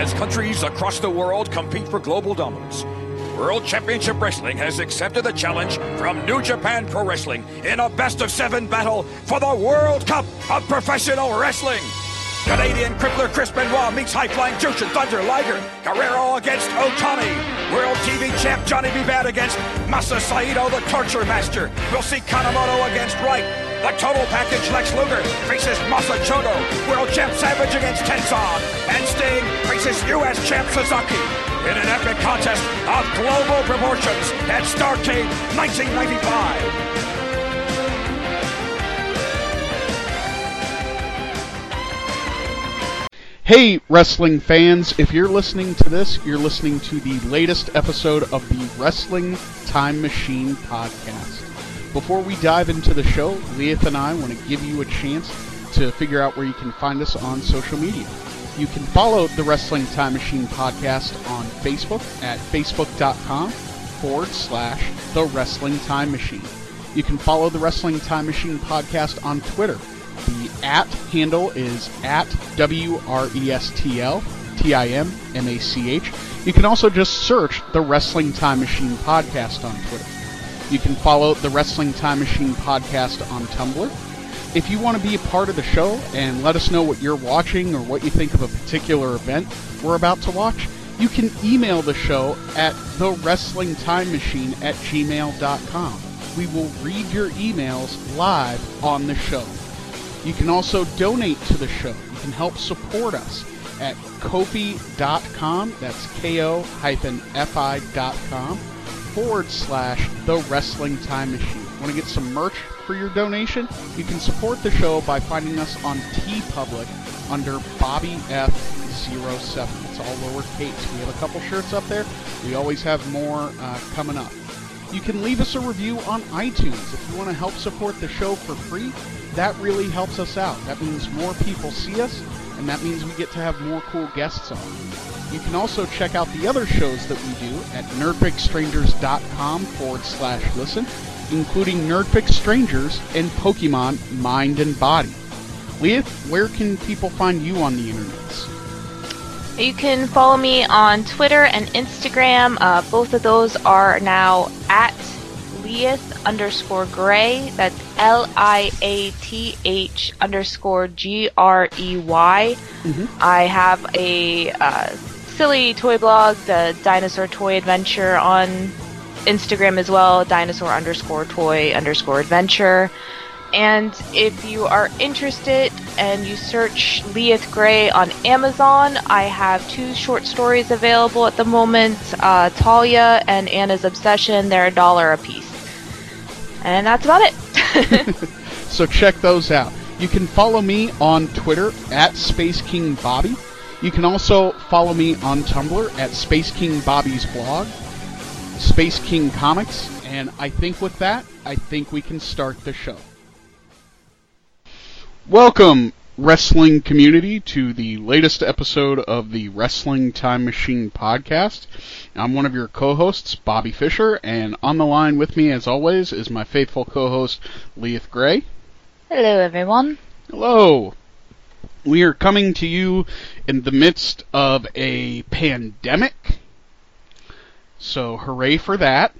as countries across the world compete for global dominance. World Championship Wrestling has accepted the challenge from New Japan Pro Wrestling in a best of seven battle for the World Cup of Professional Wrestling. Canadian crippler Chris Benoit meets high-flying Jushin Thunder Liger. Guerrero against Otani. World TV champ Johnny B. Bad against Masa Saito, the Torture Master. We'll see Kanemoto against Wright. The total package Lex Luger faces Masa Chono. World champ Savage against Tenzan. And Sting faces U.S. champ Sasaki. In an epic contest of global proportions at Starrcade 1995. Hey, wrestling fans, if you're listening to this, you're listening to the latest episode of the Wrestling Time Machine podcast. Before we dive into the show, Liath and I want to give you a chance to figure out where you can find us on social media. You can follow the Wrestling Time Machine podcast on Facebook at facebook.com forward slash the Wrestling Time Machine. You can follow the Wrestling Time Machine podcast on Twitter. The at handle is at W R E S T L T I M M A C H. You can also just search the Wrestling Time Machine podcast on Twitter. You can follow the Wrestling Time Machine podcast on Tumblr. If you want to be a part of the show and let us know what you're watching or what you think of a particular event we're about to watch, you can email the show at the Wrestling Time Machine at gmail.com. We will read your emails live on the show. You can also donate to the show. You can help support us at kofi.com. That's ko-fi.com forward slash the wrestling time machine. Want to get some merch for your donation? You can support the show by finding us on TeePublic under Bobby F07. It's all lowercase. We have a couple shirts up there. We always have more uh, coming up. You can leave us a review on iTunes if you want to help support the show for free. That really helps us out. That means more people see us, and that means we get to have more cool guests on. You can also check out the other shows that we do at nerdfixstrangers.com forward slash listen, including Nerdfix Strangers and Pokemon Mind and Body. Liath, where can people find you on the internet? You can follow me on Twitter and Instagram. Uh, both of those are now at Liath underscore Grey. That's L I A T H underscore G R E Y. I have a uh, silly toy blog, the Dinosaur Toy Adventure, on Instagram as well. Dinosaur underscore toy underscore adventure. And if you are interested and you search Liath Grey on Amazon, I have two short stories available at the moment uh, Talia and Anna's Obsession. They're a dollar a piece. And that's about it. So check those out. You can follow me on Twitter at Space King Bobby. You can also follow me on Tumblr at Space King Bobby's blog, Space King Comics, and I think with that, I think we can start the show. Welcome, wrestling community, to the latest episode of the Wrestling Time Machine podcast. I'm one of your co-hosts, Bobby Fisher, and on the line with me, as always, is my faithful co-host, Liath Grey. Hello, everyone. Hello. We are coming to you in the midst of a pandemic. So hooray for that.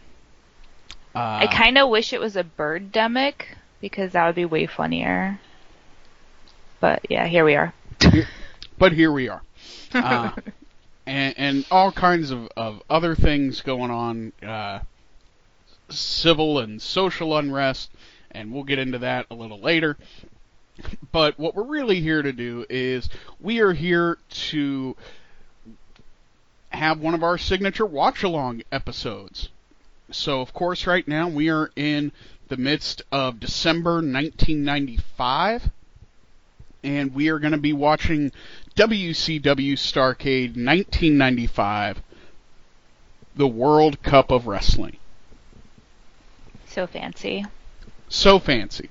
Uh, I kind of wish it was a bird demic because that would be way funnier. But yeah, here we are. but here we are. Uh, and, and all kinds of, of other things going on, uh, civil and social unrest, and we'll get into that a little later. But what we're really here to do is we are here to have one of our signature watch along episodes. So, of course, right now we are in the midst of December 1995, and we are going to be watching WCW Starrcade 1995, the World Cup of Wrestling. So fancy. So fancy.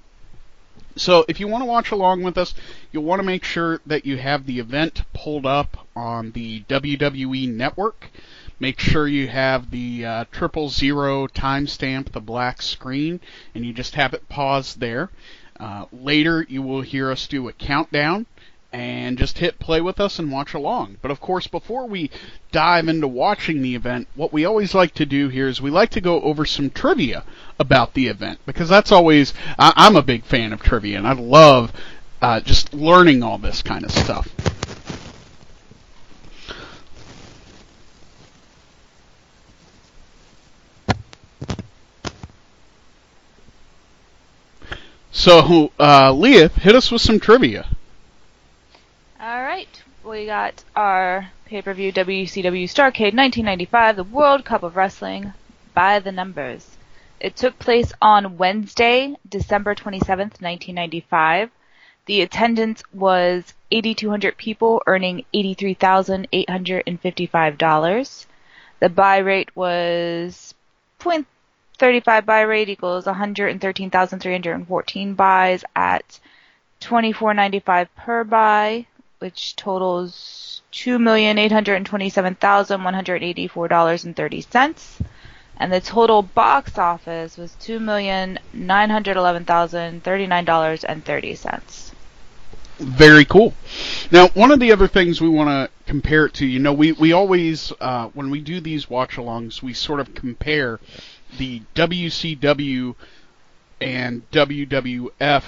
So if you want to watch along with us, you'll want to make sure that you have the event pulled up on the WWE network. Make sure you have the uh, triple zero timestamp, the black screen, and you just have it paused there. Uh, later, you will hear us do a countdown, and just hit play with us and watch along. But of course, before we dive into watching the event, what we always like to do here is we like to go over some trivia about the event because that's always I, I'm a big fan of trivia and I love uh, just learning all this kind of stuff. So, uh, Liath, hit us with some trivia. All right, we got our pay-per-view WCW Starrcade 1995, the World Cup of Wrestling, by the numbers. It took place on Wednesday, December 27th, 1995. The attendance was 8,200 people, earning $83,855. The buy rate was 0.35 buy rate equals 113,314 buys at 24.95 per buy which totals $2,827,184.30. And the total box office was $2,911,039.30. Very cool. Now, one of the other things we want to compare it to, you know, we, we always, uh, when we do these watch alongs, we sort of compare the WCW and WWF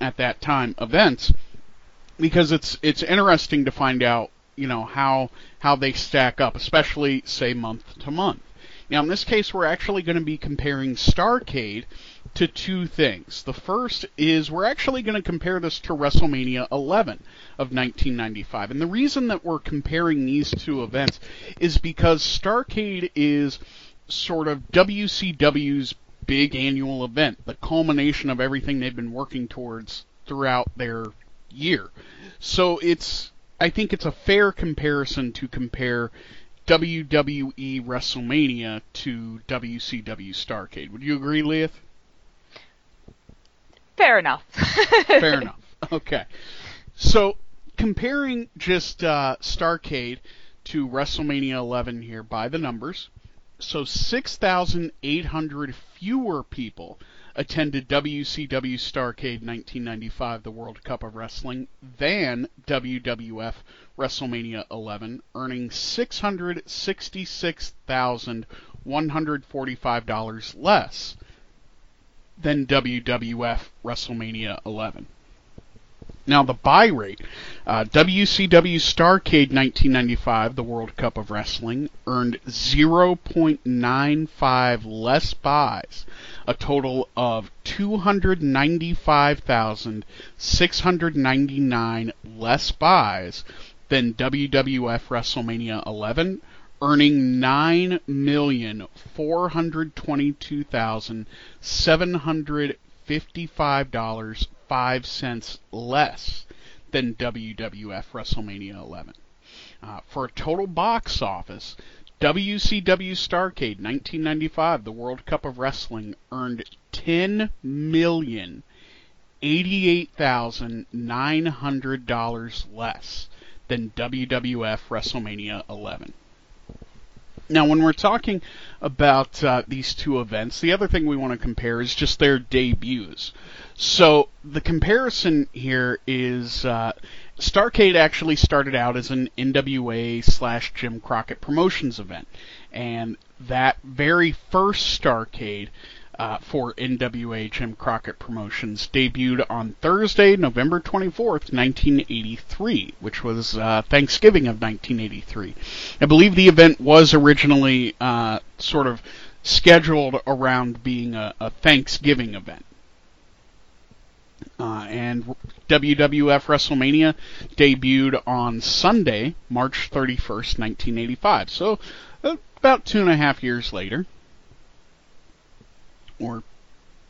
at that time events because it's it's interesting to find out you know how how they stack up, especially say month to month. Now in this case, we're actually going to be comparing Starrcade to two things. The first is we're actually going to compare this to WrestleMania 11 of 1995, and the reason that we're comparing these two events is because Starrcade is sort of WCW's big annual event, the culmination of everything they've been working towards throughout their year. So it's I think it's a fair comparison to compare WWE WrestleMania to WCW Starrcade. Would you agree, Liath? Fair enough. fair enough. Okay. So comparing just uh, Starrcade to WrestleMania 11 here by the numbers, so 6,800 fewer people attended WCW Starrcade 1995, the World Cup of Wrestling, than WWF WrestleMania 11, earning $666,145 less than WWF WrestleMania 11. Now, the buy rate uh, WCW Starrcade 1995, the World Cup of Wrestling, earned 0.95 less buys, a total of 295,699 less buys than WWF WrestleMania 11, earning 9,422,755 dollars five cents less than WWF WrestleMania 11. Uh, for a total box office, WCW Starrcade 1995, the World Cup of Wrestling, earned ten million eighty-eight thousand nine hundred dollars less than WWF WrestleMania 11. Now, when we're talking about uh, these two events, the other thing we want to compare is just their debuts. So the comparison here is uh, Starrcade actually started out as an NWA slash Jim Crockett Promotions event, and that very first Starrcade uh, for NWA Jim Crockett Promotions debuted on Thursday, November 24th, 1983, which was uh, Thanksgiving of 1983. I believe the event was originally uh, sort of scheduled around being a, a Thanksgiving event. Uh, and WWF WrestleMania debuted on Sunday, March 31st, 1985. So, about two and a half years later or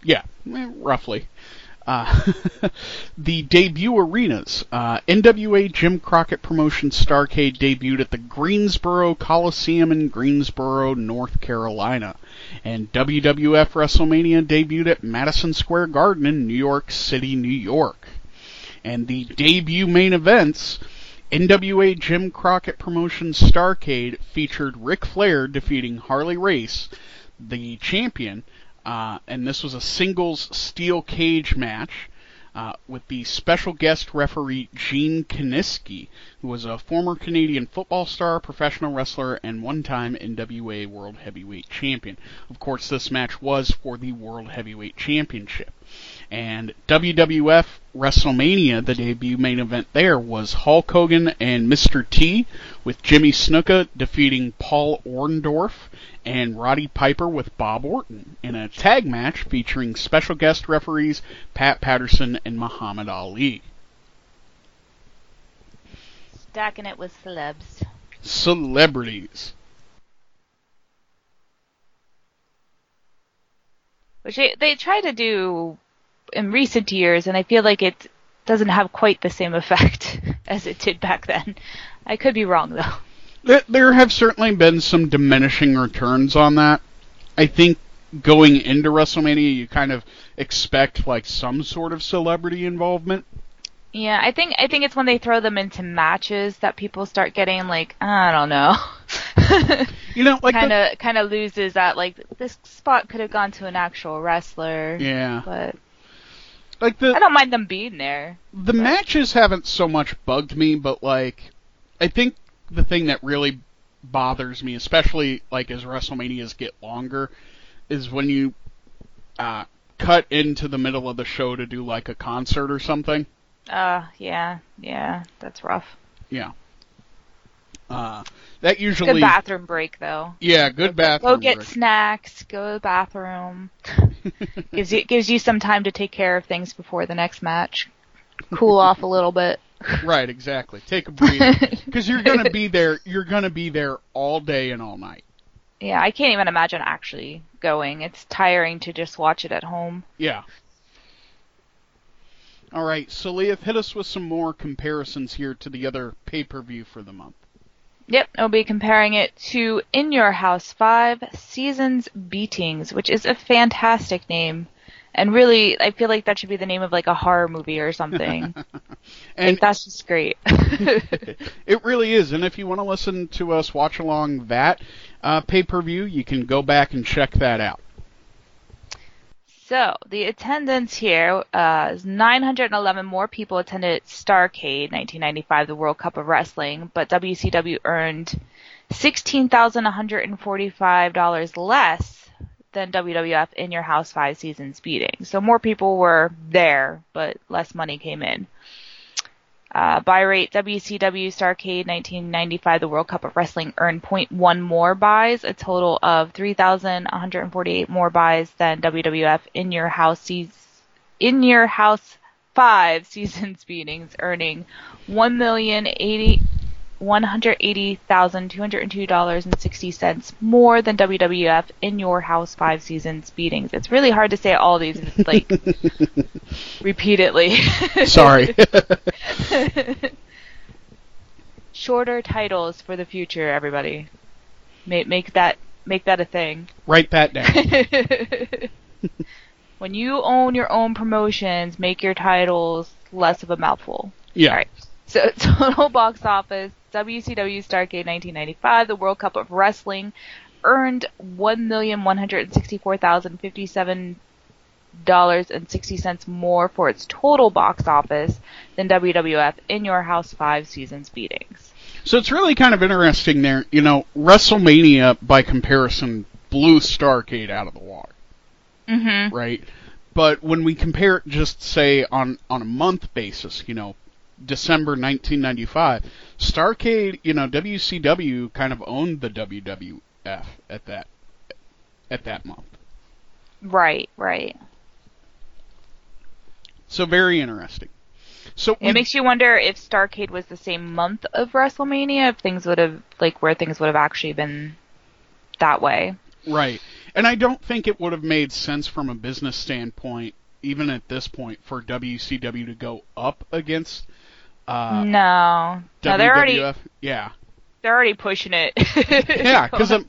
yeah, roughly. Uh, the debut arenas. Uh, NWA Jim Crockett Promotion Starrcade debuted at the Greensboro Coliseum in Greensboro, North Carolina. And WWF WrestleMania debuted at Madison Square Garden in New York City, New York. And the debut main events. NWA Jim Crockett Promotion Starrcade featured Ric Flair defeating Harley Race, the champion, uh, and this was a singles steel cage match uh, with the special guest referee Gene Kiniski, who was a former Canadian football star, professional wrestler, and one-time NWA World Heavyweight Champion. Of course, this match was for the World Heavyweight Championship. And WWF WrestleMania, the debut main event there was Hulk Hogan and Mr. T, with Jimmy Snuka defeating Paul Orndorff and Roddy Piper with Bob Orton in a tag match featuring special guest referees Pat Patterson and Muhammad Ali. Stacking it with celebs. Celebrities. Which they, they try to do in recent years, and I feel like it doesn't have quite the same effect as it did back then. I could be wrong, though. There have certainly been some diminishing returns on that. I think going into WrestleMania, you kind of expect like some sort of celebrity involvement. Yeah, I think I think it's when they throw them into matches that people start getting like I don't know. you know, like kind of kind of loses that like this spot could have gone to an actual wrestler. Yeah. But like the I don't mind them being there. The but. matches haven't so much bugged me, but like I think the thing that really bothers me, especially like as WrestleManias get longer, is when you uh, cut into the middle of the show to do like a concert or something. Uh, yeah, yeah, that's rough. Yeah. Uh, that usually good bathroom break though. Yeah, good bathroom. Go get break. snacks. Go to the bathroom. gives you gives you some time to take care of things before the next match. Cool off a little bit. Right, exactly. Take a breather because you're gonna be there. You're gonna be there all day and all night. Yeah, I can't even imagine actually going. It's tiring to just watch it at home. Yeah. All right, so Liath, hit us with some more comparisons here to the other pay-per-view for the month. Yep, I'll be comparing it to In Your House 5 Seasons Beatings, which is a fantastic name. And really, I feel like that should be the name of like a horror movie or something. and like, that's just great. it really is. And if you want to listen to us watch along that uh, pay per view, you can go back and check that out. So the attendance here uh, is 911 more people attended Starrcade 1995, the World Cup of Wrestling, but WCW earned $16,145 less than WWF in your house five seasons beating. So more people were there, but less money came in. Uh, buy rate WCW Starrcade 1995, the World Cup of Wrestling earned 0.1 more buys, a total of 3,148 more buys than WWF in your house sees in your house five seasons beatings, earning one million eighty $180,202.60 more than WWF in your house five seasons beatings. It's really hard to say all these like repeatedly. Sorry. Shorter titles for the future, everybody. Make make that make that a thing. Write that down. when you own your own promotions, make your titles less of a mouthful. Yeah. All right. So total box office WCW Starrcade 1995, the World Cup of Wrestling, earned one million one hundred sixty-four thousand fifty-seven dollars and sixty cents more for its total box office than WWF In Your House five seasons beatings. So it's really kind of interesting there. You know, WrestleMania by comparison blew Starrcade out of the water. Mm-hmm. Right. But when we compare it, just say on on a month basis, you know, December 1995. Starrcade, you know, WCW kind of owned the WWF at that at that month. Right, right. So very interesting. So it makes you wonder if Starrcade was the same month of WrestleMania, if things would have like where things would have actually been that way. Right. And I don't think it would have made sense from a business standpoint, even at this point, for WCW to go up against uh, no, no, they're already yeah. They're already pushing it. yeah, because um,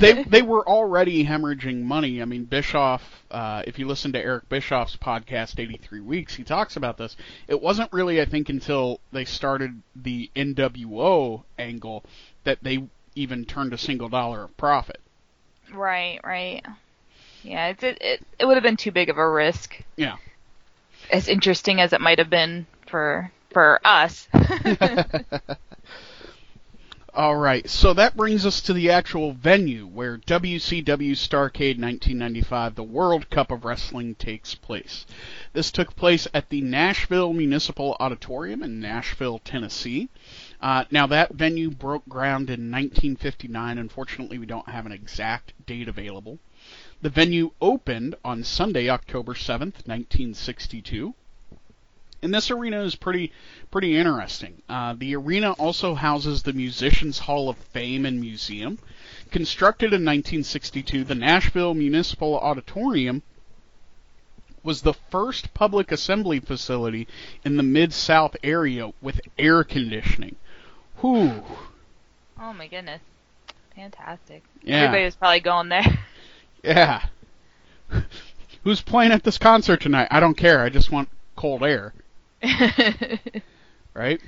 they they were already hemorrhaging money. I mean, Bischoff. Uh, if you listen to Eric Bischoff's podcast, 83 Weeks, he talks about this. It wasn't really, I think, until they started the NWO angle that they even turned a single dollar of profit. Right, right. Yeah, it's, it it it would have been too big of a risk. Yeah. as interesting as it might have been for for us. All right, so that brings us to the actual venue where WCW Starcade 1995, the World Cup of Wrestling, takes place. This took place at the Nashville Municipal Auditorium in Nashville, Tennessee. Uh, now, that venue broke ground in 1959. Unfortunately, we don't have an exact date available. The venue opened on Sunday, October 7th, 1962 and this arena is pretty pretty interesting. Uh, the arena also houses the Musicians Hall of Fame and Museum. Constructed in 1962, the Nashville Municipal Auditorium was the first public assembly facility in the Mid South area with air conditioning. Whew. Oh my goodness. Fantastic. Yeah. Everybody was probably going there. Yeah. Who's playing at this concert tonight? I don't care. I just want cold air. right?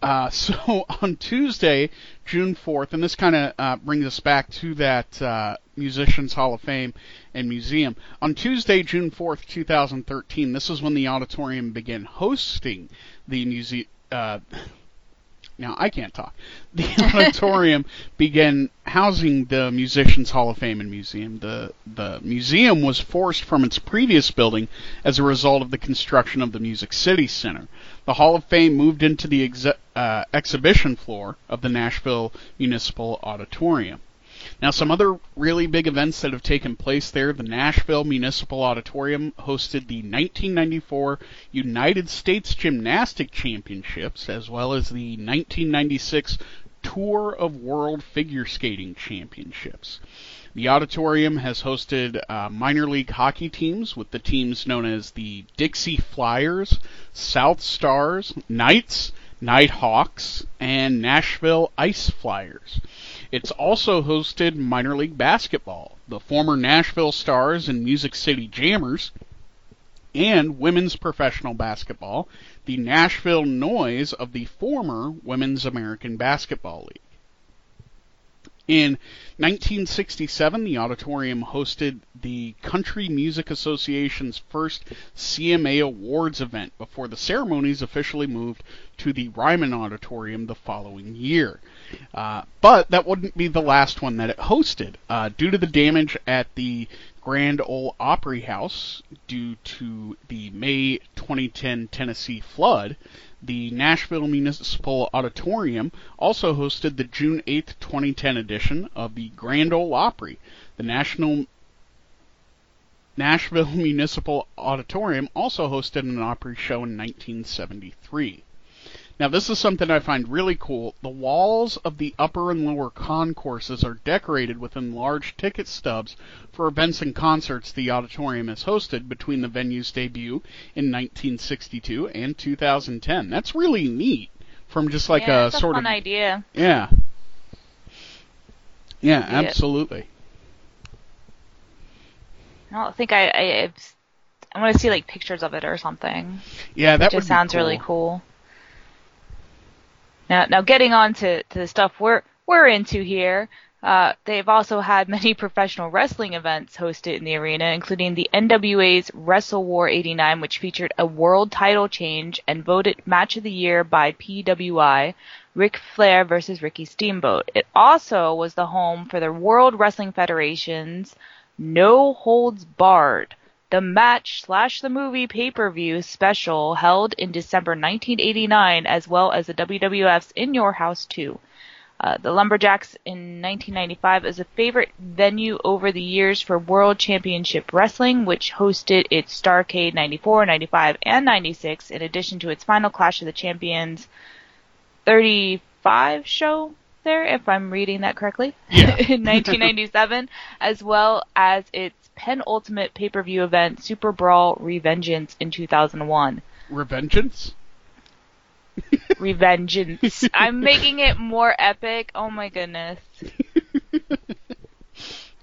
Uh, so on Tuesday, June 4th, and this kind of uh, brings us back to that uh, Musicians Hall of Fame and Museum. On Tuesday, June 4th, 2013, this is when the auditorium began hosting the museum. Now I can't talk. The auditorium began housing the Musicians Hall of Fame and Museum. The the museum was forced from its previous building as a result of the construction of the Music City Center. The Hall of Fame moved into the uh, exhibition floor of the Nashville Municipal Auditorium. Now, some other really big events that have taken place there. The Nashville Municipal Auditorium hosted the 1994 United States Gymnastic Championships, as well as the 1996 Tour of World Figure Skating Championships. The auditorium has hosted uh, minor league hockey teams with the teams known as the Dixie Flyers, South Stars, Knights, Nighthawks, and Nashville Ice Flyers. It's also hosted minor league basketball, the former Nashville Stars and Music City Jammers, and women's professional basketball, the Nashville Noise of the former Women's American Basketball League. In 1967, the auditorium hosted the Country Music Association's first CMA Awards event before the ceremonies officially moved to the Ryman Auditorium the following year. Uh, but that wouldn't be the last one that it hosted. Uh, due to the damage at the Grand Ole Opry House due to the May 2010 Tennessee flood, the Nashville Municipal Auditorium also hosted the June 8, 2010 edition of the Grand Ole Opry. The National Nashville Municipal Auditorium also hosted an Opry show in 1973. Now, this is something I find really cool. The walls of the upper and lower concourses are decorated with enlarged ticket stubs for events and concerts the auditorium has hosted between the venue's debut in 1962 and 2010. That's really neat. From just like yeah, a sort fun of idea. yeah, yeah, absolutely. I don't think I I, I've- want to see like pictures of it or something. Yeah, that It just sounds cool. really cool. Now, now getting on to, to the stuff we're we're into here. Uh, they've also had many professional wrestling events hosted in the arena, including the NWA's Wrestle War 89, which featured a world title change and voted match of the year by PWI, Ric Flair versus Ricky Steamboat. It also was the home for the World Wrestling Federation's No Holds Barred, the match slash the movie pay per view special held in December 1989, as well as the WWF's In Your House 2. Uh, the Lumberjacks in 1995 is a favorite venue over the years for World Championship Wrestling, which hosted its Starrcade 94, 95, and 96, in addition to its final Clash of the Champions 35 show there, if I'm reading that correctly, Yeah. in 1997, as well as its penultimate pay-per-view event, Super Brawl Revengeance in 2001. Revengeance. Revengeance. I'm making it more epic. Oh my goodness.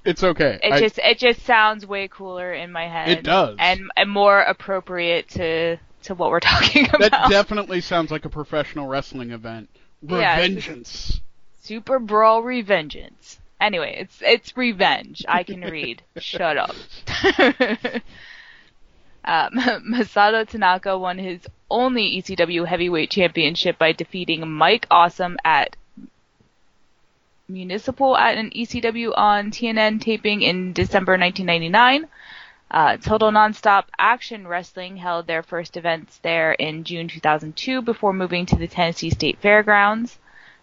It's okay. It I- just it just sounds way cooler in my head. It does. And and more appropriate to to what we're talking about. that definitely sounds like a professional wrestling event. Yeah, Revengeance. Super Brawl Revengeance. Anyway, it's it's revenge. I can read. Shut up. Um, Masato Tanaka won his only ECW heavyweight championship by defeating Mike Awesome at Municipal at an ECW on TNN taping in December 1999. Uh, Total Nonstop Action Wrestling held their first events there in June 2002 before moving to the Tennessee State Fairgrounds.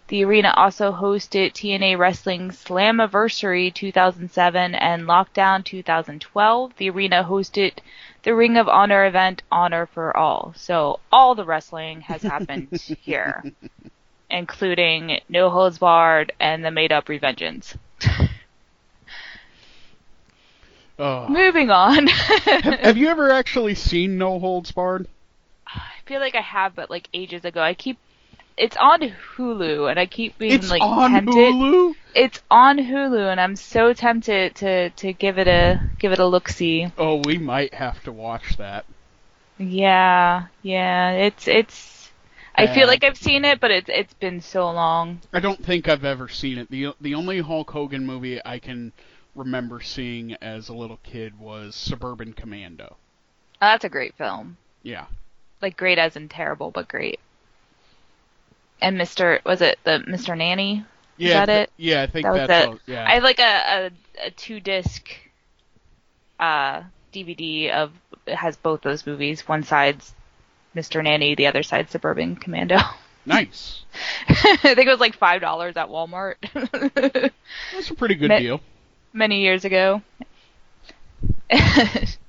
The arena also hosted TNA Wrestling Slammiversary 2007 and Lockdown 2012. The arena hosted the Ring of Honor event Honor for All. So all the wrestling has happened here, including No Holds Barred and the made up Revengeance. Oh. Moving on. have, have you ever actually seen No Holds Barred? I feel like I have, but like ages ago. I keep it's on Hulu, and I keep being like tempted. It's like on tempted. Hulu. It's on Hulu, and I'm so tempted to to give it a give it a look see. Oh, we might have to watch that. Yeah, yeah. It's it's. I feel like I've seen it, but it's it's been so long. I don't think I've ever seen it. the The only Hulk Hogan movie I can remember seeing as a little kid was Suburban Commando. Oh, that's a great film. Yeah. Like great as in terrible, but great. And Mr. was it the Mr. Nanny? Yeah, that th- it? yeah, I think That was it. all- yeah. I have like a, a, a two disc uh, DVD of it has both those movies. One side's Mr. Nanny, the other side's Suburban Commando. nice. I think it was like five dollars at Walmart That's a pretty good Ma- deal. many years ago.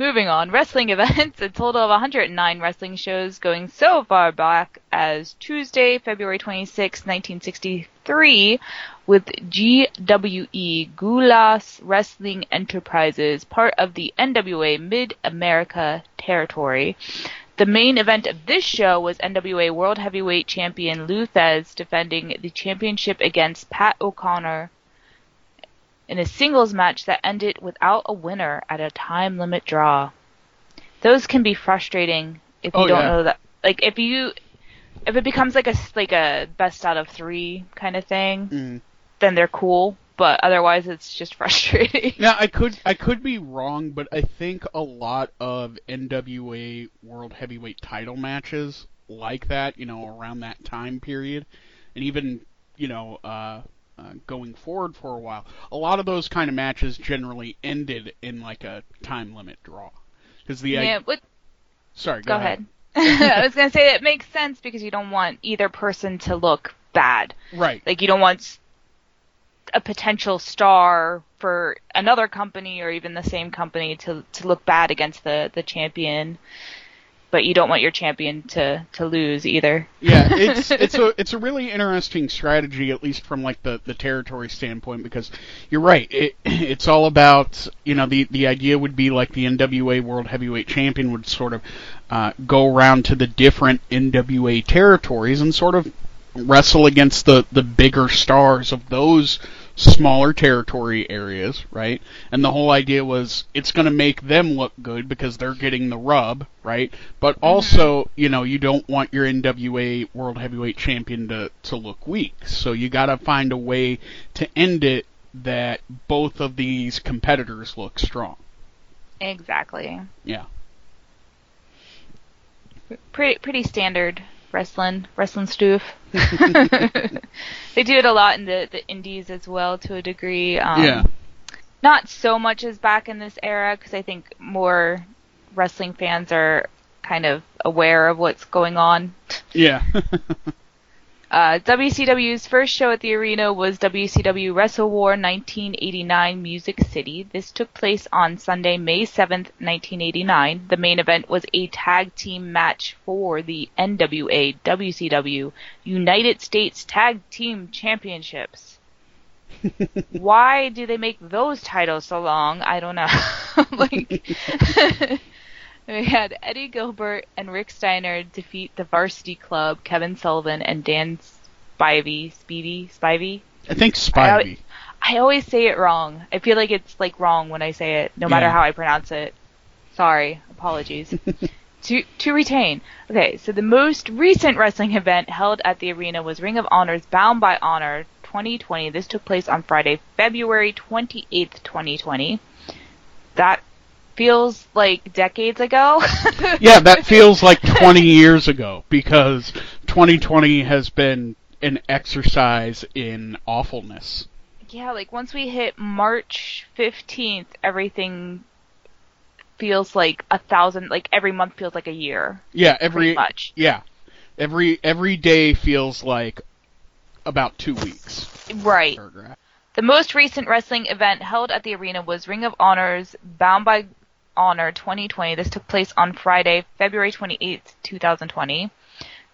Moving on, wrestling events. A total of 109 wrestling shows going so far back as Tuesday, February 26, 1963, with GWE Gulas Wrestling Enterprises, part of the NWA Mid America territory. The main event of this show was NWA World Heavyweight Champion Lou Thesz defending the championship against Pat O'Connor in a singles match that ended without a winner at a time limit draw. Those can be frustrating if you Oh, don't yeah. know that. Like if you, if it becomes like a like a best out of three kind of thing, Mm. then they're cool. But otherwise, it's just frustrating. Now I could I could be wrong, but I think a lot of NWA World Heavyweight Title matches like that, you know, around that time period, and even you know uh, uh, going forward for a while, a lot of those kind of matches generally ended in like a time limit draw. Because the yeah. I- What? sorry, Go ahead. I was gonna say it makes sense because you don't want either person to look bad. Right. Like you don't want a potential star for another company or even the same company to to look bad against the the champion, but you don't want your champion to to lose either. Yeah, it's it's a it's a really interesting strategy, at least from like the, the territory standpoint, because you're right. It it's all about you know the the idea would be like the NWA World Heavyweight Champion would sort of uh, go around to the different NWA territories and sort of wrestle against the the bigger stars of those smaller territory areas, right? And the whole idea was it's going to make them look good because they're getting the rub, right? But mm-hmm. also, you know, you don't want your NWA World Heavyweight Champion to to look weak. So you got to find a way to end it that both of these competitors look strong. Exactly. Yeah. Pretty pretty standard wrestling wrestling stuff. they do it a lot in the the indies as well to a degree. Um, yeah. not so much as back in this era because I think more wrestling fans are kind of aware of what's going on. Yeah. Uh, WCW's first show at the arena was WCW Wrestle War 1989 Music City. This took place on Sunday, May 7th, 1989. The main event was a tag team match for the NWA WCW United States Tag Team Championships. Why do they make those titles so long? I don't know. like we had Eddie Gilbert and Rick Steiner defeat the Varsity Club, Kevin Sullivan and Dan Spivey, Spivey, Spivey. I think Spivey. I always say it wrong. I feel like it's like wrong when I say it, no matter Yeah. how I pronounce it. Sorry, apologies. to to retain. Okay, so the most recent wrestling event held at the arena was Ring of Honor's Bound by Honor 2020. This took place on Friday, February 28th, 2020. That feels like decades ago. yeah, that feels like 20 years ago because 2020 has been an exercise in awfulness. Yeah, like once we hit March 15th, everything feels like a thousand, like every month feels like a year. Yeah, every much. Yeah, every every day feels like about two weeks. Right. The most recent wrestling event held at the arena was Ring of Honor's Bound by Honor 2020. This took place on Friday, February 28th, 2020.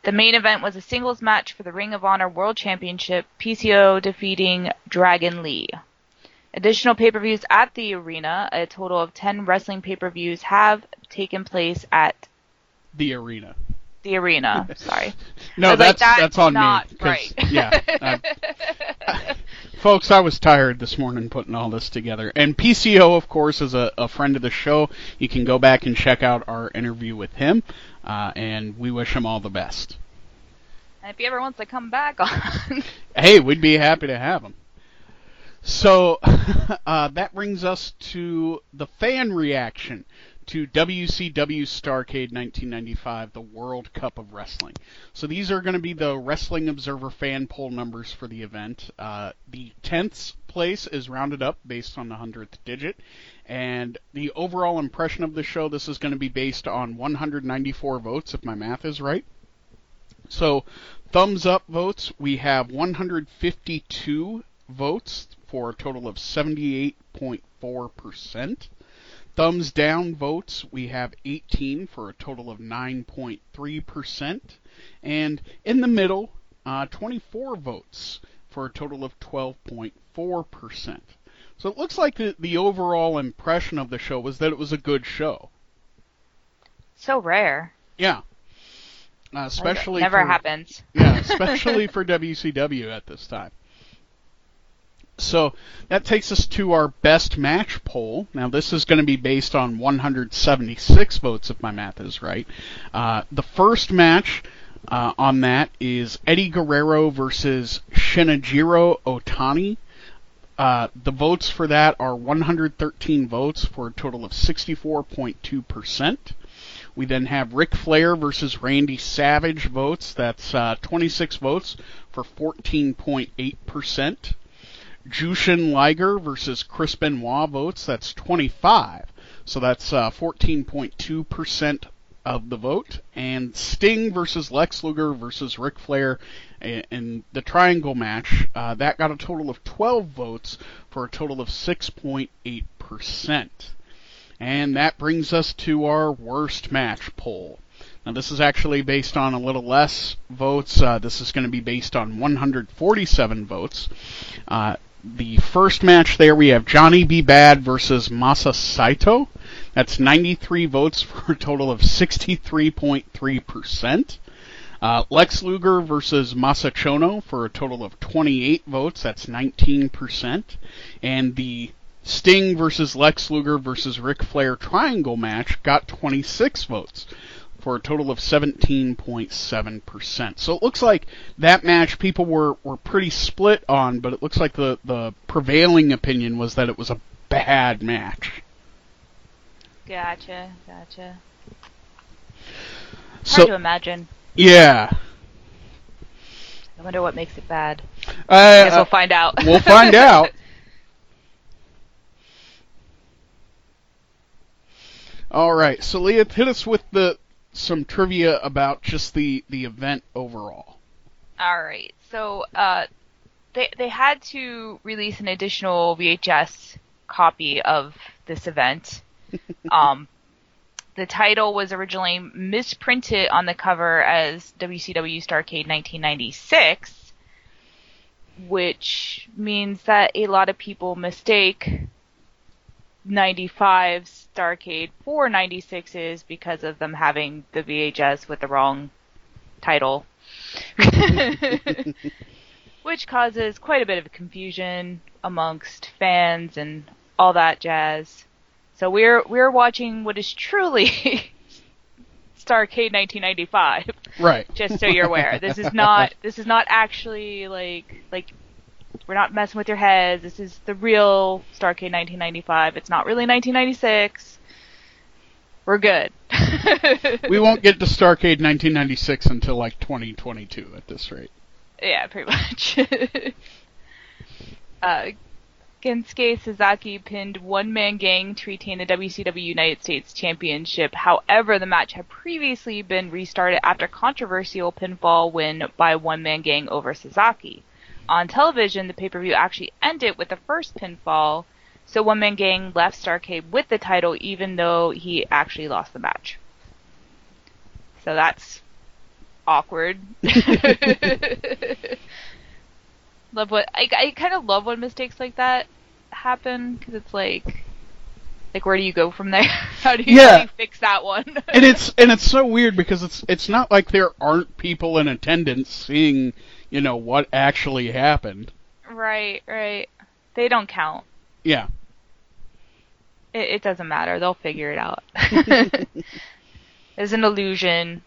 The main event was a singles match for the Ring of Honor World Championship, PCO defeating Dragon Lee. Additional pay-per-views at the arena, a total of 10 wrestling pay-per-views have taken place at the arena. The arena, sorry. no, that's like, that's on not me. Right. yeah. I, folks, I was tired this morning putting all this together. And PCO, of course, is a, a friend of the show. You can go back and check out our interview with him, uh, and we wish him all the best. And if he ever wants to come back on, hey, we'd be happy to have him. So uh, that brings us to the fan reaction to WCW Starrcade 1995, the World Cup of Wrestling. So these are going to be the Wrestling Observer fan poll numbers for the event. Uh, the tenth place is rounded up based on the hundredth digit, and the overall impression of the show. This is going to be based on 194 votes, if my math is right. So, thumbs up votes, we have 152 votes for a total of 78.4%. Thumbs down votes, we have 18 for a total of 9.3%. And in the middle, uh, 24 votes for a total of 12.4%. So it looks like the, the overall impression of the show was that it was a good show. So rare. Yeah. Uh, especially never for, happens. yeah, especially for WCW at this time. So that takes us to our best match poll. Now this is going to be based on 176 votes, if my math is right. Uh, the first match uh, on that is Eddie Guerrero versus Shinjiro Otani. Uh, the votes for that are 113 votes for a total of 64.2%. We then have Ric Flair versus Randy Savage votes. That's uh, 26 votes for 14.8%. Jushin Liger versus Chris Benoit votes. That's 25. So that's uh, 14.2% of the vote. And Sting versus Lex Luger versus Ric Flair in the triangle match, uh, that got a total of 12 votes for a total of 6.8%. And that brings us to our worst match poll. Now, this is actually based on a little less votes. Uh, this is going to be based on 147 votes. Uh, the first match there, we have Johnny B. Bad versus Masa Saito. That's 93 votes for a total of 63.3%. Uh, Lex Luger versus Masa Chono for a total of 28 votes. That's 19%. And the Sting versus Lex Luger versus Ric Flair triangle match got 26 votes for a total of 17.7%. So it looks like that match people were, were pretty split on, but it looks like the, the prevailing opinion was that it was a bad match. Gotcha, gotcha. So, Hard to imagine. Yeah. I wonder what makes it bad. Uh, I guess we'll find out. we'll find out. All right, so Liath, hit us with the some trivia about just the the event overall. All right, so uh, they they had to release an additional VHS copy of this event. um, the title was originally misprinted on the cover as WCW Starrcade 1996, which means that a lot of people mistake 95 Starrcade for 96s because of them having the VHS with the wrong title. Which causes quite a bit of confusion amongst fans and all that jazz. So we're we're watching what is truly Starrcade 1995. Right. Just so you're aware, this is not this is not actually like like we're not messing with your heads. This is the real Starrcade 1995. It's not really 1996. we're good. we won't get to Starrcade 1996 until like 2022 at this rate. Yeah, pretty much. uh, Kensuke Sasaki pinned One Man Gang to retain the WCW United States Championship. However, the match had previously been restarted after controversial pinfall win by One Man Gang over Sasaki. On television, the pay-per-view actually ended with the first pinfall, so One Man Gang left Starrcade with the title even though he actually lost the match. So that's awkward. love what I, I kind of love when mistakes like that happen because it's like like where do you go from there? how do you, Yeah. how do you fix that one? and it's and it's so weird because it's it's not like there aren't people in attendance seeing you know what actually happened. right, right. They don't count. Yeah, It, it doesn't matter. They'll figure it out. it's an illusion.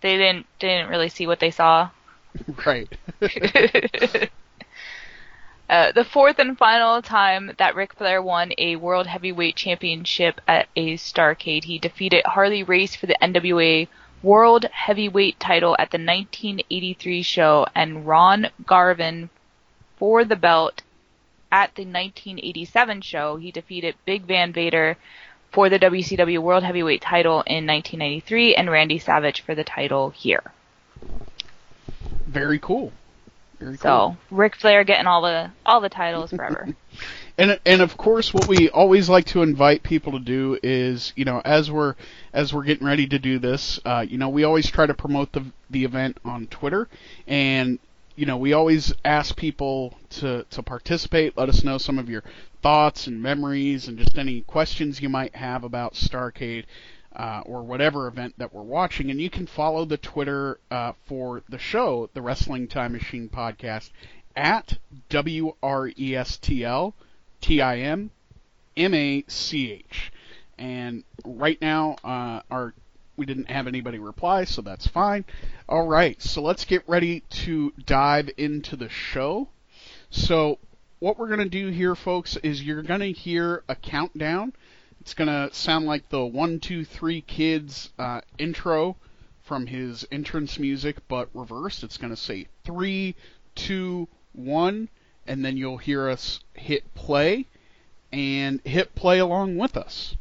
They didn't they didn't really see what they saw. right. Uh, the fourth and final time that Ric Flair won a World Heavyweight Championship at a Starrcade, he defeated Harley Race for the NWA World Heavyweight title at the 1983 show and Ron Garvin for the belt at the 1987 show. He defeated Big Van Vader for the WCW World Heavyweight title in 1993 and Randy Savage for the title here. Very cool. Very cool. So Ric Flair getting all the all the titles forever. and and of course what we always like to invite people to do is you know as we're as we're getting ready to do this uh, you know we always try to promote the the event on Twitter and you know we always ask people to to participate let us know some of your thoughts and memories and just any questions you might have about Starrcade uh, or whatever event that we're watching. And you can follow the Twitter uh, for the show, the Wrestling Time Machine Podcast, at W R S T I M M A C H. And right now, uh, our we didn't have anybody reply, so that's fine. All right, so let's get ready to dive into the show. So, what we're going to do here, folks, is you're going to hear a countdown. It's going to sound like the one, two, three kids uh, intro from his entrance music, but reversed. It's going to say three, two, one, and then you'll hear us hit play and hit play along with us.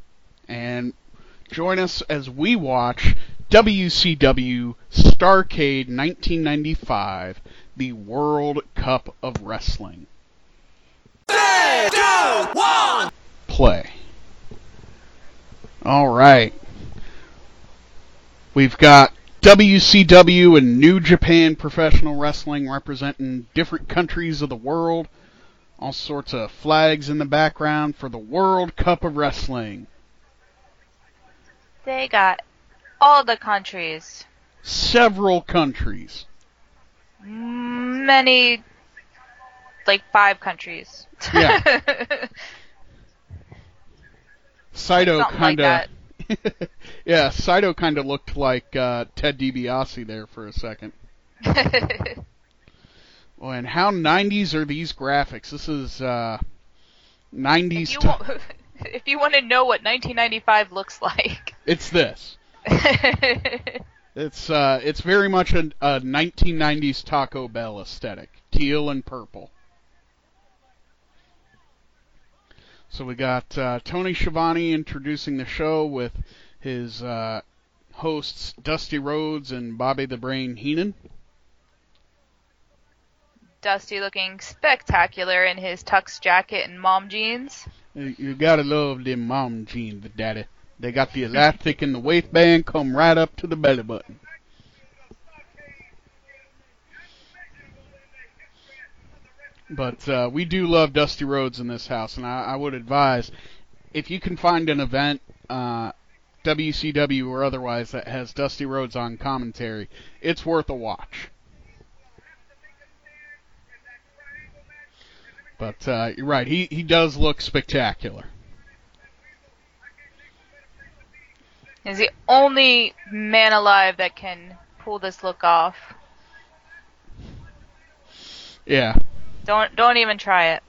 And join us as we watch WCW Starrcade 1995, the World Cup of Wrestling. Three, two, one. Play. All right. We've got WCW and New Japan Professional Wrestling representing different countries of the world. All sorts of flags in the background for the World Cup of Wrestling. They got all the countries. Several countries. Many, like five countries. Yeah. Saito kind like of. yeah, Saito kind of looked like uh, Ted DiBiase there for a second. And how 90s are these graphics? This is uh, 90s. if, you t- want, if you want to know what 1995 looks like, it's this. It's uh, it's very much a, a 1990s Taco Bell aesthetic, teal and purple. So we got uh, Tony Schiavone introducing the show with his uh, hosts Dusty Rhodes and Bobby the Brain Heenan. Dusty looking spectacular in his tux jacket and mom jeans. You gotta love them mom jeans, daddy. They got the elastic in the waistband, come right up to the belly button. But uh, we do love Dusty Rhodes in this house, and I, I would advise if you can find an event, uh, WCW or otherwise, that has Dusty Rhodes on commentary, it's worth a watch. But uh, you're right, he, he does look spectacular. He's the only man alive that can pull this look off. Yeah. Don't don't even try it.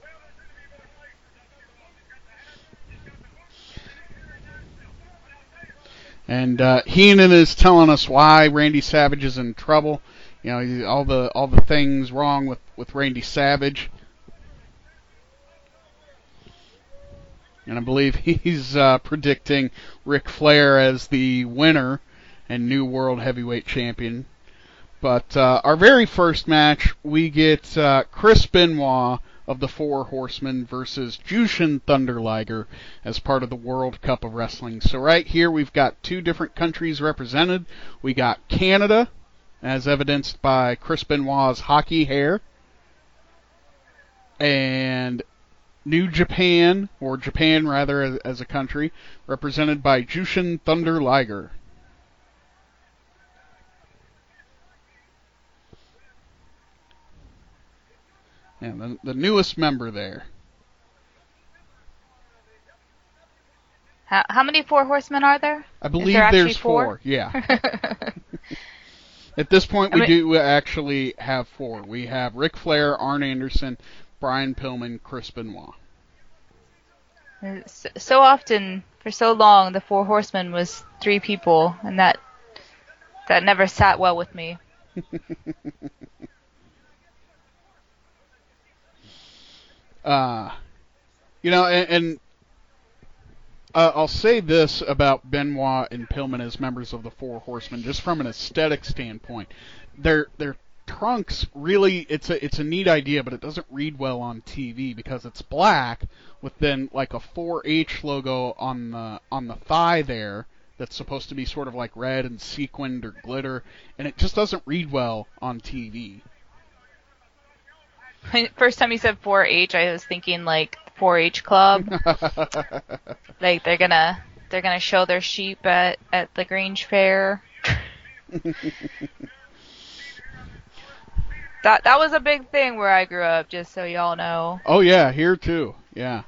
And uh, Heenan is telling us why Randy Savage is in trouble. You know, all the all the things wrong with with Randy Savage. And I believe he's uh, predicting Ric Flair as the winner and new world heavyweight champion. But uh, our very first match, we get uh, Chris Benoit of the Four Horsemen versus Jushin Thunder Liger as part of the World Cup of Wrestling. So right here we've got two different countries represented. We got Canada, as evidenced by Chris Benoit's hockey hair, and New Japan, or Japan rather as, a country, represented by Jushin Thunder Liger. Yeah, the, the newest member there. How, how many Four Horsemen are there? I believe there there's four? four. Yeah. At this point, I we mean- do actually have four. We have Ric Flair, Arn Anderson, Brian Pillman, Chris Benoit. So, so often, for so long, the Four Horsemen was three people, and that that never sat well with me. Uh, you know, and, and uh, I'll say this about Benoit and Pillman as members of the Four Horsemen, just from an aesthetic standpoint. Their their trunks really it's a it's a neat idea, but it doesn't read well on TV because it's black with then like a 4H logo on the on the thigh there that's supposed to be sort of like red and sequined or glitter, and it just doesn't read well on TV. First time you said 4-H, I was thinking like 4-H club. like they're gonna they're gonna show their sheep at at the Grange Fair. that that was a big thing where I grew up. Just so y'all know, oh yeah, here too. Yeah.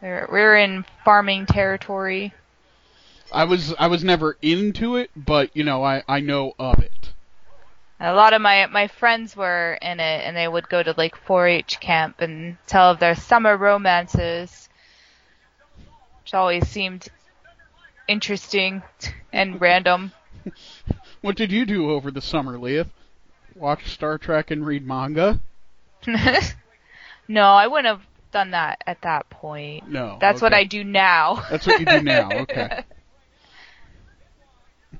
we're we're in farming territory. I was I was never into it, but you know I I know of it. A lot of my my friends were in it, and they would go to like 4-H camp and tell of their summer romances, which always seemed interesting and random. What did you do over the summer, Liath? Watch Star Trek and read manga? no, I wouldn't have done that at that point. No. That's what. I do now. That's what you do now. Okay.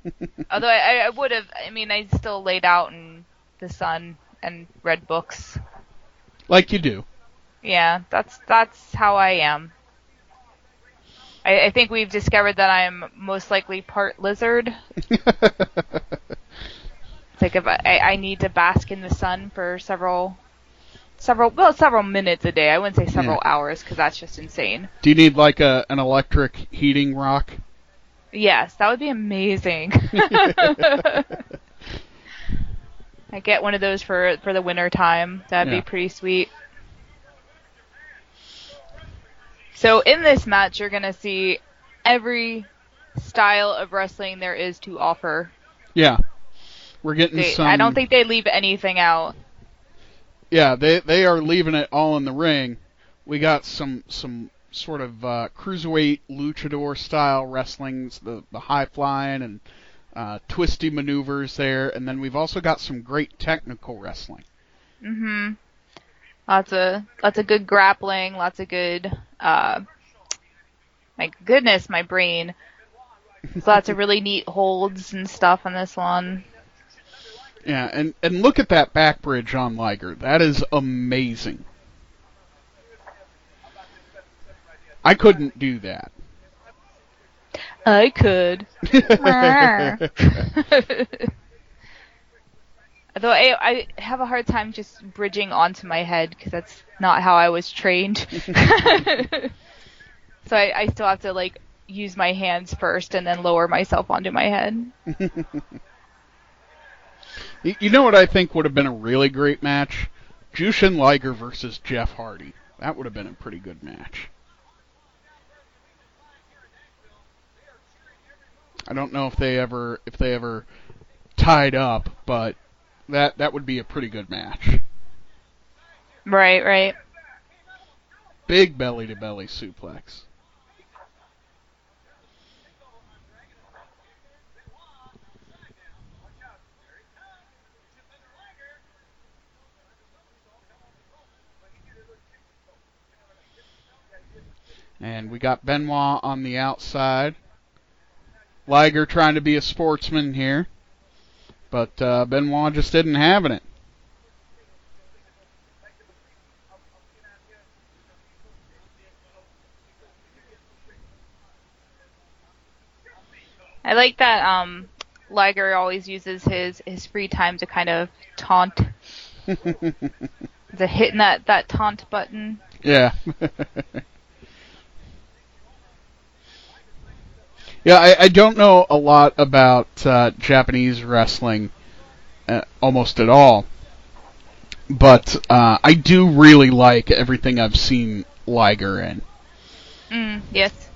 Although I, I would have, I mean, I still laid out in the sun and read books. Like you do. Yeah, that's that's how I am. I, I think we've discovered that I'm most likely part lizard. It's like if I, I need to bask in the sun for several, several, well, several minutes a day. I wouldn't say several hours because that's just insane. do you need like a an electric heating rock? Yes, that would be amazing. I get one of those for for the winter time. That'd Yeah. be pretty sweet. So in this match, you're gonna see every style of wrestling there is to offer. Yeah. We're getting They, some I don't think they leave anything out. Yeah, they they are leaving it all in the ring. We got some some sort of uh, cruiserweight luchador style wrestlings, the the high flying and uh, twisty maneuvers there, and then we've also got some great technical wrestling. Mhm. Lots of lots of good grappling. Lots of good. Uh, my goodness, my brain. There's lots of really neat holds and stuff on this one. Yeah, and and look at that back bridge on Liger. That is amazing. I couldn't do that. I could. Although I, I have a hard time just bridging onto my head because that's not how I was trained. so I, I still have to like use my hands first and then lower myself onto my head. You know what I think would have been a really great match? Jushin Liger versus Jeff Hardy. That would have been a pretty good match. I don't know if they ever if they ever tied up, but that that would be a pretty good match. Right, right. Big belly to belly suplex. And we got Benoit on the outside. Liger trying to be a sportsman here. But uh, Benoit just didn't have it. I like that um, Liger always uses his, his free time to kind of taunt. the hitting that, that taunt button. Yeah. yeah, I, I don't know a lot about uh, Japanese wrestling, uh, almost at all. But uh, I do really like everything I've seen Liger in. Mm, yes.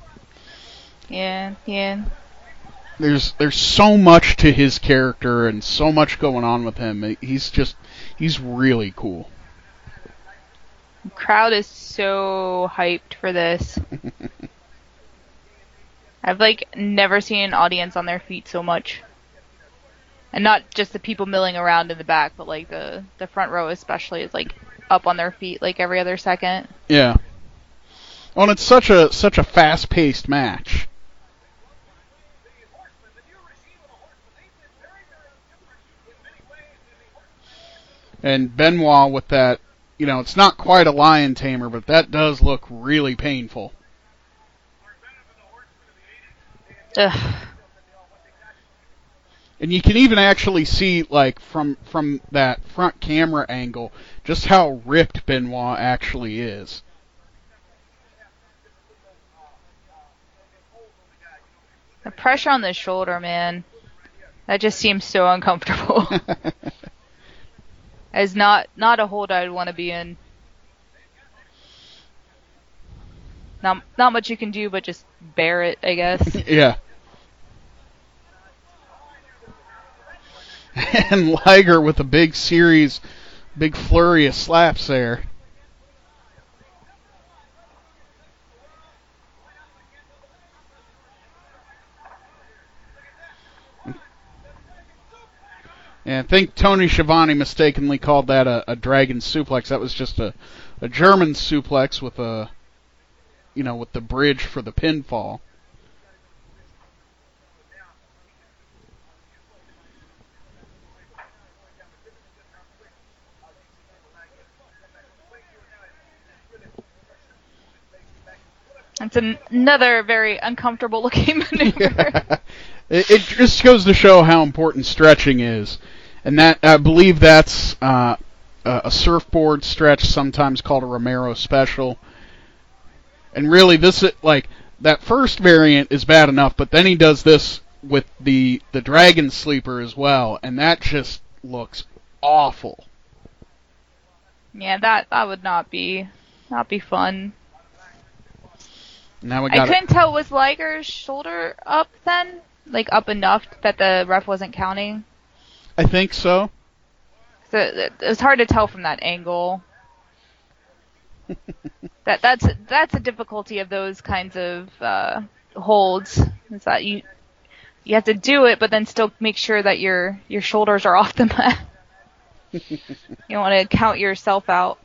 Yeah, yeah. There's there's so much to his character and so much going on with him. He's just he's really cool. crowd is so hyped for this. I've like never seen an audience on their feet so much. And not just the people milling around in the back, but like the the front row especially is like up on their feet like every other second. Yeah. Well, and it's such a such a fast-paced match. And Benoit with that, you know, it's not quite a lion tamer, but that does look really painful. Ugh. And you can even actually see, like, from from that front camera angle, just how ripped Benoit actually is. The pressure on the shoulder, man. That just seems so uncomfortable. As not not a hold I'd want to be in. Not not much you can do, but just bear it, I guess. yeah. And Liger with a big series, big flurry of slaps there. And I think Tony Schiavone mistakenly called that a, a dragon suplex. That was just a, a German suplex with a, you know, with the bridge for the pinfall. That's an- another very uncomfortable looking maneuver. it, it just goes to show how important stretching is, and that I believe that's uh, a surfboard stretch, sometimes called a Romero special. And really, this like that first variant is bad enough, but then he does this with the the dragon sleeper as well, and that just looks awful. Yeah, that that would not be not be fun. Now we I couldn't tell was Liger's shoulder up then, like up enough that the ref wasn't counting. I think so. So it it was hard to tell from that angle. that that's that's a difficulty of those kinds of uh, holds. Is that you you have to do it, but then still make sure that your your shoulders are off the mat. you don't want to count yourself out.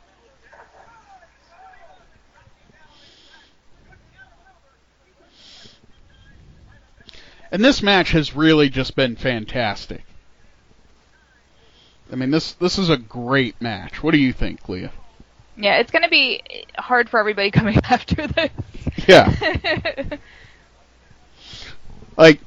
And this match has really just been fantastic. I mean, this this is a great match. What do you think, Liath? Yeah, it's gonna be hard for everybody coming after this. Yeah. like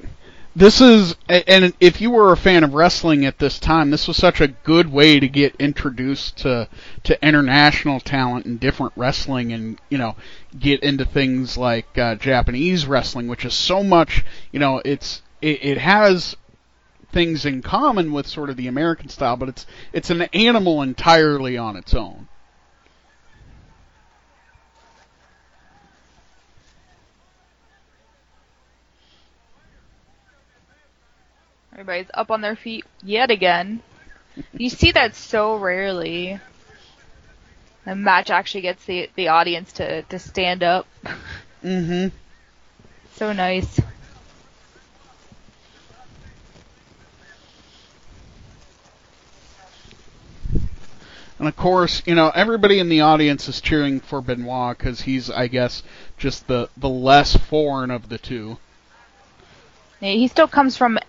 this is and if you were a fan of wrestling at this time this was such a good way to get introduced to to international talent and different wrestling and you know get into things like uh, Japanese wrestling which is so much you know it's it, it has things in common with sort of the American style but it's it's an animal entirely on its own Everybody's up on their feet yet again. You see that so rarely. The match actually gets the the audience to, to stand up. mhm So nice. And of course, you know, everybody in the audience is cheering for Benoit because he's, I guess, just the, the less foreign of the two. He still comes from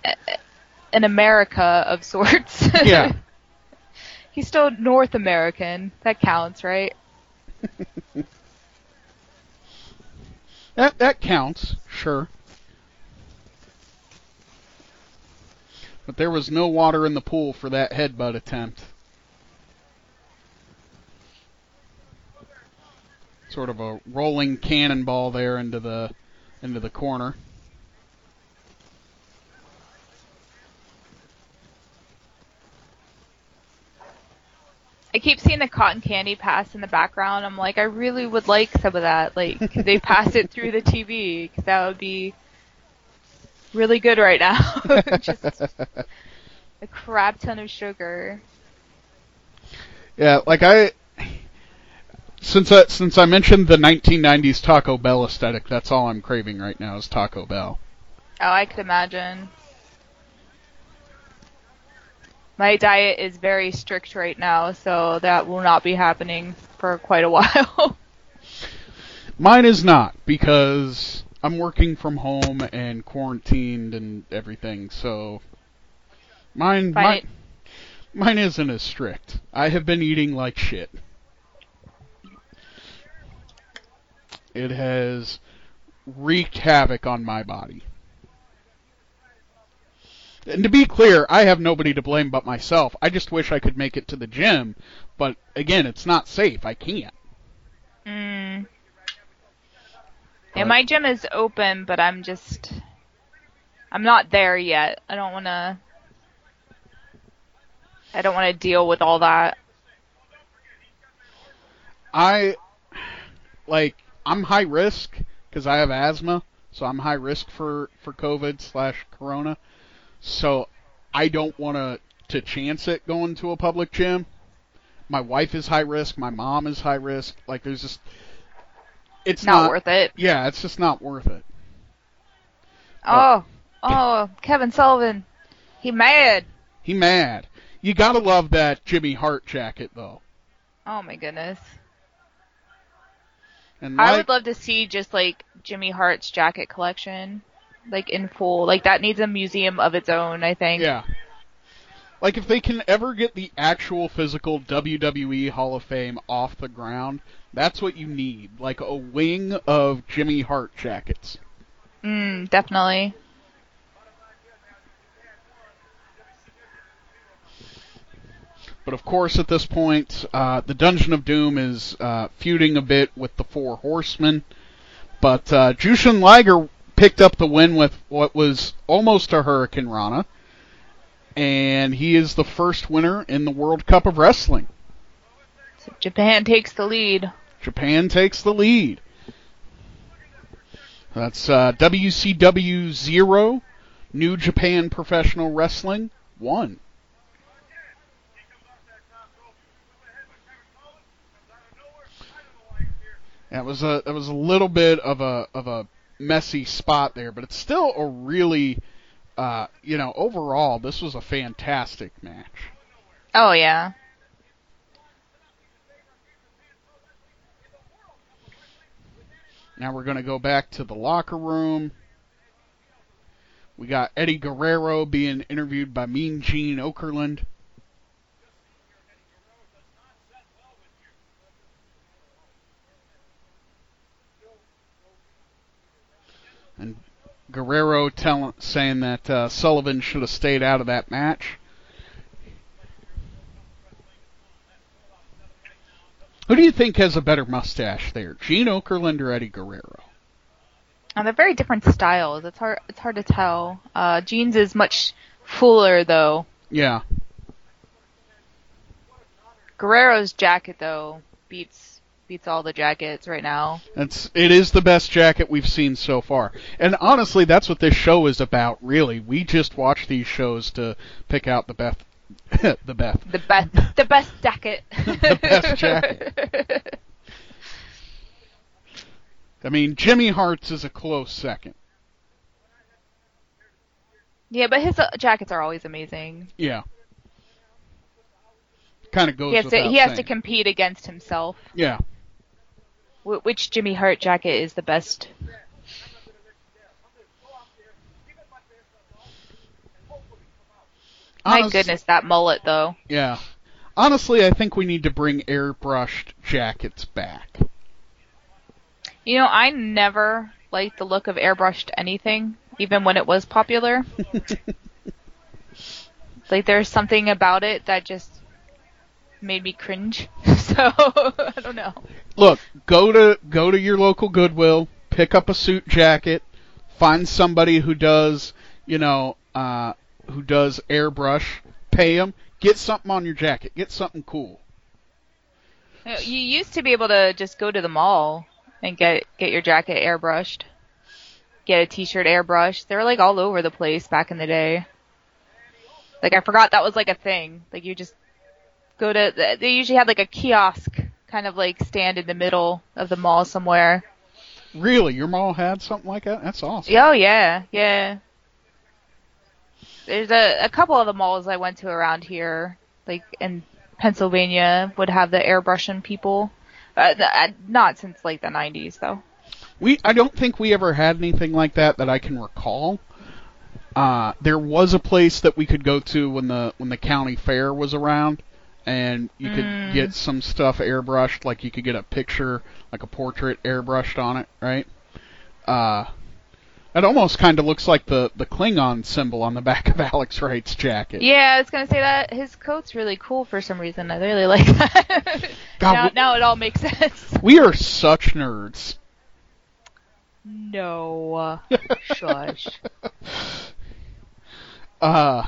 an America of sorts. Yeah. He's still North American. That counts, right? that that counts, sure. But there was no water in the pool for that headbutt attempt. Sort of a rolling cannonball there into the into the corner. I keep seeing the cotton candy pass in the background. I'm like, I really would like some of that. Like, could they pass it through the TV? Cause that would be really good right now. Just a crap ton of sugar. Yeah, like I, since I, since I mentioned the 1990s Taco Bell aesthetic, that's all I'm craving right now is Taco Bell. Oh, I could imagine. My diet is very strict right now, so that will not be happening for quite a while. Mine is not because I'm working from home and quarantined and everything, so mine mine, mine isn't as strict. I have been eating like shit. It has wreaked havoc on my body. And to be clear, I have nobody to blame but myself. I just wish I could make it to the gym, but again, it's not safe. I can't. Mm. Yeah, my gym is open, but I'm just I'm not there yet. I don't want to I don't want to deal with all that. I like I'm high risk because I have asthma, so I'm high risk for for COVID slash Corona. So I don't want to to chance it going to a public gym. My wife is high risk. My mom is high risk. Like there's just it's not, not worth it. Yeah, it's just not worth it. Oh, oh, Kevin Sullivan, he mad. He mad. You gotta love that Jimmy Hart jacket though. Oh my goodness. And I like, would love to see just like Jimmy Hart's jacket collection, like in full. Like that needs a museum of its own. I think. Yeah. Like if they can ever get the actual physical WWE Hall of Fame off the ground, that's what you need. Like a wing of Jimmy Hart jackets. Mm, definitely. But of course, at this point, uh, the Dungeon of Doom is uh, feuding a bit with the Four Horsemen. But uh, Jushin Liger picked up the win with what was almost a Hurricanrana. And he is the first winner in the World Cup of Wrestling. So Japan takes the lead. Japan takes the lead. That's uh, WCW 0, New Japan Professional Wrestling 1. That was a that was a little bit of a of a messy spot there, but it's still a really uh, you know overall this was a fantastic match. Oh yeah. Now we're going to go back to the locker room. We got Eddie Guerrero being interviewed by Mean Gene Okerlund. Guerrero tell, saying that uh, Sullivan should have stayed out of that match. Who do you think has a better mustache there, Gene Okerlund or Eddie Guerrero? Uh, they're very different styles. It's hard. It's hard to tell. Uh, Gene's is much fuller though. Yeah. Guerrero's jacket though beats beats all the jackets right now. It's it is the best jacket we've seen so far. And honestly, that's what this show is about, really. We just watch these shows to pick out the best the best The best. the best jacket. the best jacket. I mean, Jimmy Hart's is a close second. Yeah, but his uh, jackets are always amazing. Yeah. kind of goes. He has to he has to compete against himself. Yeah. Wh- Which Jimmy Hart jacket is the best? My goodness, that mullet though. Yeah. Honestly, I think we need to bring airbrushed jackets back. You know, I never liked the look of airbrushed anything, even when it was popular. like there's something about it that just made me cringe. so I don't know. Look, go to go to your local Goodwill, pick up a suit jacket, find somebody who does, you know, uh, who does airbrush, pay them, get something on your jacket, get something cool. You You used to be able to just go to the mall and get get your jacket airbrushed, get a t-shirt airbrushed. They were like all over the place back in the day. Like I forgot that was like a thing. Like you just go to they usually had like a kiosk kind of like stand in the middle of the mall somewhere. Really, your mall had something like that? That's awesome. Oh yeah, yeah. There's a a couple of the malls I went to around here, like in Pennsylvania, would have the airbrushing people. Uh, uh, not since like the 90s though. We I don't think we ever had anything like that that I can recall. Uh, there was a place that we could go to when the when the county fair was around, and you could Mm. get some stuff airbrushed, like you could get a picture, like a portrait airbrushed on it, right? Uh, it almost kind of looks like the the Klingon symbol on the back of Alex Wright's jacket. Yeah, I was gonna say that his coat's really cool for some reason. I really like that. God, now, we- now it all makes sense. We are such nerds. No, shush. Uh,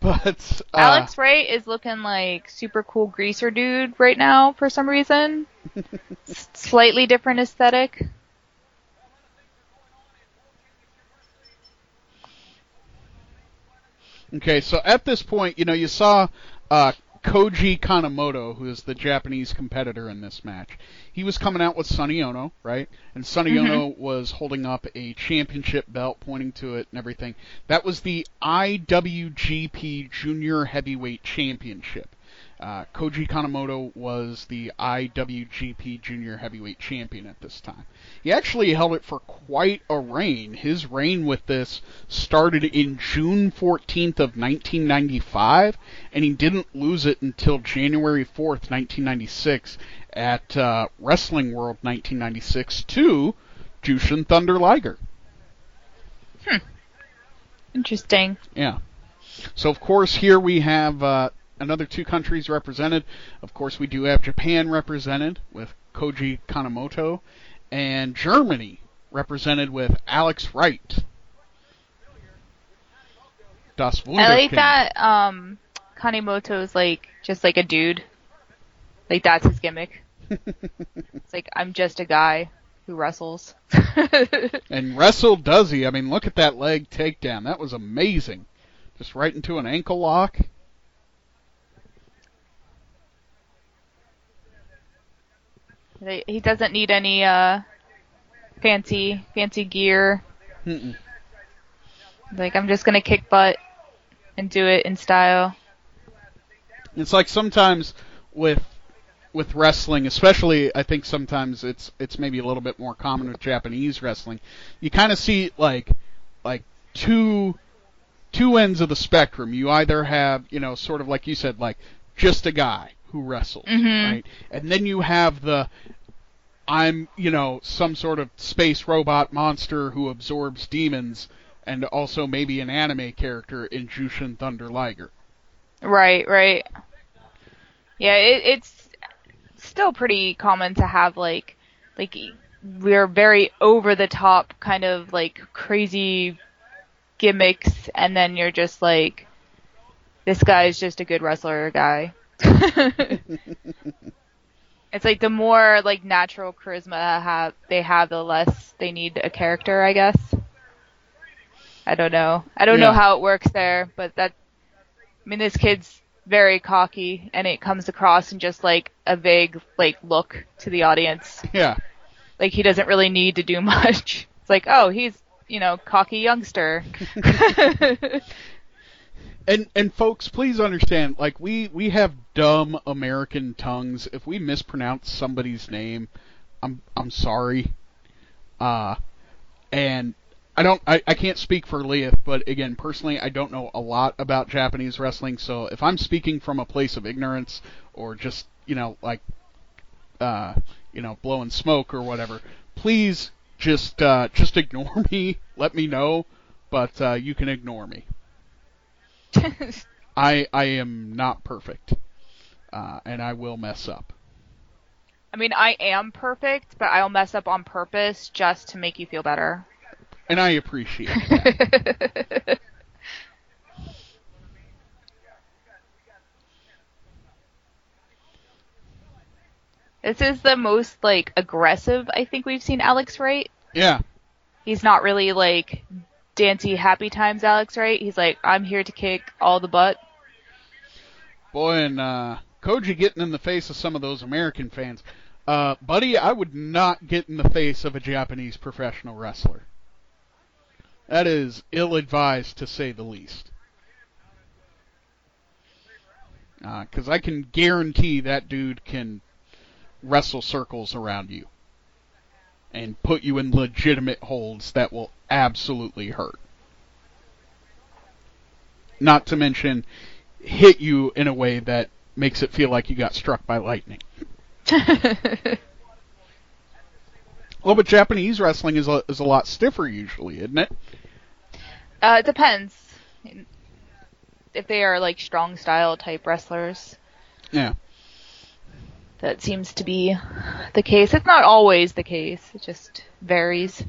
but uh, Alex Wright is looking like super cool greaser dude right now for some reason. S- Slightly different aesthetic. Okay, so at this point, you know, you saw uh, Koji Kanemoto, who is the Japanese competitor in this match. He was coming out with Sonny Ono, right? And Sonny Mhm. Ono was holding up a championship belt, pointing to it and everything. That was the IWGP Junior Heavyweight Championship. Uh, Koji Kanemoto was the IWGP Junior Heavyweight Champion at this time. He actually held it for quite a reign. His reign with this started in June 14th of 1995, and he didn't lose it until January 4th, 1996, at uh, Wrestling World 1996 to Jushin Thunder Liger. Interesting. Yeah. So of course here we have uh, another two countries represented. Of course we do have Japan represented with Koji Kanemoto, and Germany represented with Alex Wright. Das I like that um is like just like a dude. Like that's his gimmick. It's like I'm just a guy who wrestles. And wrestle does he? I mean, look at that leg takedown. That was amazing. Just right into an ankle lock. They- he doesn't need any uh fancy fancy gear. Mm-mm. Like I'm just gonna kick butt and do it in style. It's like sometimes with with wrestling, especially I think sometimes it's it's maybe a little bit more common with Japanese wrestling. You kind of see like like two two ends of the spectrum. You either have, you know, sort of like you said like just a guy who wrestles, Mhm. right? And then you have the I'm, you know, some sort of space robot monster who absorbs demons and also maybe an anime character in Jushin Thunder Liger. Right, right. Yeah, it, it's still pretty common to have like like we're very over the top kind of like crazy gimmicks and then you're just like this guy's just a good wrestler guy. it's like the more like natural charisma have they have the less they need a character, I guess. I don't know. I don't know how it works there, but that I mean, this kid's very cocky, and it comes across in just like a vague like look to the audience. Yeah. Like he doesn't really need to do much. It's like, oh, he's you know cocky youngster. And and folks, please understand, like we we have dumb American tongues. If we mispronounce somebody's name, I'm I'm sorry. Uh and I don't I, I can't speak for Liath, but again, personally I don't know a lot about Japanese wrestling, so if I'm speaking from a place of ignorance or just, you know, like uh you know, blowing smoke or whatever, please just uh just ignore me, let me know, but uh you can ignore me. I I am not perfect, uh, and I will mess up. I mean, I am perfect, but I'll mess up on purpose just to make you feel better. And I appreciate that. this is the most like aggressive I think we've seen Alex Wright. yeah, He's not really like dancey happy times Alex right? He's like I'm here to kick all the butt. boy, and uh, Koji getting in the face of some of those American fans. Uh, buddy, I would not get in the face of a Japanese professional wrestler. That is ill-advised to say the least. Because I can guarantee that dude can wrestle circles around you and put you in legitimate holds that will absolutely hurt. Not to mention hit you in a way that makes it feel like you got struck by lightning. Well, but Japanese wrestling is a, is a lot stiffer usually, isn't it? Uh, it depends. If they are like strong style type wrestlers, Yeah. That seems to be the case. It's not always the case. It just varies.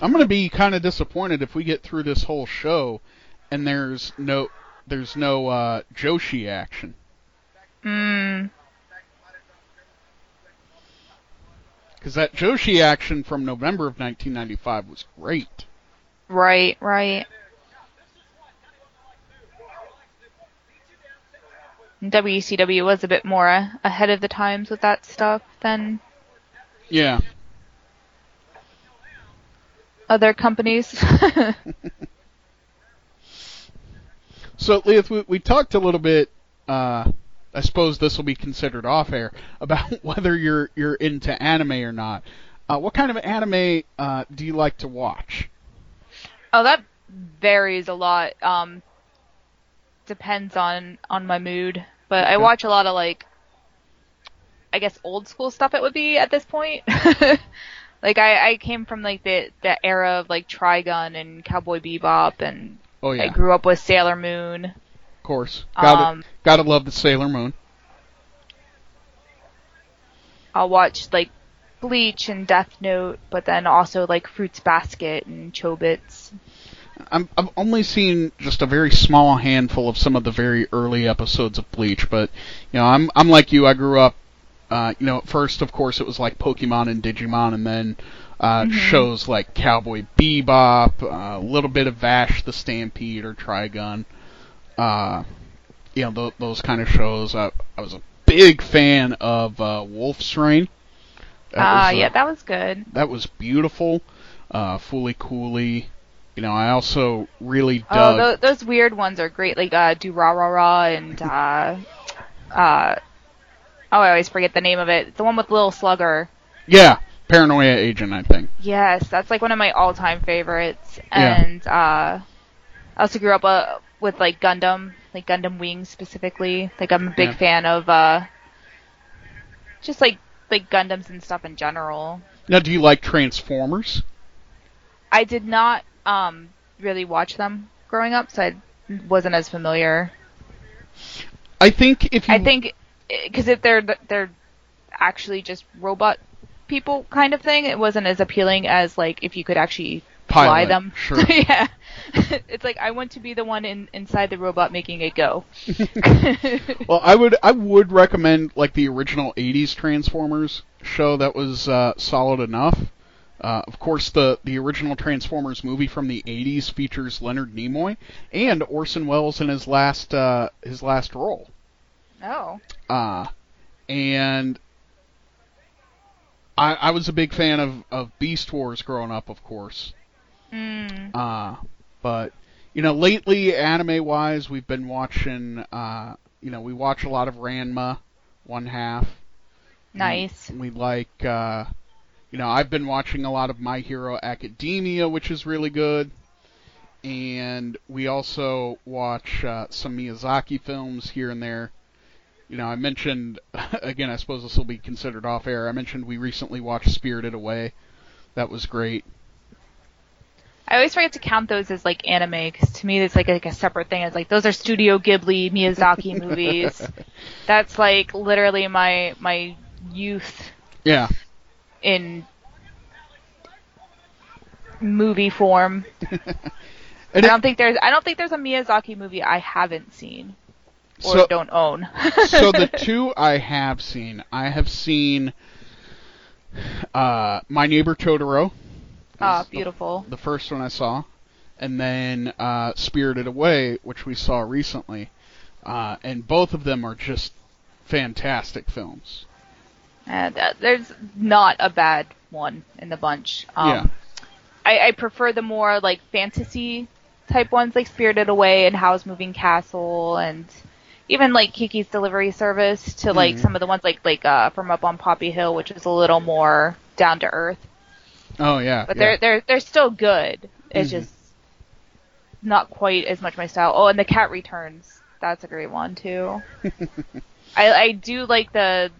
I'm going to be kind of disappointed if we get through this whole show and there's no there's no uh, Joshi action. Hmm. Because that Joshi action from November of 1995 was great. Right. Right. WCW was a bit more ahead of the times with that stuff than Yeah. other companies. So, Liath, we, we talked a little bit. Uh, I suppose this will be considered off air about whether you're you're into anime or not. Uh, what kind of anime uh, do you like to watch? oh, that varies a lot. Um, depends on on my mood, but I watch a lot of like, I guess old school stuff. It would be at this point. like I I came from like the the era of like Trigun and Cowboy Bebop, and Oh yeah, I grew up with Sailor Moon. of course. Gotta Um, gotta love the Sailor Moon. I'll watch like Bleach and Death Note, but then also like Fruits Basket and Chobits. I'm, I've only seen just a very small handful of some of the very early episodes of Bleach, but you know, I'm I'm like you. I grew up, uh, you know, at first, of course, it was like Pokemon and Digimon, and then uh, shows like Cowboy Bebop, uh, a little bit of Vash the Stampede or Trigun, uh, you know, th- those kind of shows. I, I was a big fan of uh, Wolf's Rain. Ah, uh, yeah, that was good. that was beautiful. Uh, Fooly Cooley. You know, I also really Oh, dug. tho- those weird ones are great, like uh, Do Ra Ra Ra and uh, uh, oh, I always forget the name of it. The one with Little Slugger. Yeah, Paranoia Agent, I think. Yes, that's like one of my all-time favorites. Yeah. And uh, I also grew up uh, with like Gundam, like Gundam Wings specifically. Like I'm a big Yeah. fan of uh, just like like Gundams and stuff in general. Now, do you like Transformers? I did not um really watch them growing up, so I wasn't as familiar. I think if you. I think because if they're they're actually just robot people kind of thing, it wasn't as appealing as like if you could actually fly them. sure. yeah. it's like I want to be the one in inside the robot making it go. Well, I would I would recommend like the original '80s Transformers show. That was uh, solid enough. Uh, of course, the the original Transformers movie from the '80s features Leonard Nimoy and Orson Welles in his last uh, his last role. oh. Uh, and I, I was a big fan of, of Beast Wars growing up, of course. Mm. Uh, but you know, lately anime wise, we've been watching. Uh, you know, we watch a lot of Ranma, one half. Nice. We, we like. Uh, you know, I've been watching a lot of My Hero Academia, which is really good. And we also watch uh, some Miyazaki films here and there. You know, I mentioned again. I suppose this will be considered off air. I mentioned we recently watched Spirited Away. That was great. I always forget to count those as like anime because to me it's like like a separate thing. It's like those are Studio Ghibli Miyazaki movies. That's like literally my my youth Yeah. In movie form. I don't think there's I don't think there's a Miyazaki movie I haven't seen or So- don't own. so the two I have seen, I have seen uh, My Neighbor Totoro. Ah, the- beautiful. The, first one I saw, and then uh, Spirited Away, which we saw recently, uh, and both of them are just fantastic films. Uh, th- there's not a bad one in the bunch. Um, Yeah. I, I prefer the more like fantasy type ones, like Spirited Away and Howl's Moving Castle, and even like Kiki's Delivery Service, to like Mhm. some of the ones like like uh, from Up on Poppy Hill, which is a little more down to earth. Oh yeah, But yeah. they're they're they're still good. It's Mhm. just not quite as much my style. Oh, and The Cat Returns. That's a great one too. I I do like the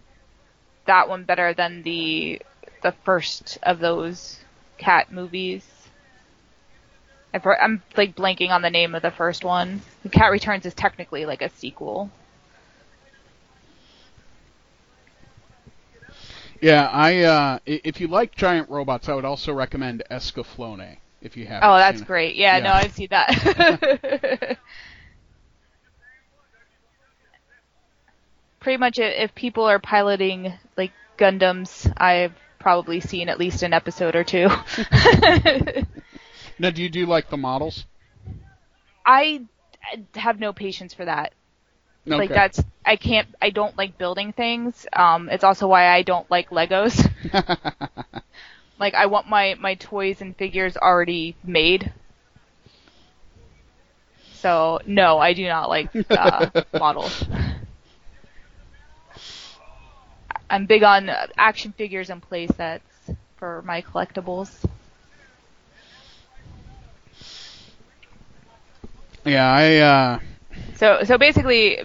that one better than the the first of those cat movies. I'm like blanking on the name of the first one. The Cat Returns is technically like a sequel. yeah, I uh, if you like giant robots, I would also recommend Escaflowne if you have. Oh, that's great. Yeah, Yeah. no, I've seen that. Pretty much, if people are piloting like Gundams, I've probably seen at least an episode or two. Now, do you do like the models? I have no patience for that. Like that's I can't I don't like building things. Um it's also why I don't like Legos. like I want my my toys and figures already made. So no, I do not like uh, models. I'm big on action figures and play sets for my collectibles. yeah, I. Uh, So so basically,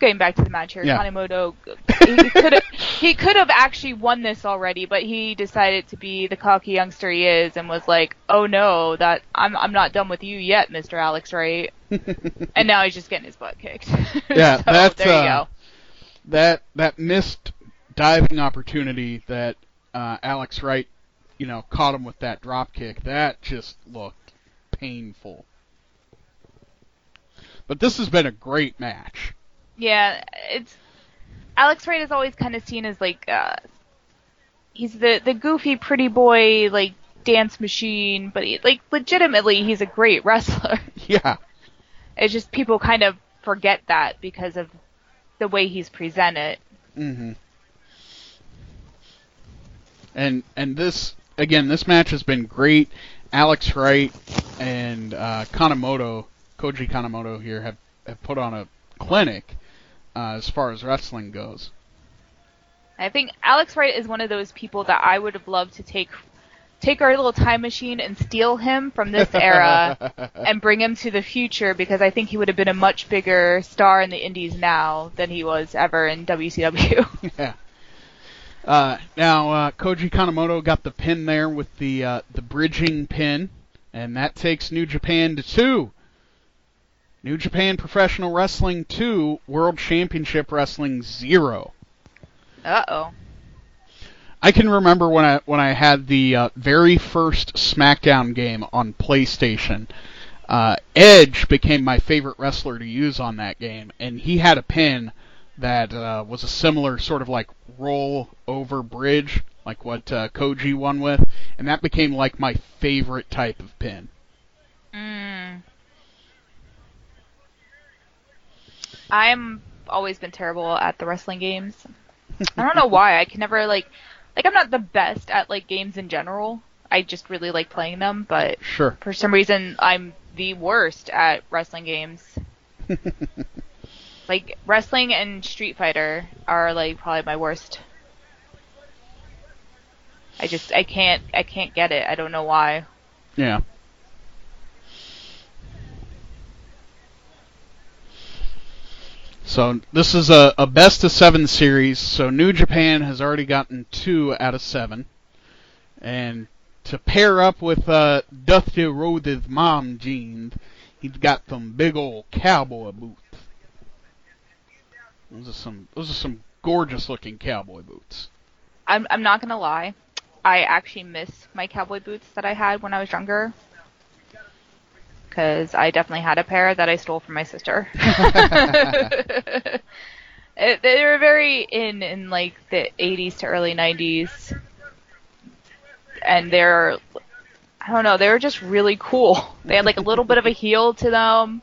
getting back to the match here, Yeah. Kanemoto he could have he could have actually won this already, but he decided to be the cocky youngster he is and was like, "Oh no, that I'm I'm not done with you yet, Mr. Alex Wright." and now he's just getting his butt kicked. Yeah, so, that's, there you uh, go. that that missed diving opportunity that uh, Alex Wright, you know, caught him with that drop kick. That just looked painful. But this has been a great match. Yeah, it's Alex Wright is always kind of seen as like uh he's the the goofy pretty boy like dance machine, but he, like legitimately he's a great wrestler. Yeah, It's just people kind of forget that because of the way he's presented. hmm And and this again, this match has been great. Alex Wright and uh, Kanemoto, Koji Kanemoto here have have put on a clinic uh, as far as wrestling goes. I think Alex Wright is one of those people that I would have loved to take take our little time machine and steal him from this era and bring him to the future because I think he would have been a much bigger star in the indies now than he was ever in WCW. yeah. Uh, now uh, Koji Kanemoto got the pin there with the uh, the bridging pin, and that takes New Japan to two. New Japan Professional Wrestling two, World Championship Wrestling zero. uh oh. I can remember when I when I had the uh, very first SmackDown game on PlayStation. Uh, Edge became my favorite wrestler to use on that game, and he had a pin that uh, was a similar sort of like roll over bridge, like what uh, Koji won with, and that became like my favorite type of pin. Mm. I'm always been terrible at the wrestling games. I don't know why. I can never like like I'm not the best at like games in general. I just really like playing them, but Sure. for some reason I'm the worst at wrestling games. like wrestling and Street Fighter are like probably my worst. I just I can't I can't get it. I don't know why. Yeah. So this is a, a best of seven series. So New Japan has already gotten two out of seven, and to pair up with uh, Dusty Rhodes' mom jeans, he's got some big old cowboy boots. Those are some those are some gorgeous looking cowboy boots. I'm I'm not gonna lie. I actually miss my cowboy boots that I had when I was younger. Because I definitely had a pair that I stole from my sister. it, they were very in in like the 80s to early 90s, and they're I don't know they were just really cool. They had like a little bit of a heel to them.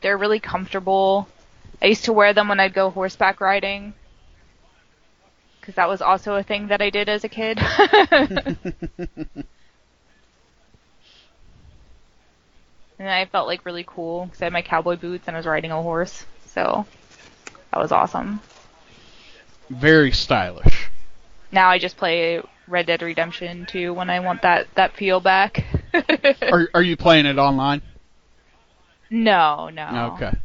They're really comfortable. I used to wear them when I'd go horseback riding because that was also a thing that I did as a kid. and I felt like really cool because I had my cowboy boots and I was riding a horse. So that was awesome. Very stylish. Now I just play Red Dead Redemption 2 when I want that that feel back. are are you playing it online? No, no. Okay.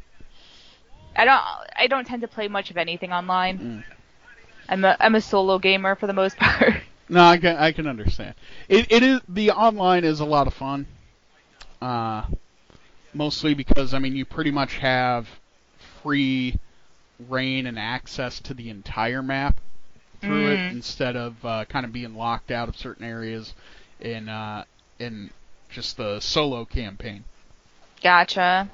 I don't I don't tend to play much of anything online. Mm. I'm a I'm a solo gamer for the most part. No, I can I can understand. It it is the online is a lot of fun. Uh, mostly because I mean you pretty much have free reign and access to the entire map through it Mm. instead of uh, kind of being locked out of certain areas in uh, in just the solo campaign. Gotcha.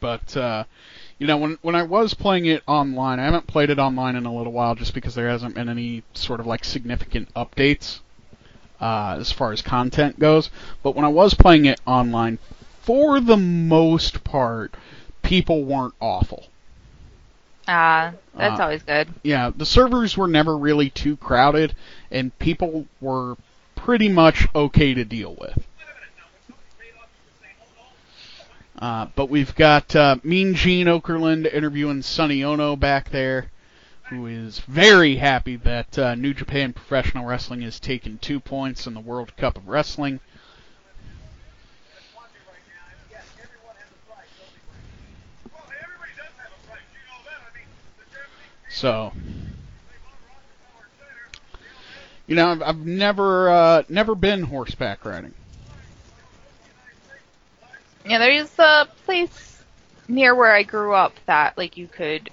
But uh, you know, when when I was playing it online, I haven't played it online in a little while, just because there hasn't been any sort of like significant updates uh, as far as content goes. But when I was playing it online, for the most part, people weren't awful. Ah, that's Uh, always good. Yeah, the servers were never really too crowded, and people were pretty much okay to deal with. Uh, but we've got uh, Mean Gene Okerlund interviewing Sonny Ono back there, who is very happy that uh, New Japan Professional Wrestling has taken two points in the World Cup of Wrestling. So, you know, I've, I've never uh, never been horseback riding. Yeah, there's a place near where I grew up that like you could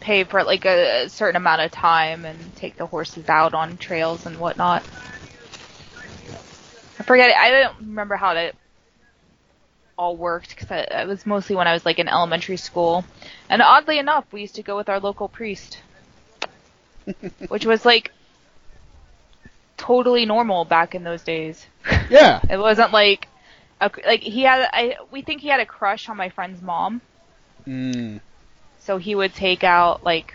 pay for like a, a certain amount of time and take the horses out on trails and whatnot. I forget it. I don't remember how it all worked because it was mostly when I was like in elementary school. And oddly enough, we used to go with our local priest, which was like totally normal back in those days. Yeah. It wasn't like a, like he had I we think he had a crush on my friend's mom, Mm. so he would take out like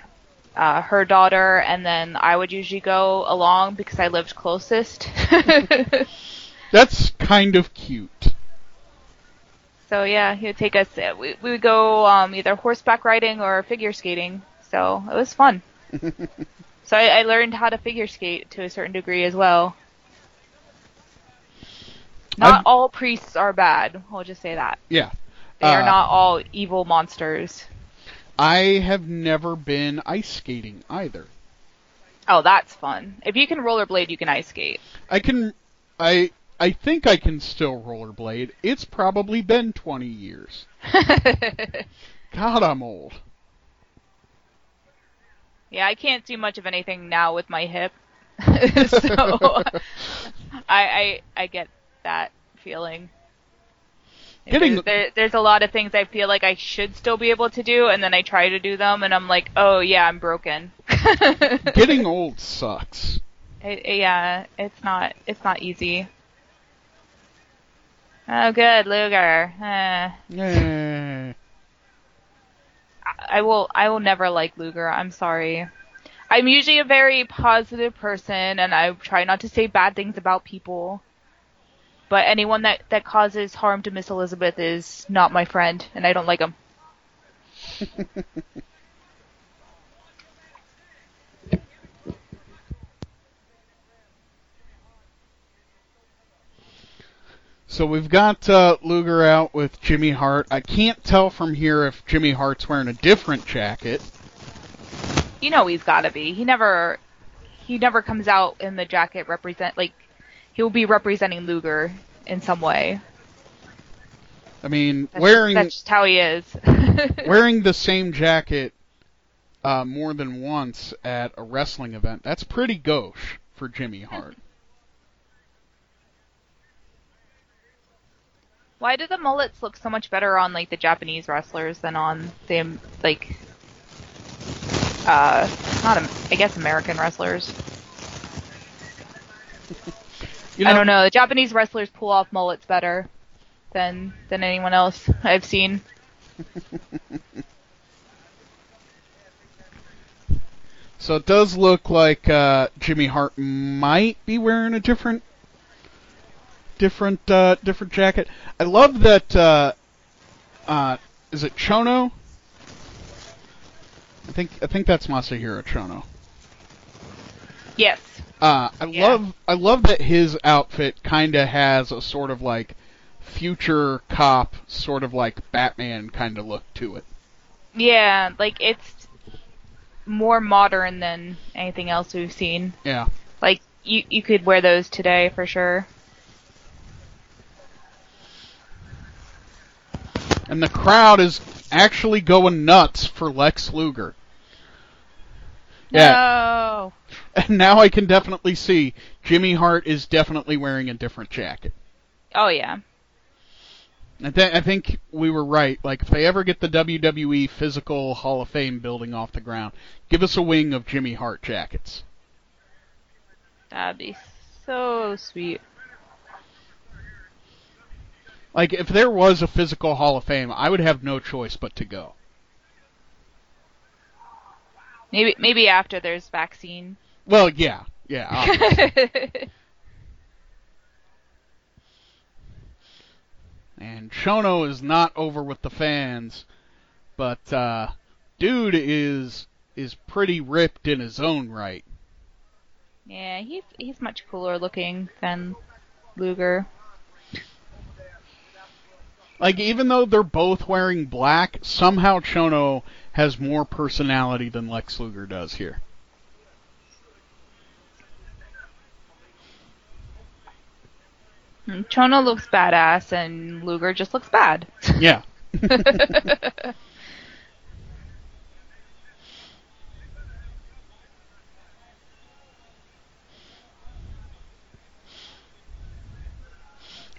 uh, her daughter, and then I would usually go along because I lived closest. That's kind of cute. so yeah, he would take us. uh, We we would go um, either horseback riding or figure skating. So it was fun. so I, I learned how to figure skate to a certain degree as well. Not I've- all priests are bad. I'll just say that. Yeah. They are Uh, not all evil monsters. I have never been ice skating either. Oh, that's fun. If you can rollerblade, you can ice skate. I can I I think I can still rollerblade. It's probably been 20 years. God, I'm old. yeah, I can't do much of anything now with my hip. so I, I I get that feeling. Getting- There's, there, there's a lot of things I feel like I should still be able to do, and then I try to do them, and I'm like, oh yeah, I'm broken. Getting old sucks. It, yeah, it's not it's not easy. Oh, good, Luger. Eh. Eh. I will I will never like Luger. I'm sorry. I'm usually a very positive person and I try not to say bad things about people. But anyone that that causes harm to Miss Elizabeth is not my friend, and I don't like him. So we've got uh, Luger out with Jimmy Hart. I can't tell from here if Jimmy Hart's wearing a different jacket. You know he's got to be. He never he never comes out in the jacket represent like he will be representing Luger in some way. I mean, That's wearing just, that's just how he is. wearing the same jacket uh, more than once at a wrestling event. That's pretty gauche for Jimmy Hart. Why do the mullets look so much better on like the Japanese wrestlers than on the like uh not I guess American wrestlers? You know, I don't know. The Japanese wrestlers pull off mullets better than than anyone else I've seen. So it does look like uh, Jimmy Hart might be wearing a different, different, uh, different jacket. I love that. Uh, uh, is it Chono? I think I think that's Masahiro Chono. Yes. Uh, I Yeah. love I love that his outfit kind of has a sort of like future cop, sort of like Batman kind of look to it. Yeah, like it's more modern than anything else we've seen. Yeah. Like you you could wear those today for sure. And the crowd is actually going nuts for Lex Luger. Yeah. No. And now I can definitely see Jimmy Hart is definitely wearing a different jacket. Oh yeah. I, th- I think we were right. Like, if they ever get the WWE Physical Hall of Fame building off the ground, give us a wing of Jimmy Hart jackets. That'd be so sweet. Like, if there was a Physical Hall of Fame, I would have no choice but to go. Maybe maybe after there's vaccine. Well, yeah, yeah. and Chono is not over with the fans, but uh, dude is is pretty ripped in his own right. yeah, he's he's much cooler looking than Luger. Like even though they're both wearing black, somehow Chono has more personality than Lex Luger does here. Mm, Chono looks badass and Luger just looks bad. Yeah.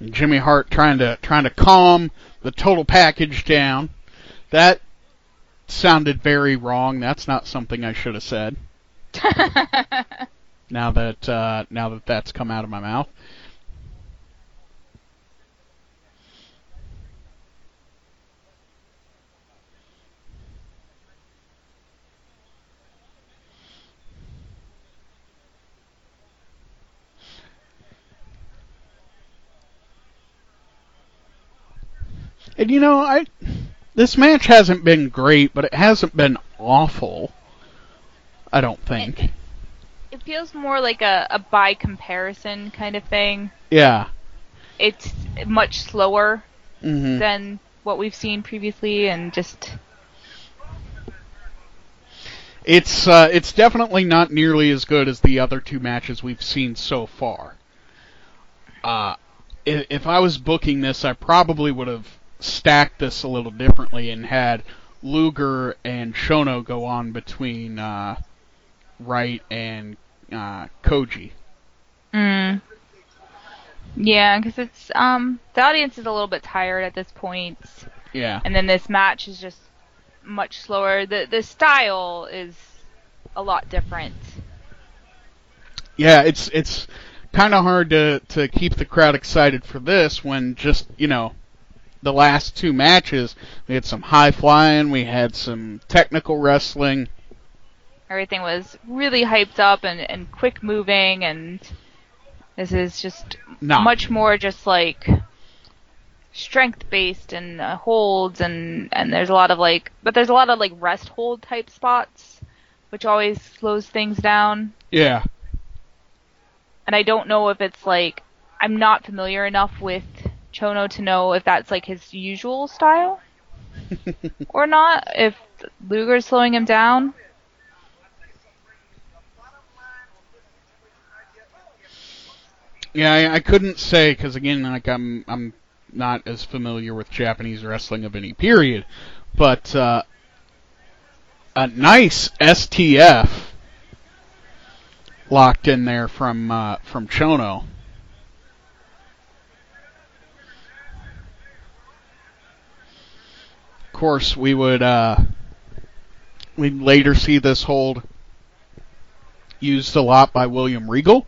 Jimmy Hart trying to trying to calm the total package down. That sounded very wrong. That's not something I should have said. Now that uh, now that that's come out of my mouth. And you know, I this match hasn't been great, but it hasn't been awful. I don't think. it feels more like a, a by comparison kind of thing. Yeah. It's much slower hmm than what we've seen previously and just It's uh, it's definitely not nearly as good as the other two matches we've seen so far. Uh, i- if I was booking this, I probably would have stacked this a little differently and had Luger and Chono go on between uh, Wright and uh, Koji. Mm. Yeah, because it's um the audience is a little bit tired at this point, Yeah. and then this match is just much slower. the The style is a lot different. Yeah, it's it's kind of hard to to keep the crowd excited for this when just you know the last two matches we had some high flying, we had some technical wrestling. Everything was really hyped up and and quick moving, and This is just No. much more just like strength based and uh, holds and and there's a lot of like but there's a lot of like rest hold type spots which always slows things down Yeah. and I don't know if it's like I'm not familiar enough with Chono to know if that's like his usual style or not if Luger's slowing him down Yeah, I, I couldn't say because again, like I'm I'm not as familiar with Japanese wrestling of any period, but uh, a nice STF locked in there from uh, from Chono. Course, we would uh, we'd later see this hold used a lot by William Regal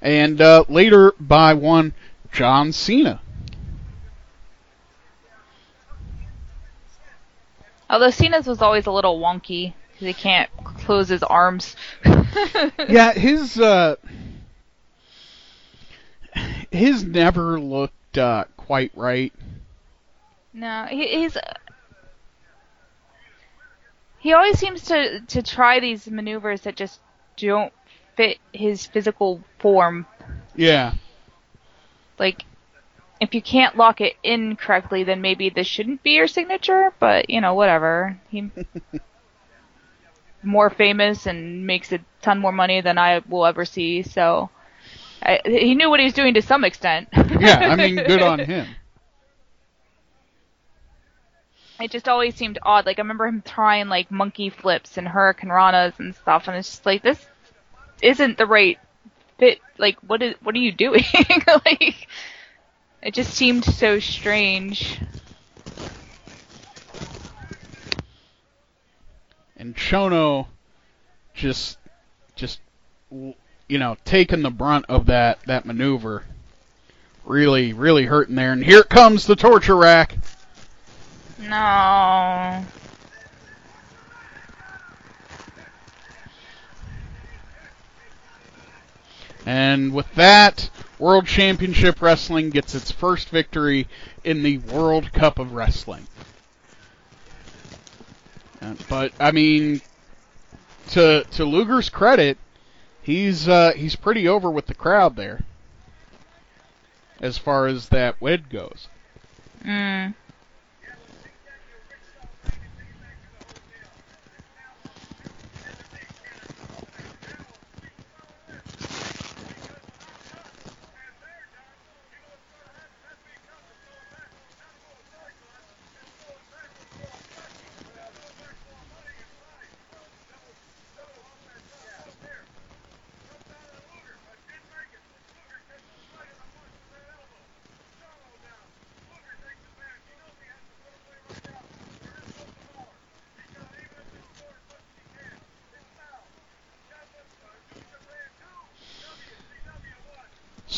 and uh, later by one John Cena. although Cena's was always a little wonky because he can't close his arms yeah, his uh, his never looked uh, quite right. No, he, he's. He always seems to to try these maneuvers that just don't fit his physical form. Yeah, Like, if you can't lock it in correctly, then maybe this shouldn't be your signature. But you know, whatever. He more famous and makes a ton more money than I will ever see. So, I, he knew what he was doing to some extent. yeah. I mean, good on him. it just always seemed odd. Like I remember him trying like monkey flips and hurricanranas and stuff, and it's just like this isn't the right fit. Like what is what are you doing? like it just seemed so strange. And Chono just just you know taking the brunt of that that maneuver. Really, really hurting there. And here comes the torture rack. No. And with that, World Championship Wrestling gets its first victory in the World Cup of Wrestling. Uh, but I mean, to to Luger's credit, he's uh, he's pretty over with the crowd there, as far as that wed goes. Mm.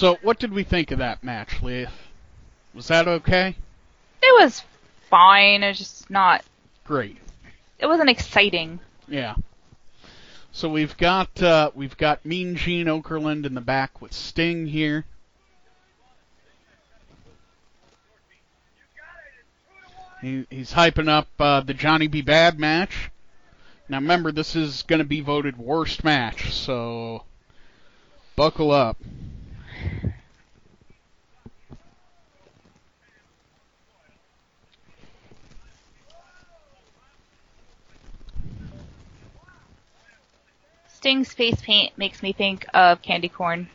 So, what did we think of that match, Liath? Was that okay? It was fine. It was just not. Great. It wasn't exciting. Yeah. So we've got uh, we've got Mean Gene Okerlund in the back with Sting here. He, he's hyping up uh, the Johnny B. Badd match. Now remember, this is going to be voted worst match, so buckle up. Sting's face paint makes me think of candy corn.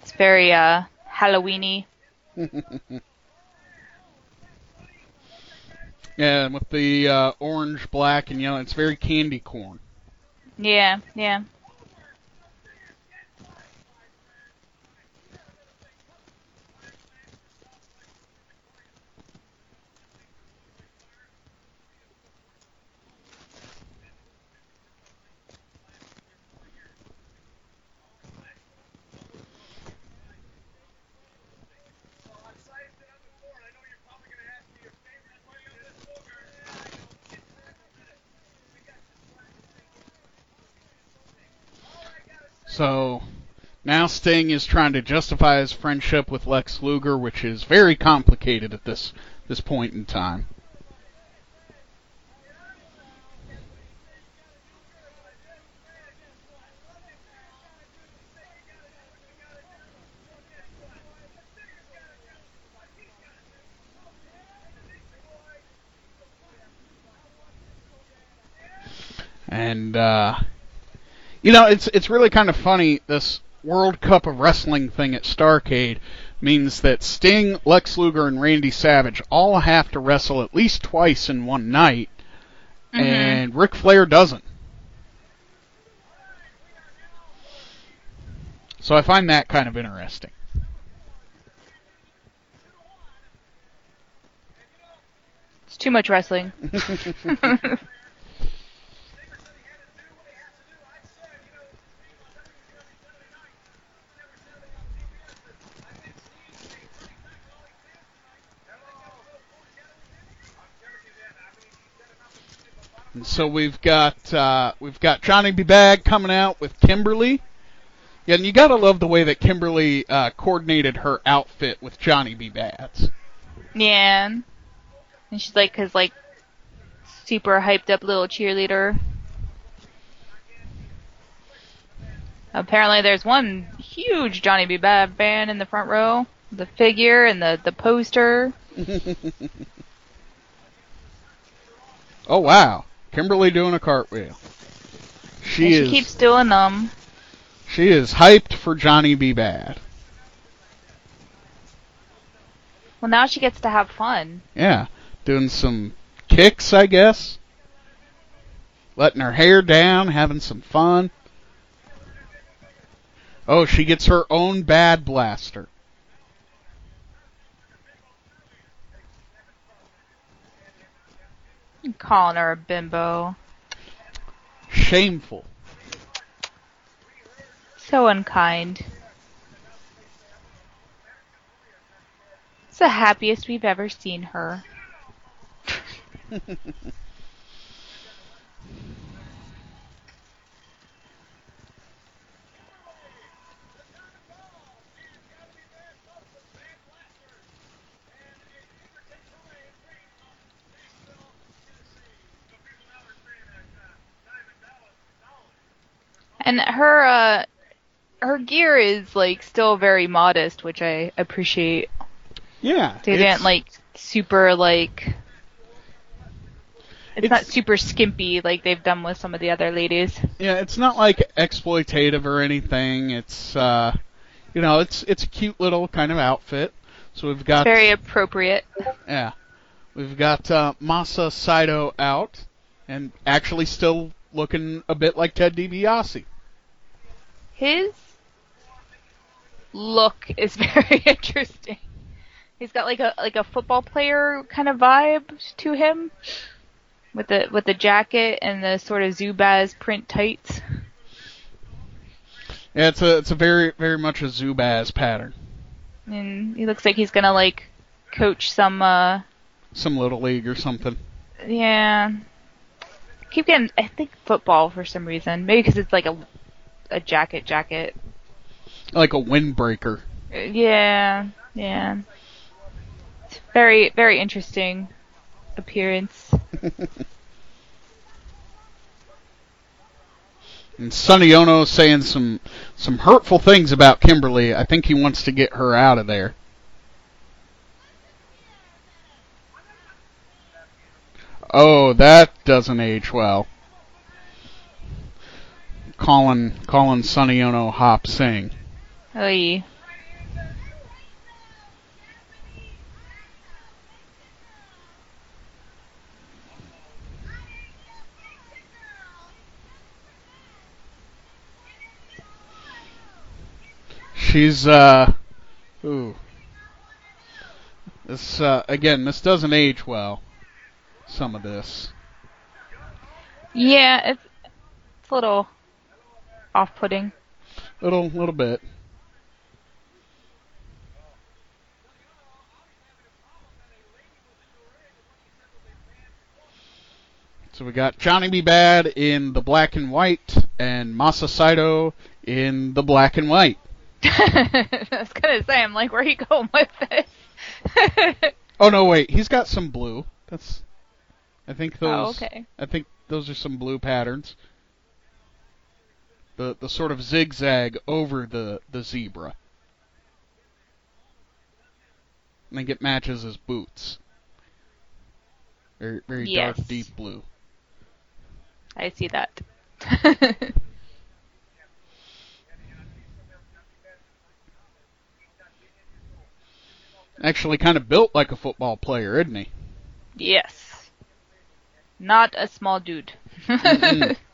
It's very uh Halloweeny. Yeah, and with the uh, orange, black, and yellow, it's very candy corn. Yeah, yeah. So now Sting is trying to justify his friendship with Lex Luger, which is very complicated at this this point in time. And uh, you know, it's it's really kind of funny this World Cup of Wrestling thing at Starrcade means that Sting, Lex Luger, and Randy Savage all have to wrestle at least twice in one night, Mhm. and Ric Flair doesn't. So I find that kind of interesting. It's too much wrestling. And so we've got uh, we've got Johnny B. Badd coming out with Kimberly. Yeah, and you gotta love the way that Kimberly uh, coordinated her outfit with Johnny B. Badd's. yeah. And she's like his like super hyped up little cheerleader. Apparently there's one huge Johnny B. Badd fan in the front row. The figure and the, the poster. Oh wow, Kimberly doing a cartwheel. She and she is keeps doing them. she is hyped for Johnny B. Badd. Well now she gets to have fun. Yeah, doing some kicks, I guess. Letting her hair down, having some fun. Oh, she gets her own bad blaster. Calling her a bimbo. Shameful. So unkind. It's the happiest we've ever seen her. And her uh her gear is like still very modest, which I appreciate. Yeah. They it's- didn't like super like it's, not super skimpy like they've done with some of the other ladies. Yeah, it's not like exploitative or anything. It's uh you know, it's it's a cute little kind of outfit. So we've got Very appropriate. yeah. We've got uh Masa Saito out and actually still looking a bit like Ted DiBiase. His look is very interesting. He's got like a like a football player kind of vibe to him, with the with the jacket and the sort of Zubaz print tights. Yeah, it's a it's a very very much a Zubaz pattern. And he looks like he's gonna like coach some uh Some little league or something. yeah. Keep getting I think football for some reason. Maybe because it's like a a jacket jacket. Like a windbreaker. Yeah, yeah. It's very very interesting appearance. And Sonny Ono saying some some hurtful things about Kimberly. I think he wants to get her out of there. Oh, that doesn't age well. Calling calling Sonny Ono Hop Sing. Oy. She's uh ooh. This uh again, this doesn't age well. Some of this. Yeah, it's it's a little off-putting. Little little bit. So we got Johnny B. Badd in the black and white and Masa Saito in the black and white. I was gonna say, I'm like, where are you going with this? Oh no, wait, he's got some blue. That's I think oh, those oh, okay. I think those are some blue patterns. The the sort of zigzag over the the zebra. I think it matches his boots. Very very Yes. dark deep blue. I see that. Actually kind of built like a football player, isn't he? yes. Not a small dude.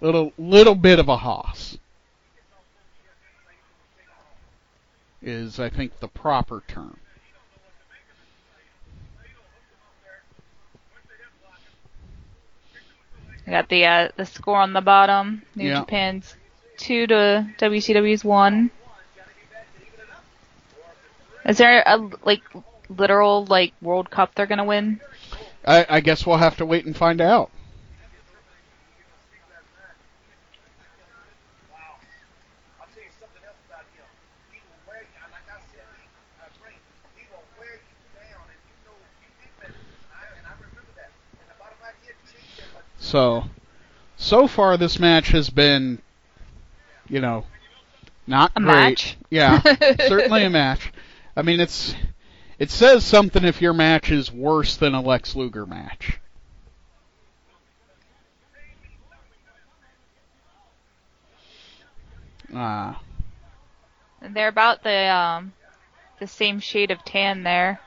Little little bit of a hoss is I think the proper term. I got the uh, the score on the bottom. New Yeah. Japan's two to WCW's one. Is there a like literal like World Cup they're gonna win? I, I guess we'll have to wait and find out. I'll tell you something else about him. He will wear you, like I said, uh, Frank, he will wear you down, and you know you did that, and I, and I remember that. And the bottom line, he had changed that much. So, so far this match has been, you know, not A great. match. Yeah, certainly a match. I mean, it's it says something if your match is worse than a Lex Luger match. Ah, they're about the um the same shade of tan there.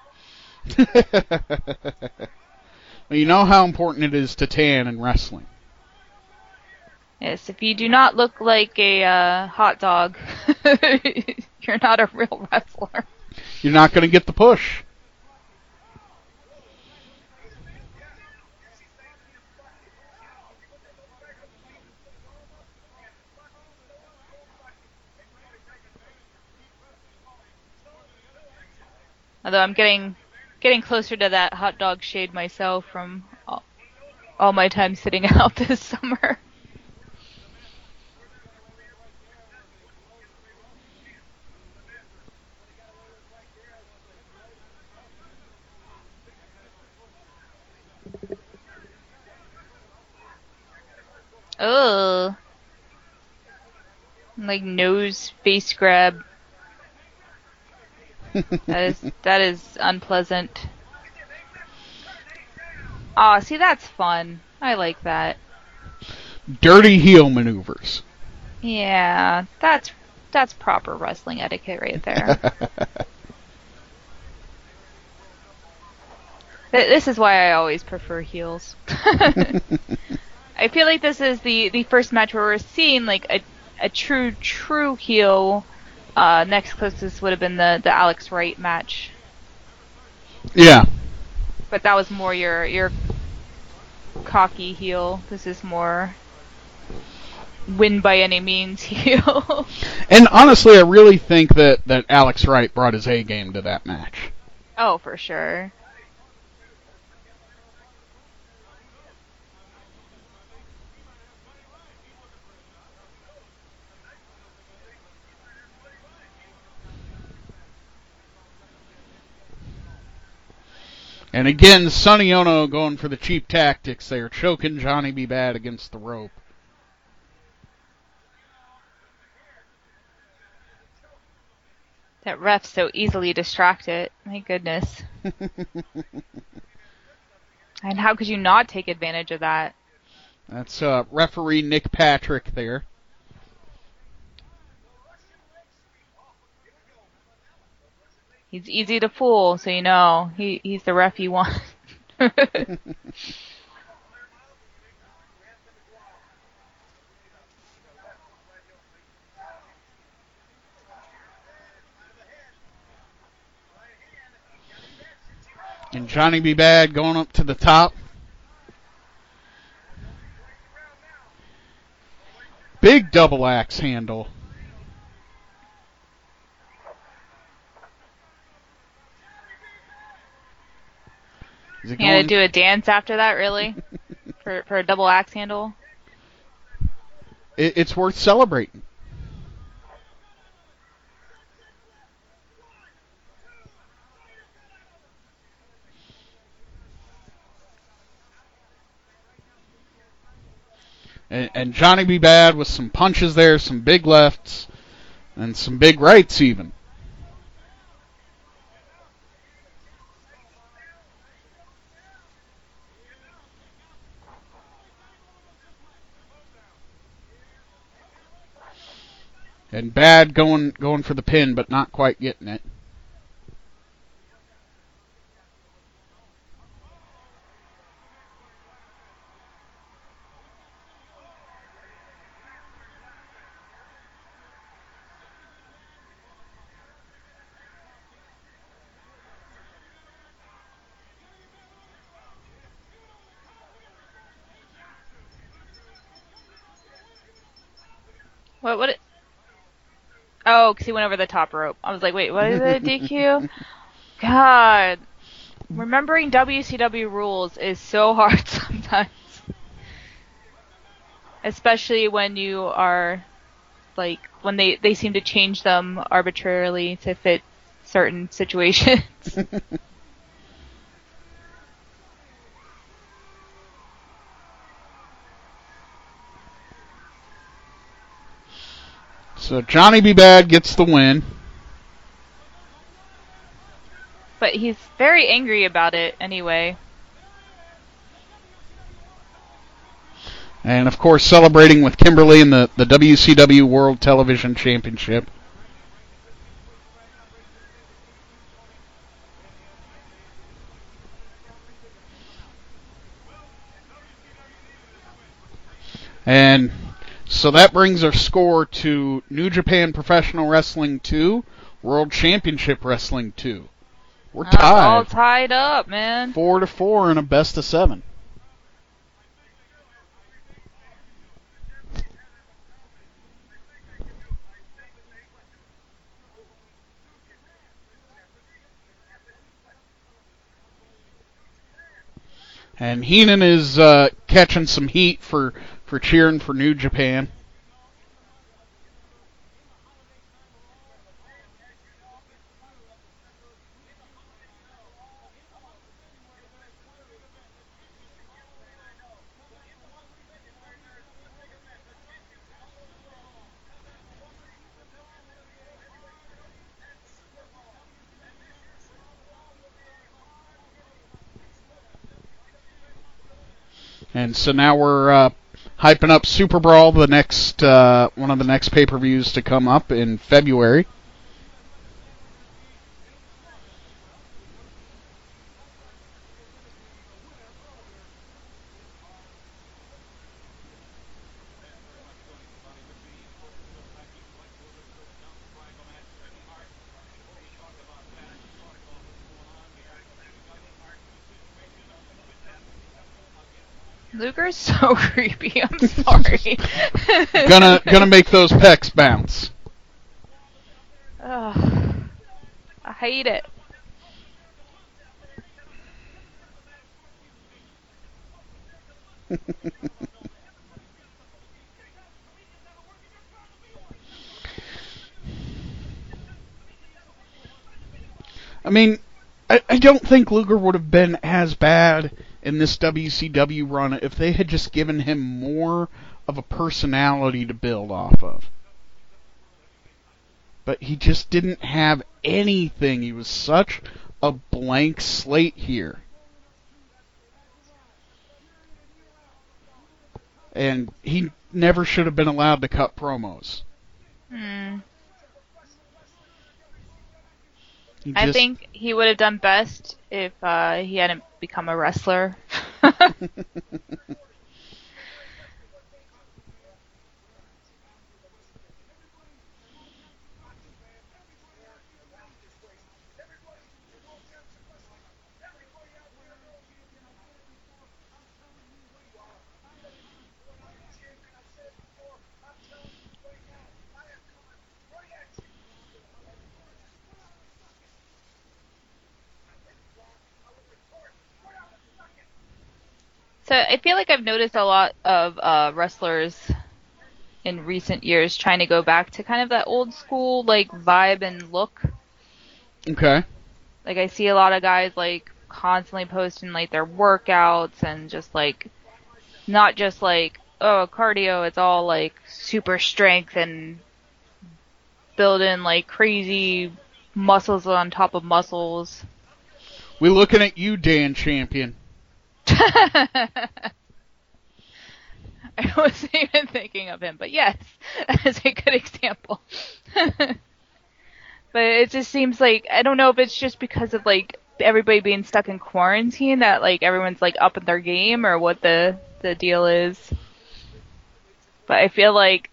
you know how important it is to tan in wrestling. Yes, if you do not look like a uh, hot dog, you're not a real wrestler. You're not going to get the push. Although I'm getting getting closer to that hot dog shade myself from all, all my time sitting out this summer. Oh. Like nose face grab. That is that is unpleasant. Aw, see that's fun. I like that. Dirty heel maneuvers. Yeah, that's that's proper wrestling etiquette right there. This is why I always prefer heels. I feel like this is the the first match where we're seeing like a a true true heel. Uh, next closest would have been the the Alex Wright match, yeah. but that was more your your cocky heel. This is more win by any means heel. And honestly, I really think that, that Alex Wright brought his A game to that match. oh, for sure. And again, Sonny Ono going for the cheap tactics there, choking Johnny B. Badd against the rope. That ref so easily distracted. My goodness. And how could you not take advantage of that? That's uh, referee Nick Patrick there. He's easy to fool, so you know he he's the ref you want. And Johnny B. Badd going up to the top. Big double axe handle. Is it you had to do a dance after that, really? for for a double axe handle? it, it's worth celebrating. And, and Johnny B. Badd with some punches there, some big lefts, and some big rights even. And Badd going going for the pin, but not quite getting it. What? What? It, oh, because he went over the top rope. I was like, wait, what is it? DQ? God, remembering WCW rules is so hard sometimes, especially when you are like when they they seem to change them arbitrarily to fit certain situations. So Johnny B. Badd gets the win. but he's very angry about it anyway. And of course, celebrating with Kimberly in the, the WCW World Television Championship. And so that brings our score to New Japan Professional Wrestling 2, World Championship Wrestling 2. We're That's all tied. tied up, man. Four to four in a best of seven. And Heenan is uh, catching some heat for, for cheering for New Japan. And so now we're uh, hyping up SuperBrawl, the next uh, one of the next pay per views to come up in February. Luger's so creepy. Sorry. Gonna gonna make those pecs bounce. Ugh. I hate it. I mean, I, I don't think Luger would have been as bad in this WCW run if they had just given him more of a personality to build off of. But he just didn't have anything. He was such a blank slate here. And he never should have been allowed to cut promos. Hmm. He I think he would have done best if uh, he hadn't become a wrestler. So I feel like I've noticed a lot of uh, wrestlers in recent years, trying to go back to kind of that old school like vibe and look. Okay. Like I see a lot of guys like constantly posting like their workouts and just like not just like oh cardio, it's all like super strength and building like crazy muscles on top of muscles. We're looking at you, Dan Champion. I wasn't even thinking of him, but yes, that is a good example. but it just seems like I don't know if it's just because of like everybody being stuck in quarantine that like everyone's like up in their game or what the the deal is. But I feel like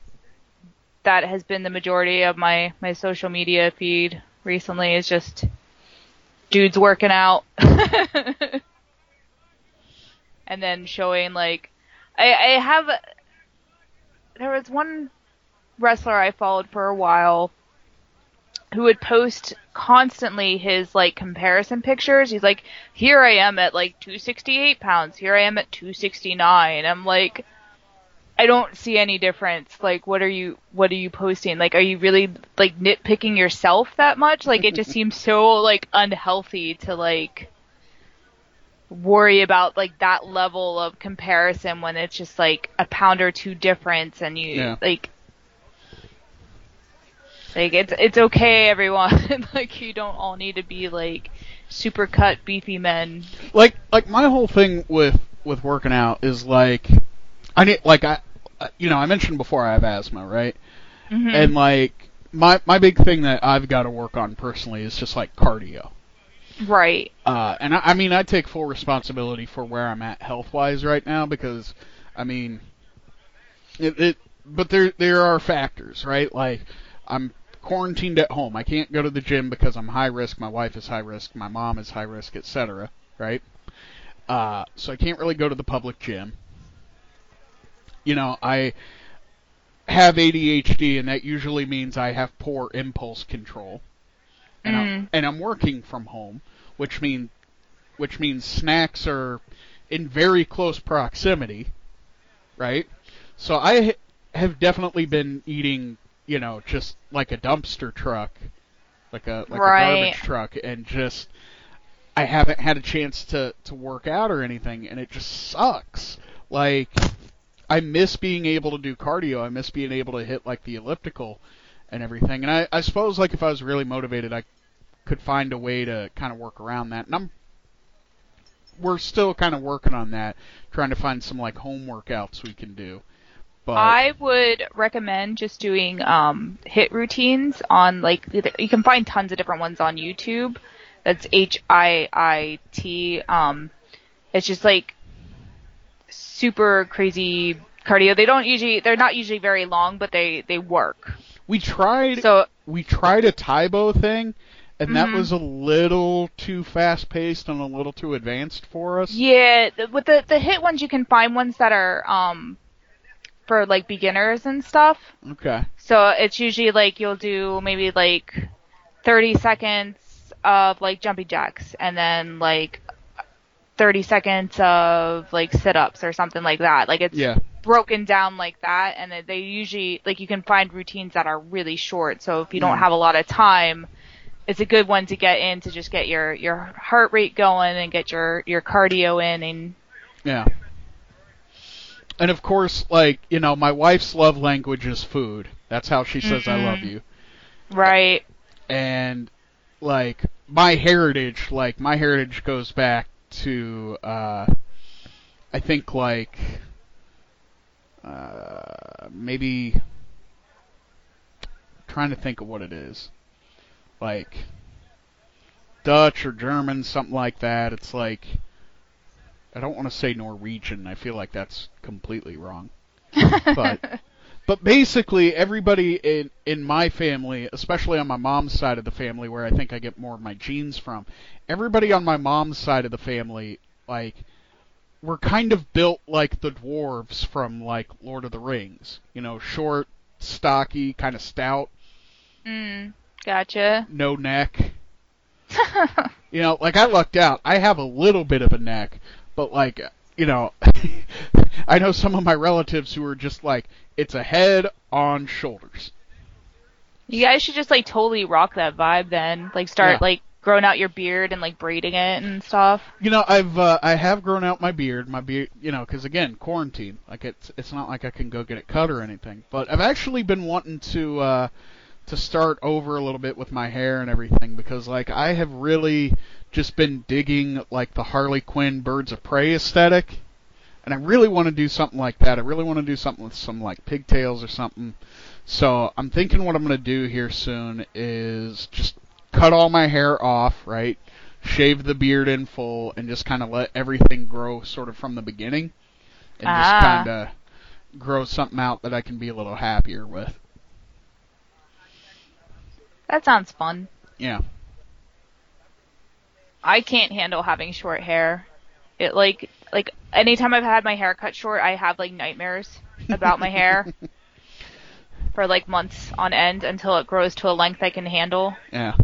that has been the majority of my my social media feed recently is just dudes working out. And then showing like I, I have there was one wrestler I followed for a while who would post constantly his like comparison pictures. He's like, here I am at like 268 pounds. Here I am at 269. I'm like, I don't see any difference. Like, what are you, what are you posting? Like, are you really like nitpicking yourself that much? Like, it just seems so like unhealthy to like worry about like that level of comparison when it's just like a pound or two difference and you Yeah. like like it's it's okay everyone like you don't all need to be like super cut beefy men Like, like my whole thing with with working out is like, I need like I, you know, I mentioned before I have asthma, right? Mhm. And like my my big thing that I've got to work on personally is just like cardio. Right Uh, and I, I mean, I take full responsibility for where I'm at health wise right now because, I mean, it, it. But there there are factors, right? Like I'm quarantined at home. I can't go to the gym because I'm high risk. My wife is high risk. My mom is high risk, etc. Right? Uh, so I can't really go to the public gym. You know, I have ADHD, and that usually means I have poor impulse control. And, I'm, Mm. and I'm working from home, which mean which means snacks are in very close proximity, right? So I ha- have definitely been eating, you know, just like a dumpster truck, like a like a garbage truck, and just I haven't had a chance to to work out or anything, and it just sucks. Like I miss being able to do cardio. I miss being able to hit like the elliptical and everything. And I, I suppose like if I was really motivated, I could find a way to kind of work around that. And I'm we're still kind of working on that, trying to find some like home workouts we can do. But I would recommend just doing um, HIIT routines on like you can find tons of different ones on YouTube. That's H I I T. Um, it's just like super crazy cardio. They don't usually they're not usually very long, but they they work. we tried So we tried a Tae Bo thing, and that Mhm. was a little too fast paced and a little too advanced for us. yeah, with the the HIIT ones you can find ones that are um for like beginners and stuff. Okay. So it's usually like you'll do maybe like 30 seconds of like jumping jacks and then like 30 seconds of like sit-ups or something like that. Like it's Yeah. broken down like that and they usually like you can find routines that are really short. So if you don't Mhm. have a lot of time, it's a good one to get in to just get your your heart rate going and get your your cardio in and Yeah. And of course, like, you know, my wife's love language is food. That's how she says I love you. right. And like my heritage, like my heritage goes back to uh I think like uh maybe trying to think of what it is. Like Dutch or German, something like that. It's like I don't want to say Norwegian. I feel like that's completely wrong. But but basically everybody in in my family, especially on my mom's side of the family where I think I get more of my genes from, everybody on my mom's side of the family like were kind of built like the dwarves from like Lord of the Rings. You know, short, stocky, kind of stout, mm, gotcha. no neck. You know, like I lucked out. I have a little bit of a neck, but like, you know, I know some of my relatives who are just like, it's a head on shoulders. You guys should just like totally rock that vibe then. Like start Yeah. like growing out your beard and like braiding it and stuff. You know, I've uh, I have grown out my beard, my beard, you know, because again, quarantine. Like it's it's not like I can go get it cut or anything. But I've actually been wanting to uh, to start over a little bit with my hair and everything because like I have really just been digging like the Harley Quinn Birds of Prey aesthetic, and I really want to do something like that. I really want to do something with some like pigtails or something. So I'm thinking what I'm gonna do here soon is just cut all my hair off, right? Shave the beard in full and just kind of let everything grow sort of from the beginning and just Ah. kind of grow something out that I can be a little happier with. That sounds fun. Yeah. I can't handle having short hair. It like like anytime I've had my hair cut short, I have like nightmares about my hair for like months on end until it grows to a length I can handle. Yeah.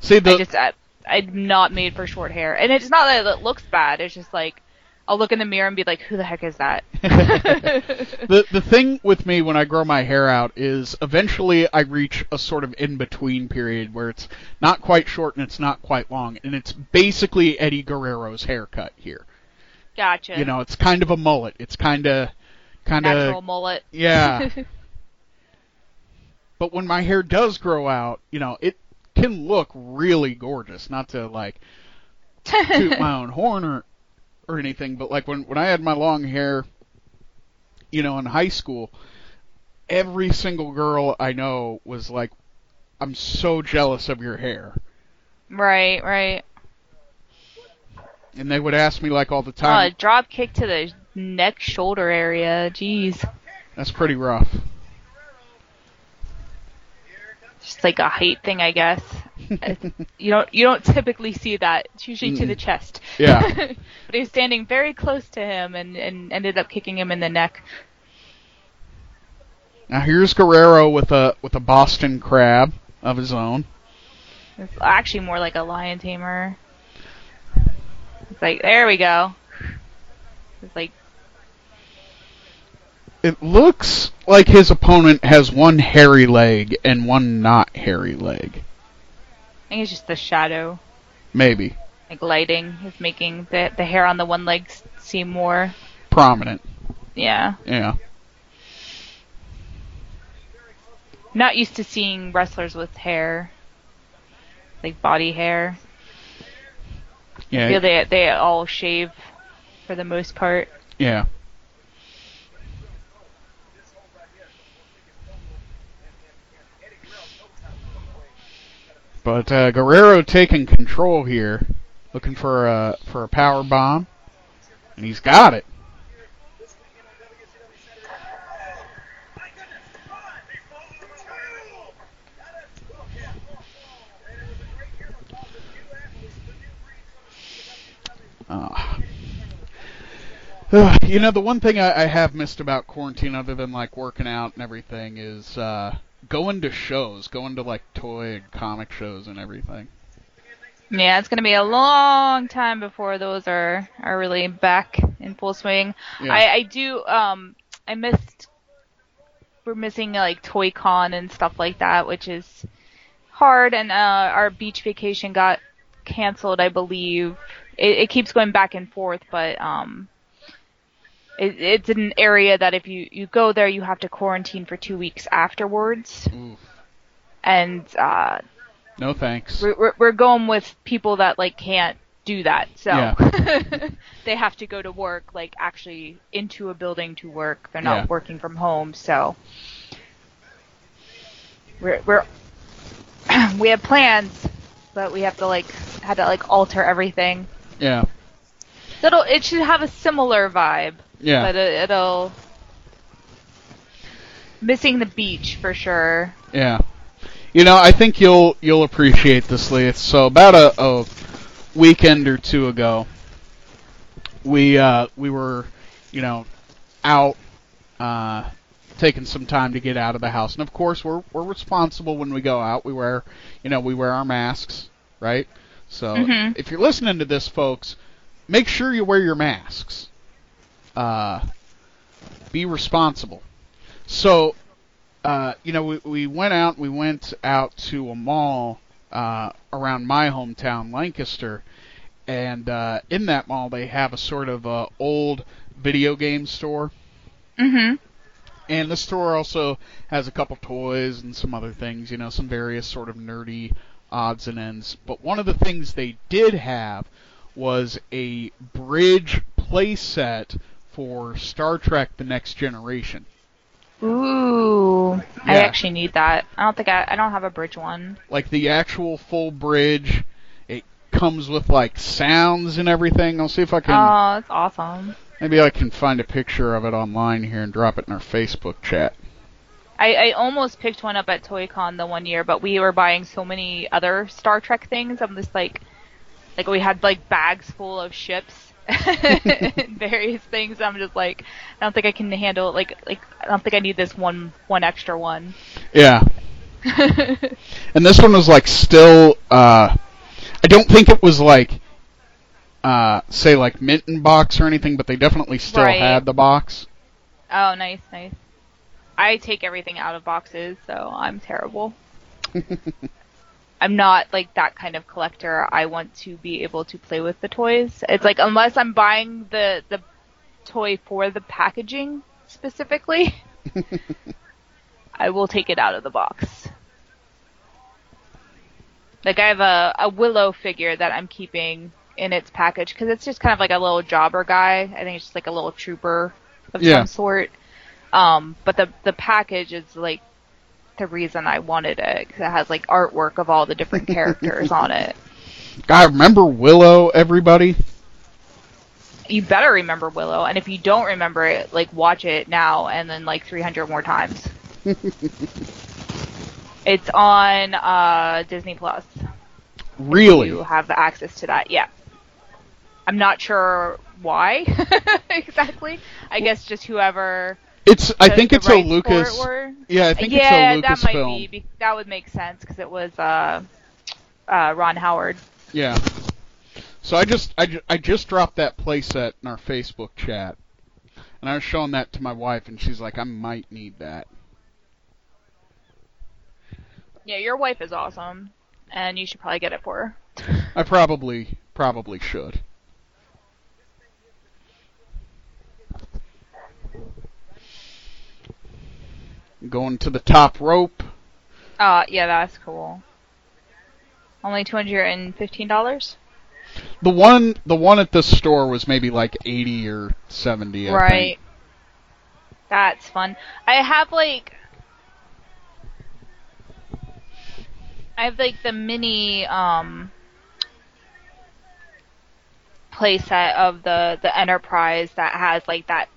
See the I just I, I'm not made for short hair, and it's not that it looks bad. It's just like I'll look in the mirror and be like, "Who the heck is that?" the the thing with me when I grow my hair out is eventually I reach a sort of in between period where it's not quite short and it's not quite long, and it's basically Eddie Guerrero's haircut here. gotcha. You know, it's kind of a mullet. It's kind of kind of natural mullet. yeah. but when my hair does grow out, you know, it can look really gorgeous. Not to like toot my own horn or or anything, but like when when I had my long hair, you know, in high school, every single girl I know was like, "I'm so jealous of your hair," right, right. and they would ask me like all the Oh, time. a drop kick to the neck shoulder area. Jeez. That's pretty rough. Just like a height thing, I guess. you don't you don't typically see that. It's usually to the chest. Yeah. but he was standing very close to him and, and ended up kicking him in the neck. Now here's Guerrero with a with a Boston crab of his own. It's actually more like a lion tamer. It's like there we go. It's like It looks like his opponent has one hairy leg and one not hairy leg. I think it's just the shadow, Maybe like lighting, is making the the hair on the one leg seem more. prominent. Yeah. Yeah. Not used to seeing wrestlers with hair, like body hair. I Yeah. feel they they all shave for the most part. Yeah. But uh, Guerrero taking control here, looking for a for a power bomb, and he's got it. Ah. You know, the one thing I, I have missed about quarantine, other than like working out and everything, is uh, going to shows, going to like toy and comic shows and everything. Yeah, it's gonna be a long time before those are are really back in full swing. Yeah. I I do um I missed we're missing like Toy Con and stuff like that, which is hard. And uh, our beach vacation got canceled, I believe. It, it keeps going back and forth, but um. It, it's an area that if you, you go there, you have to quarantine for two weeks afterwards, Oof. and uh, No thanks. we're, we're, we're going with people that like can't do that so Yeah. they have to go to work like actually into a building to work they're not Yeah. working from home so we're we're we have plans but we have to like had to like alter everything Yeah. it'll it should have a similar vibe Yeah. but it, it'll missing the beach for sure Yeah. You know, I think you'll you'll appreciate this, Liath. So about a, a weekend or two ago, we uh, we were, you know, out uh, taking some time to get out of the house, and of course we're we're responsible when we go out. We wear, you know, we wear our masks, right? So Mhm. if you're listening to this, folks, make sure you wear your masks. Uh, be responsible. So, uh, you know, we, we went out. We went out to a mall uh, around my hometown, Lancaster, and uh, in that mall they have a sort of uh, old video game store. Mhm. And the store also has a couple toys and some other things, you know, some various sort of nerdy odds and ends. But one of the things they did have was a bridge playset for Star Trek The Next Generation. Ooh, I actually need that. I don't think I. I don't have a bridge one. Like the actual full bridge. It comes with like sounds and everything. I'll see if I can Oh, that's awesome. maybe I can find a picture of it online here and drop it in our Facebook chat. I, I almost picked one up at ToyCon the one year, but we were buying so many other Star Trek things. I'm just like, like we had like bags full of ships, various things. I'm just like, I don't think I can handle it. like like I don't think I need this one one extra one. Yeah. And this one was like still uh I don't think it was like uh say like mint in box or anything, but they definitely still Right. had the box. oh, nice, nice. I take everything out of boxes, so I'm terrible. I'm not like that kind of collector. I want to be able to play with the toys. It's like unless I'm buying the the toy for the packaging specifically, I will take it out of the box. Like I have a a Willow figure that I'm keeping in its package because it's just kind of like a little jobber guy. I think it's just like a little trooper of Yeah. some sort. Um, but the the package is like the reason I wanted it because it has like artwork of all the different characters on it. I remember Willow, everybody. You better remember Willow, and if you don't remember it, like watch it now and then like 300 more times. it's on uh, Disney Plus. Really? You have the access to that, yeah. I'm not sure why exactly. I guess just whoever. It's I think it's a rights for it Lucas. Yeah, I think yeah, it's a that Lucas might film. be. be- That would make sense because it was uh, uh, Ron Howard. Yeah. So I just I, I just dropped that playset in our Facebook chat. And I was showing that to my wife and she's like I might need that. Yeah, your wife is awesome, and you should probably get it for her. I probably probably should. Going to the top rope. Uh, yeah, that's cool. Only two hundred and fifteen dollars. The one the one at the store was maybe like 80 or 70, I Right. think. That's fun. I have like I have like the mini um playset of the the Enterprise that has like that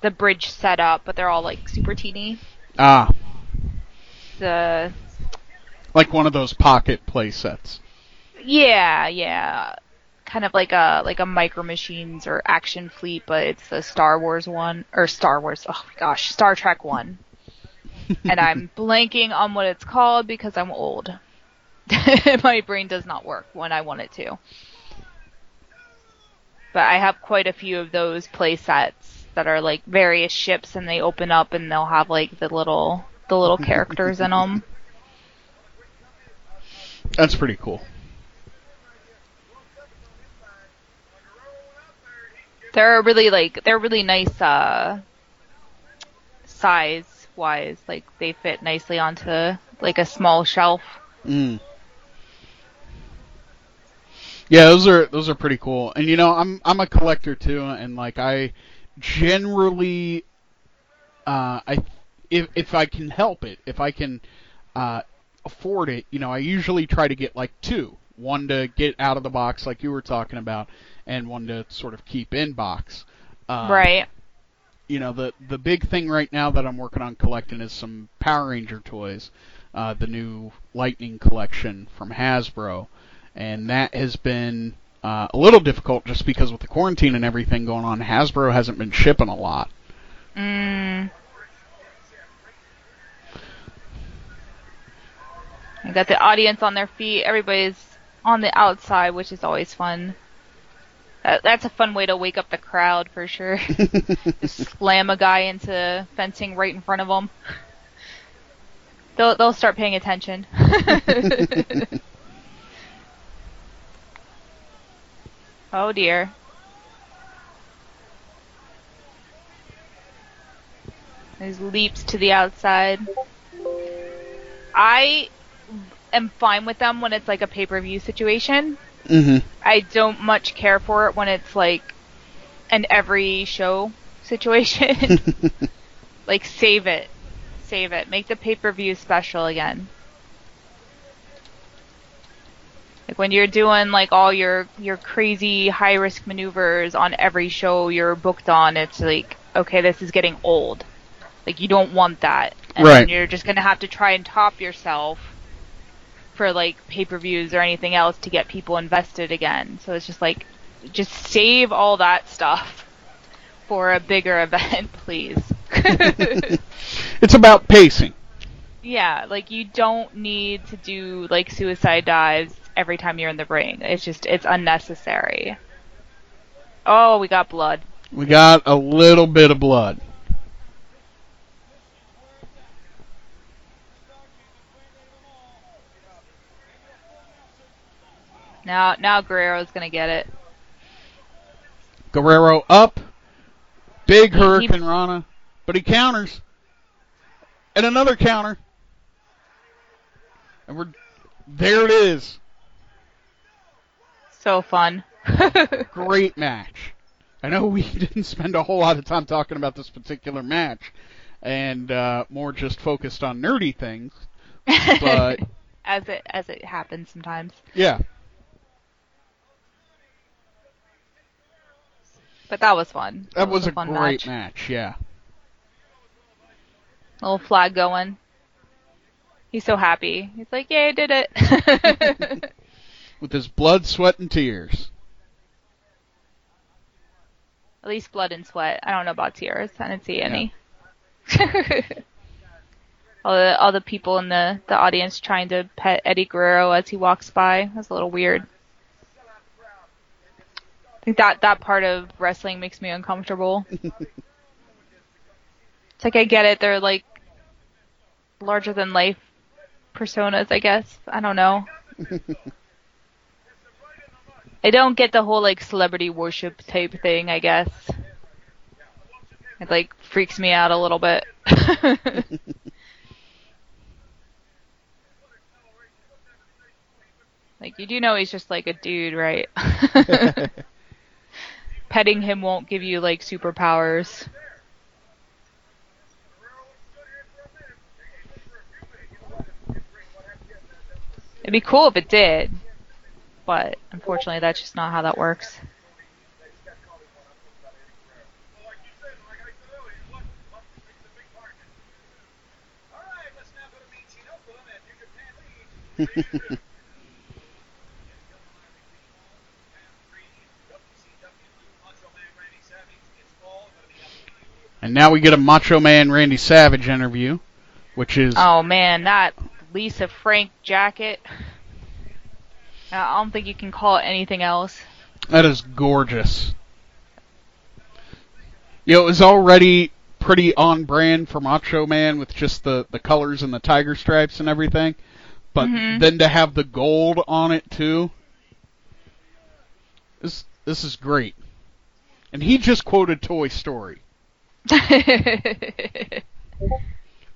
the bridge set up, but they're all like super teeny. Ah, The like one of those pocket playsets. yeah, yeah. Kind of like a like a Micro Machines or Action Fleet, but it's the Star Wars one or Star Wars. Oh my gosh, Star Trek one. and I'm blanking on what it's called because I'm old. My brain does not work when I want it to. But I have quite a few of those play sets that are like various ships and they open up and they'll have like the little the little characters in them. That's pretty cool. They're really like they're really nice uh size wise. Like they fit nicely onto like a small shelf. Mm. Yeah, those are those are pretty cool. And you know, I'm I'm a collector too, and like I generally, uh, I if if I can help it, if I can uh, afford it, you know, I usually try to get like two, one to get out of the box, like you were talking about, and one to sort of keep in box. Uh, right. you know the the big thing right now that I'm working on collecting is some Power Ranger toys, uh, the new Lightning collection from Hasbro, and that has been uh, a little difficult just because with the quarantine and everything going on, Hasbro hasn't been shipping a lot. Mm. I got the audience on their feet. Everybody's on the outside, which is always fun. That, that's a fun way to wake up the crowd for sure. Just slam a guy into fencing right in front of them. They'll they'll start paying attention. oh dear. His leaps to the outside. I am fine with them when it's like a pay per view situation. hmm I don't much care for it when it's like an every show situation. like save it. Save it. Make the pay-per-view special again. Like when you're doing like all your your crazy high risk maneuvers on every show you're booked on, it's like okay, this is getting old. Like you don't want that. And Right. then you're just going to have to try and top yourself for like pay-per-views or anything else to get people invested again. So it's just like just save all that stuff for a bigger event, please. It's about pacing. yeah, like you don't need to do like suicide dives every time you're in the ring. It's just it's unnecessary. Oh, we got blood. We got a little bit of blood. Now now Guerrero's gonna get it. Guerrero up. Big he- Hurricanrana. But he counters. And another counter. And we're there it is. So fun. Great match. I know we didn't spend a whole lot of time talking about this particular match and uh, more just focused on nerdy things. But as it as it happens sometimes. yeah. But that was fun. That was a fun great match. match, yeah. Little flag going. He's so happy. He's like, "Yay, I did it!" With his blood, sweat, and tears. At least blood and sweat. I don't know about tears. I didn't see any. all the all the people in the the audience trying to pet Eddie Guerrero as he walks by. That's a little weird. I think that that part of wrestling makes me uncomfortable. it's like I get it. They're like larger than life personas, I guess. I don't know. I don't get the whole like celebrity worship type thing, I guess. It like freaks me out a little bit. like you do know he's just like a dude, right? Petting him won't give you like superpowers. It'd be cool if it did, but unfortunately that's just not how that works. And now we get a Macho Man Randy Savage interview, which is Oh man, that Lisa Frank jacket. I don't think you can call it anything else. that is gorgeous. You know, it was already pretty on brand for Macho Man with just the the colors and the tiger stripes and everything, but Mhm. then to have the gold on it too. This this is great. And he just quoted Toy Story.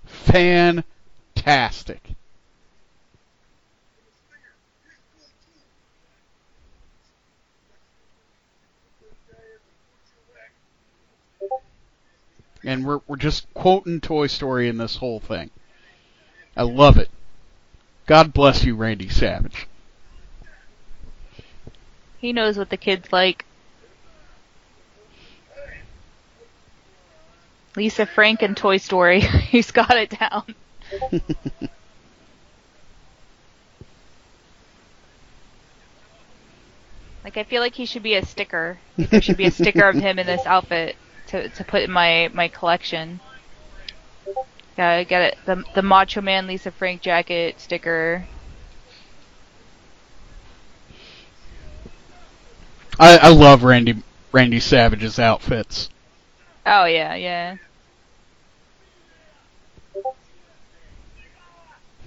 Fantastic. And we're we're just quoting Toy Story in this whole thing. I love it. God bless you, Randy Savage. he knows what the kids like. Lisa Frank and Toy Story. He's got it down. Like I feel like he should be a sticker. There should be a sticker of him in this outfit to to put in my my collection. Gotta get it. The the Macho Man Lisa Frank jacket sticker. I, I love Randy Randy Savage's outfits. Oh yeah, yeah.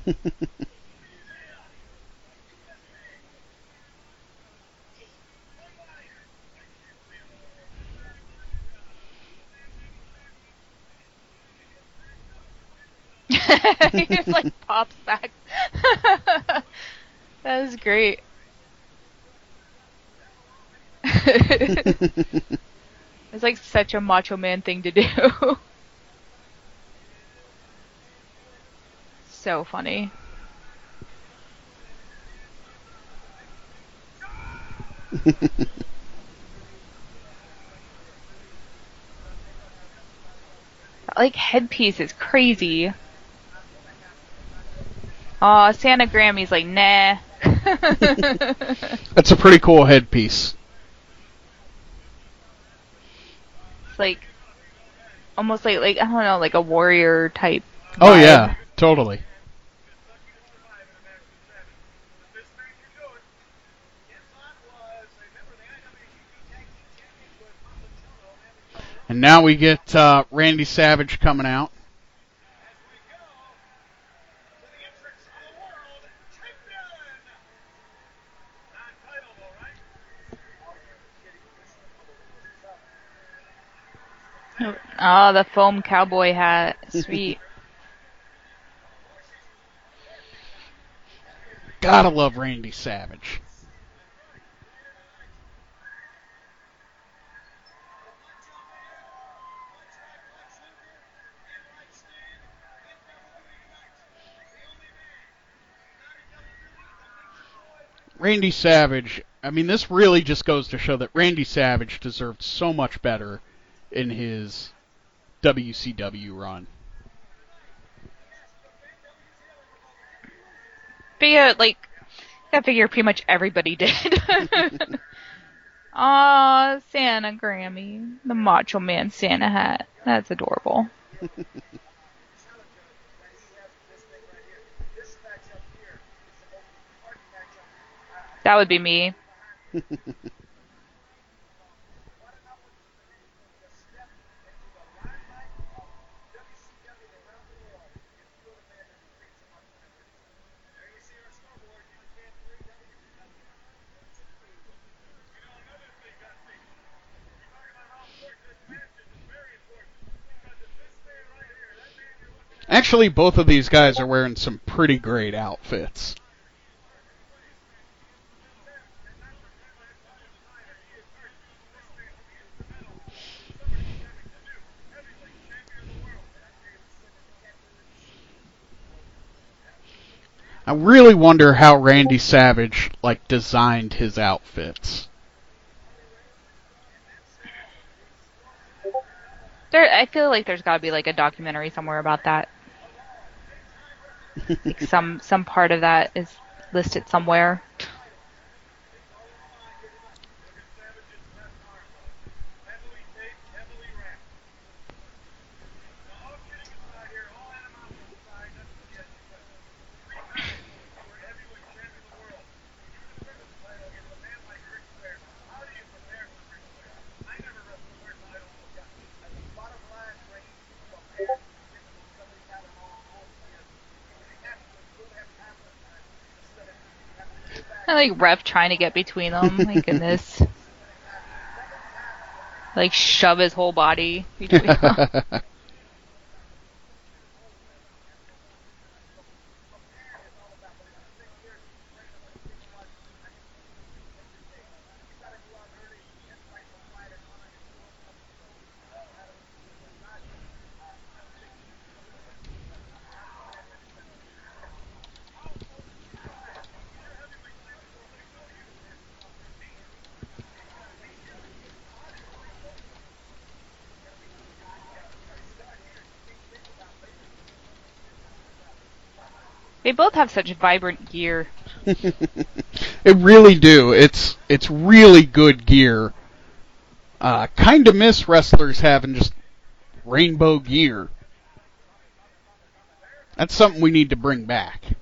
he just like pops back. that was great. it's like such a macho man thing to do. so funny. Like headpiece is crazy. Aw, Santa Grammy's like, nah. That's a pretty cool headpiece. It's like almost like like I don't know, like a warrior type. Oh vibe. yeah, totally. And now we get uh, Randy Savage coming out. Oh, the foam cowboy hat. Sweet. Gotta love Randy Savage. Randy Savage, I mean, this really just goes to show that Randy Savage deserved so much better in his WCW run. But yeah, like, I figure pretty much everybody did. Aw, Santa Grammy. The Macho Man Santa hat. That's adorable. That would be me. Actually, both of these guys are wearing some pretty great outfits. I really wonder how Randy Savage like designed his outfits. There, I feel like there's got to be like a documentary somewhere about that. Like some some part of that is listed somewhere. Like ref trying to get between them. My goodness. like shove his whole body between them. They both have such vibrant gear. it really do. It's it's really good gear. Uh, kind of miss wrestlers having just rainbow gear. That's something we need to bring back. I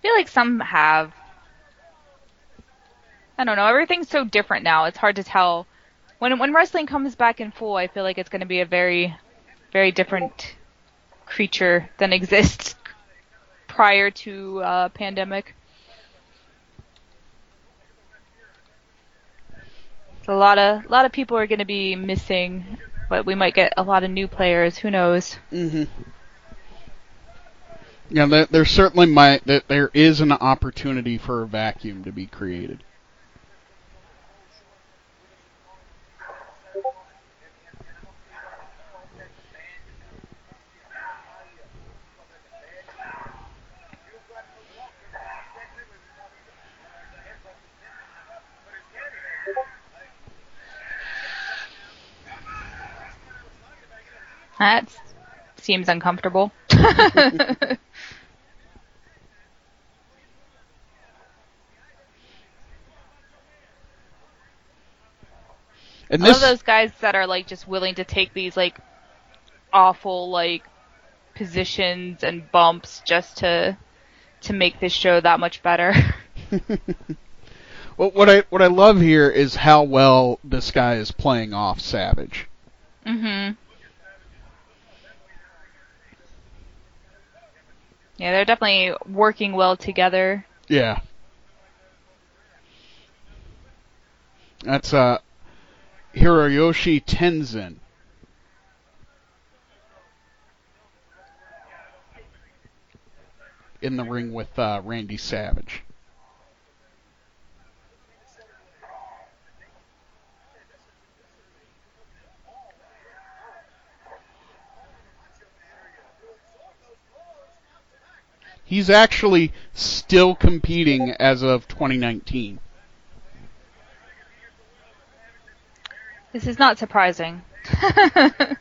feel like some have. I don't know. Everything's so different now. It's hard to tell. When when wrestling comes back in full, I feel like it's going to be a very, very different creature than exists prior to uh, pandemic. A lot of a lot of people are going to be missing, but we might get a lot of new players. Who knows? Mm-hmm. Yeah, there, there certainly might. That there is an opportunity for a vacuum to be created. That seems uncomfortable. And I love this, those guys that are like just willing to take these like awful like positions and bumps just to to make this show that much better. well, what I what I love here is how well this guy is playing off Savage. mhm. Yeah, they're definitely working well together. Yeah. That's uh Hiroyoshi Tenzan. In the ring with uh, Randy Savage. He's actually still competing as of 2019. This is not surprising. I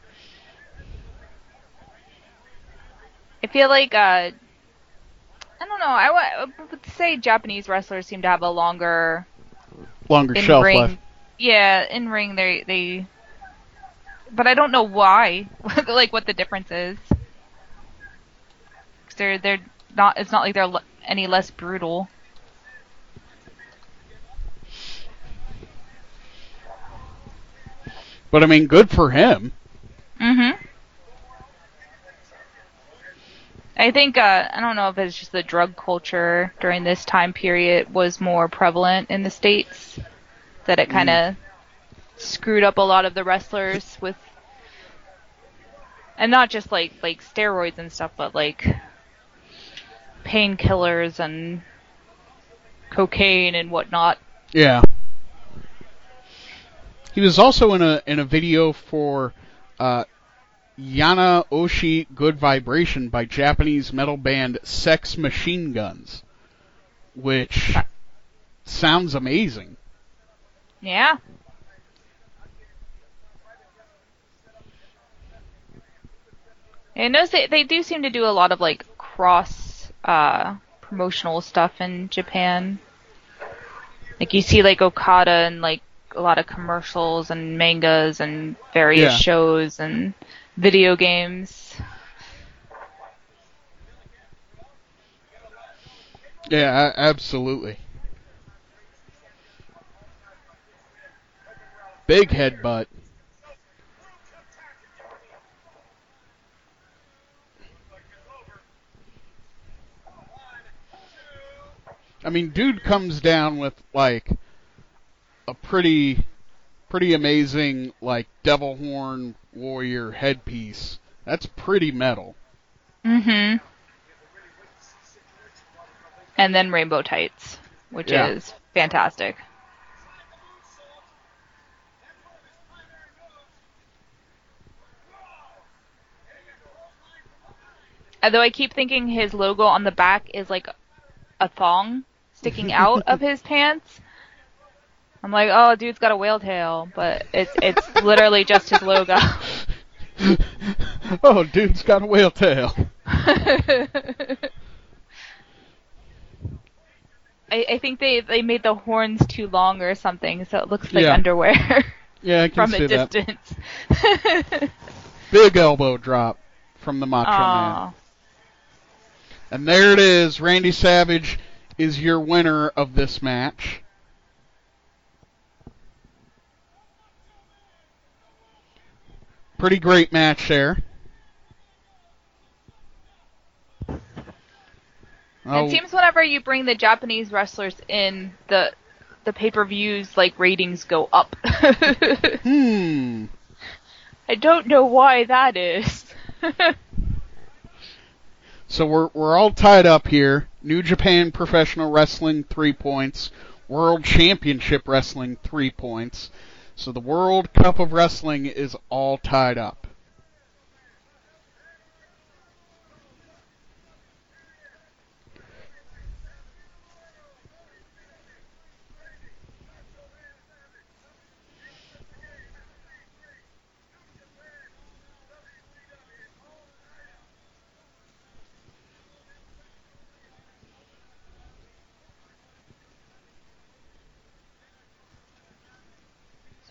feel like uh I don't know. I would say Japanese wrestlers seem to have a longer Longer shelf ring. life. Yeah, in ring they they. But I don't know why. like what the difference is. they're they're not. It's not like they're l- any less brutal. But I mean, good for him. Mhm. I think uh, I don't know if it's just the drug culture during this time period was more prevalent in the states that it kind of screwed up a lot of the wrestlers with and not just like like steroids and stuff but like painkillers and cocaine and whatnot. Yeah. He was also in a in a video for uh, Yana Oshi Good Vibration by Japanese metal band Sex Machineguns, which sounds amazing. Yeah. And notice they, they do seem to do a lot of like cross uh, promotional stuff in Japan. Like you see like Okada and like a lot of commercials and mangas and various Yeah. shows and video games. Yeah, absolutely. Big headbutt. I mean, dude comes down with like a pretty, pretty amazing like devil horn warrior headpiece. That's pretty metal. Mm-hmm. And then Rainbow Tights, which Yeah. is fantastic. Although I keep thinking his logo on the back is like a thong sticking out of his pants. I'm like, oh, dude's got a whale tail, but it's it's literally just his logo. oh, dude's got a whale tail. I, I think they they made the horns too long or something, so it looks like Yeah. underwear Yeah, I can from see a that. distance. Big elbow drop from the Macho Man. And there it is. Randy Savage is your winner of this match. Pretty great match there. Oh, It seems whenever you bring the Japanese wrestlers in, the the pay per views like ratings go up. hmm. I don't know why that is. So we're we're all tied up here. New Japan Professional Wrestling three points. World Championship Wrestling three points. So the World Cup of Wrestling is all tied up.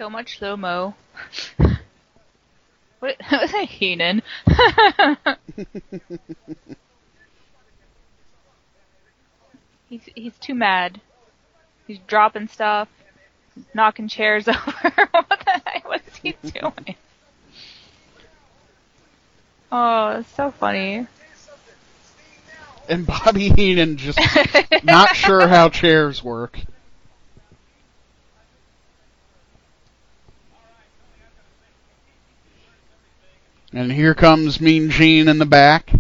So much slow mo. what was that Heenan? he's he's too mad. He's dropping stuff, knocking chairs over. what the heck was he doing? Oh, it's so funny. And Bobby Heenan just not sure how chairs work. And here comes Mean Gene in the back.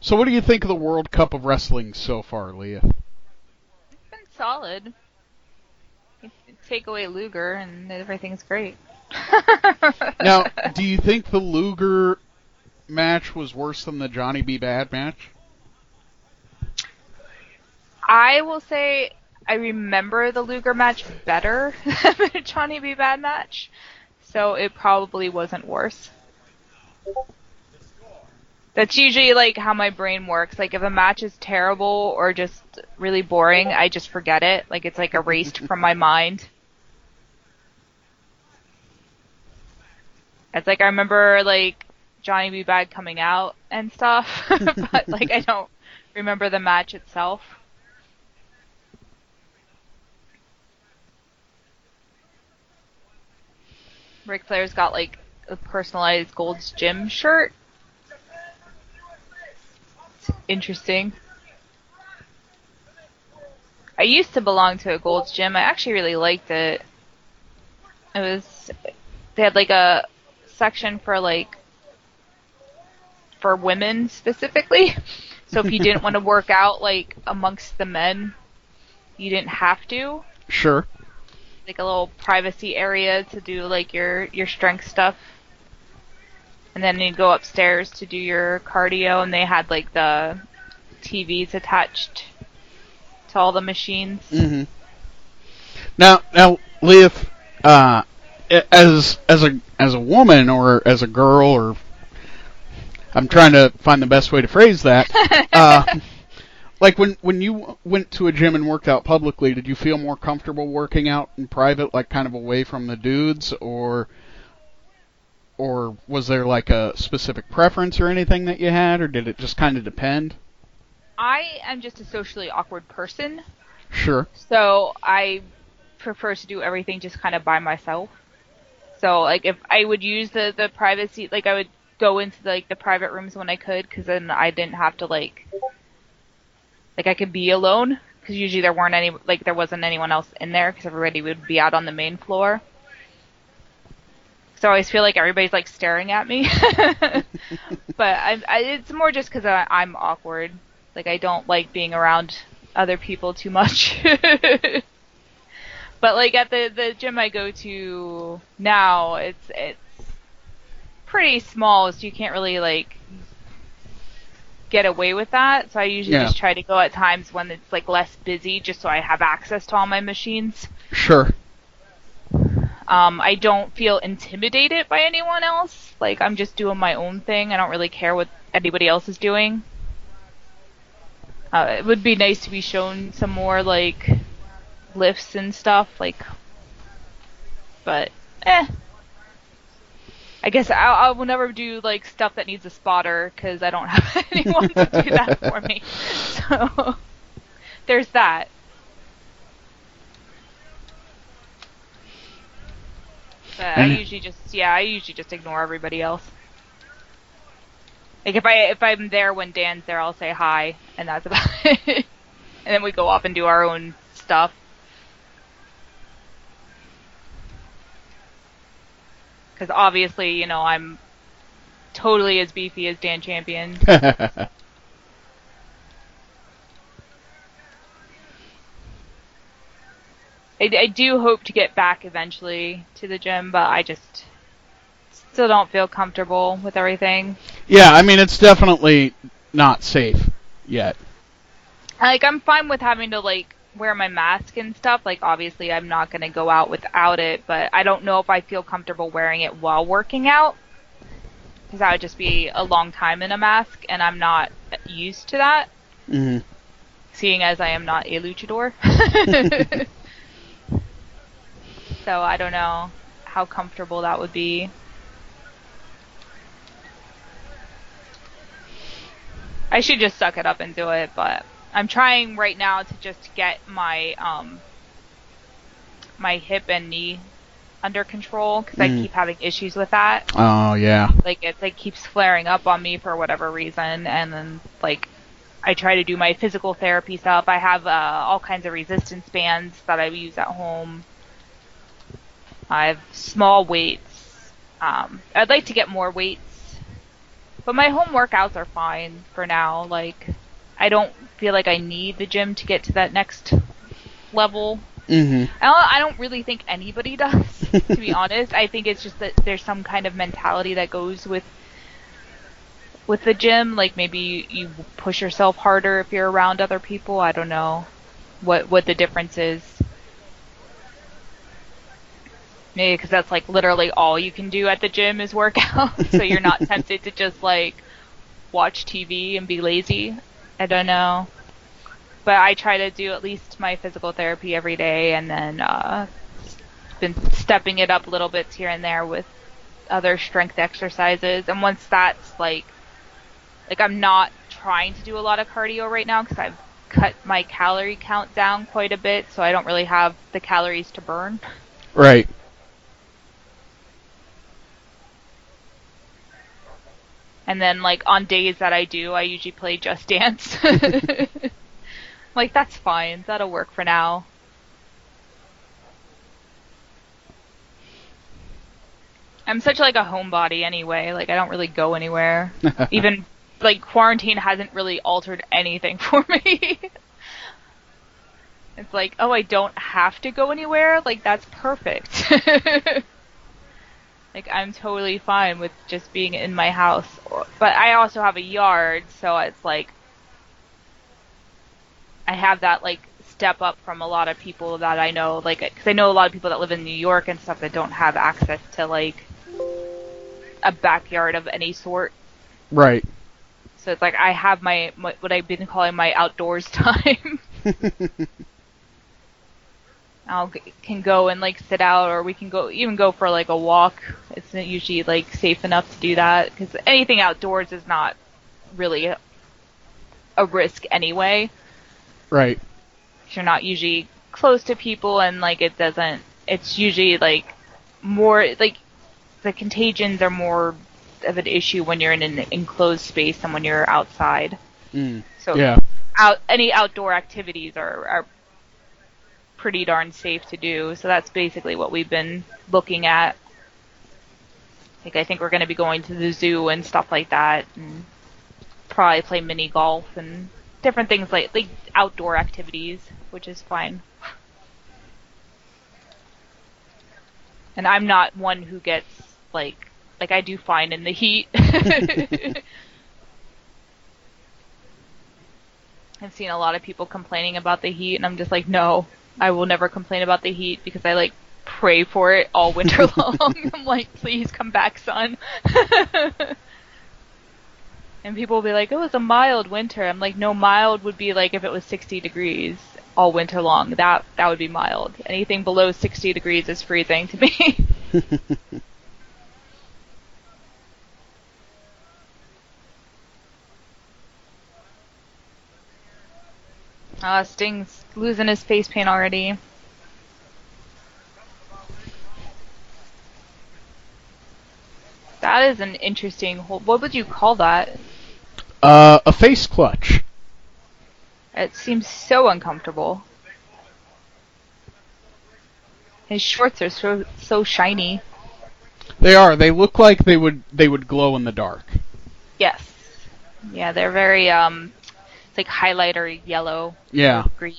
So, what do you think of the World Cup of Wrestling so far, Liath? It's been solid. You take away Luger and everything's great. Now, do you think the Luger match was worse than the Johnny B. Badd match? I will say I remember the Luger match better than the Johnny B. Badd match, so it probably wasn't worse. That's usually like how my brain works. Like if a match is terrible or just really boring, I just forget it. Like it's like erased from my mind. It's like I remember like Johnny B. Badd coming out and stuff, but like I don't remember the match itself. Ric Flair's got like a personalized Gold's Gym shirt. It's interesting. I used to belong to a Gold's Gym. I actually really liked it. It was they had like a section for like for women specifically. So if you didn't want to work out like amongst the men, you didn't have to Sure. Like a little privacy area to do like your your strength stuff. And then you go upstairs to do your cardio and they had like the TVs attached to all the machines. Mm-hmm. Now, now, Liath, uh, as as a as a woman or as a girl or I'm trying to find the best way to phrase that. Uh, like when when you went to a gym and worked out publicly, did you feel more comfortable working out in private, like kind of away from the dudes, or or was there like a specific preference or anything that you had, or did it just kind of depend? I am just a socially awkward person, Sure. so I prefer to do everything just kind of by myself. So like if I would use the the privacy, like I would go into like the private rooms when I could, because then I didn't have to like like I could be alone. Because usually there weren't any like there wasn't anyone else in there because everybody would be out on the main floor. So I always feel like everybody's like staring at me. but I, I, it's more just because I'm awkward. Like I don't like being around other people too much. but like at the the gym I go to now, it's it's pretty small, so you can't really like get away with that. So I usually Yeah. just try to go at times when it's like less busy, just so I have access to all my machines. Sure. Um, I don't feel intimidated by anyone else. Like I'm just doing my own thing. I don't really care what anybody else is doing. Uh, it would be nice to be shown some more like lifts and stuff, like. But eh. I guess I, I will never do like stuff that needs a spotter because I don't have anyone to do that for me. So there's that. But I usually just yeah, I usually just ignore everybody else. Like if I if I'm there when Dan's there, I'll say hi, and that's about it. and then we go off and do our own stuff. Because obviously, you know, I'm totally as beefy as Dan Champion. I, I do hope to get back eventually to the gym, but I just still don't feel comfortable with everything. yeah, I mean it's definitely not safe yet. Like I'm fine with having to like wear my mask and stuff. Like obviously I'm not going to go out without it, but I don't know if I feel comfortable wearing it while working out. Cuz that would just be a long time in a mask and I'm not used to that, hmm seeing as I am not a luchador. so I don't know how comfortable that would be. I should just suck it up and do it, but I'm trying right now to just get my um my hip and knee under control because I Mm. keep having issues with that. Oh yeah. Like it like keeps flaring up on me for whatever reason, and then like I try to do my physical therapy stuff. I have uh, all kinds of resistance bands that I use at home. I have small weights. Um, I'd like to get more weights, but my home workouts are fine for now. Like I don't feel like I need the gym to get to that next level. hmm I don't, I don't really think anybody does, to be honest. I think it's just that there's some kind of mentality that goes with with the gym. Like maybe you, you push yourself harder if you're around other people. I don't know what what the difference is. Maybe because that's like literally all you can do at the gym is work out, so you're not tempted to just like watch TV and be lazy. I don't know but I try to do at least my physical therapy every day, and then uh, been stepping it up little bits here and there with other strength exercises. And once that's like, like I'm not trying to do a lot of cardio right now because I've cut my calorie count down quite a bit, so I don't really have the calories to burn. Right. And then like on days that I do, I usually play Just Dance. like that's fine. That'll work for now. I'm such like a homebody anyway. Like I don't really go anywhere. Even like quarantine hasn't really altered anything for me. it's like, oh, I don't have to go anywhere. Like that's perfect. Like I'm totally fine with just being in my house. But I also have a yard, so it's like I have that like step up from a lot of people that I know, like because I know a lot of people that live in New York and stuff that don't have access to like a backyard of any sort. Right. So it's like I have my, my what I've been calling my outdoors time. I'll can go and like sit out, or we can go even go for like a walk. It's not usually like safe enough to do that because anything outdoors is not really a, a risk anyway. Right. You're not usually close to people, and like it doesn't. It's usually like more like the contagions are more of an issue when you're in an enclosed space than when you're outside. Mm. So Yeah. out any outdoor activities are are pretty darn safe to do. So that's basically what we've been looking at. Like I think we're going to be going to the zoo and stuff like that, and probably play mini golf and different things like like outdoor activities, which is fine. And I'm not one who gets like like I do fine in the heat. I've seen a lot of people complaining about the heat, and I'm just like, no, I will never complain about the heat because I like pray for it all winter long. I'm like, please come back, sun. And people will be like, "It was a mild winter." I'm like, "No, mild would be like if it was 60 degrees all winter long. That that would be mild. Anything below 60 degrees is freezing to me." Ah, Sting's losing his face paint already. That is an interesting hold. What would you call that? Uh, a face clutch. It seems so uncomfortable. His shorts are so so shiny. They are. They look like they would they would glow in the dark. Yes. Yeah, they're very um it's like highlighter yellow, Yeah. green.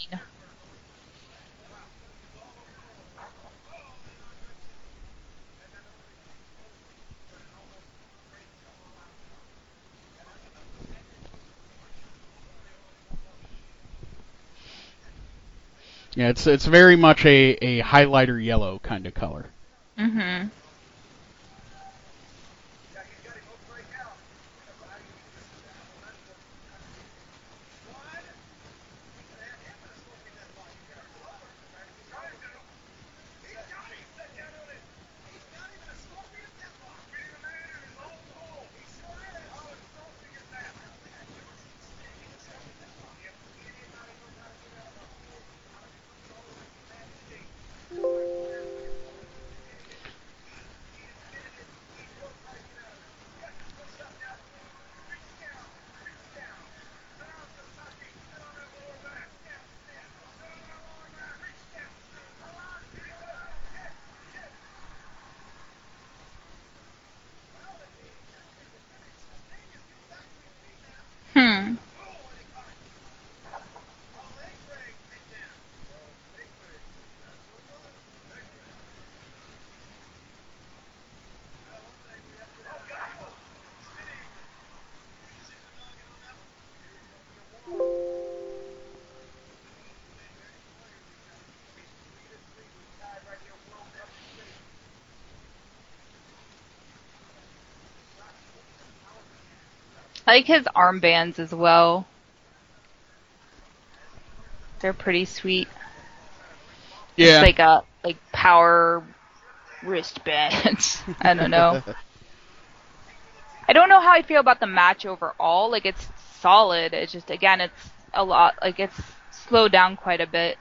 Yeah, it's it's very much a, a highlighter yellow kind of color. Mhm. Hmm. I like his armbands as well. They're pretty sweet. Yeah. It's like a like power wristbands. I don't know. I don't know how I feel about the match overall. Like it's solid. It's just again it's a lot like it's slowed down quite a bit.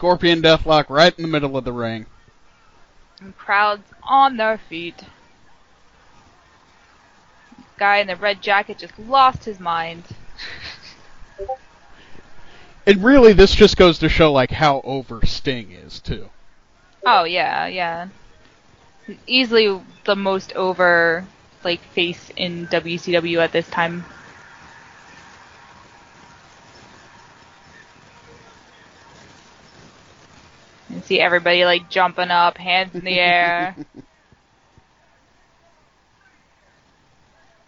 Scorpion Deathlock right in the middle of the ring. And crowds on their feet. Guy in the red jacket just lost his mind. And really, this just goes to show like how over Sting is too. Oh yeah, yeah. He's easily the most over like face in WCW at this time. And see everybody like jumping up, hands in the air.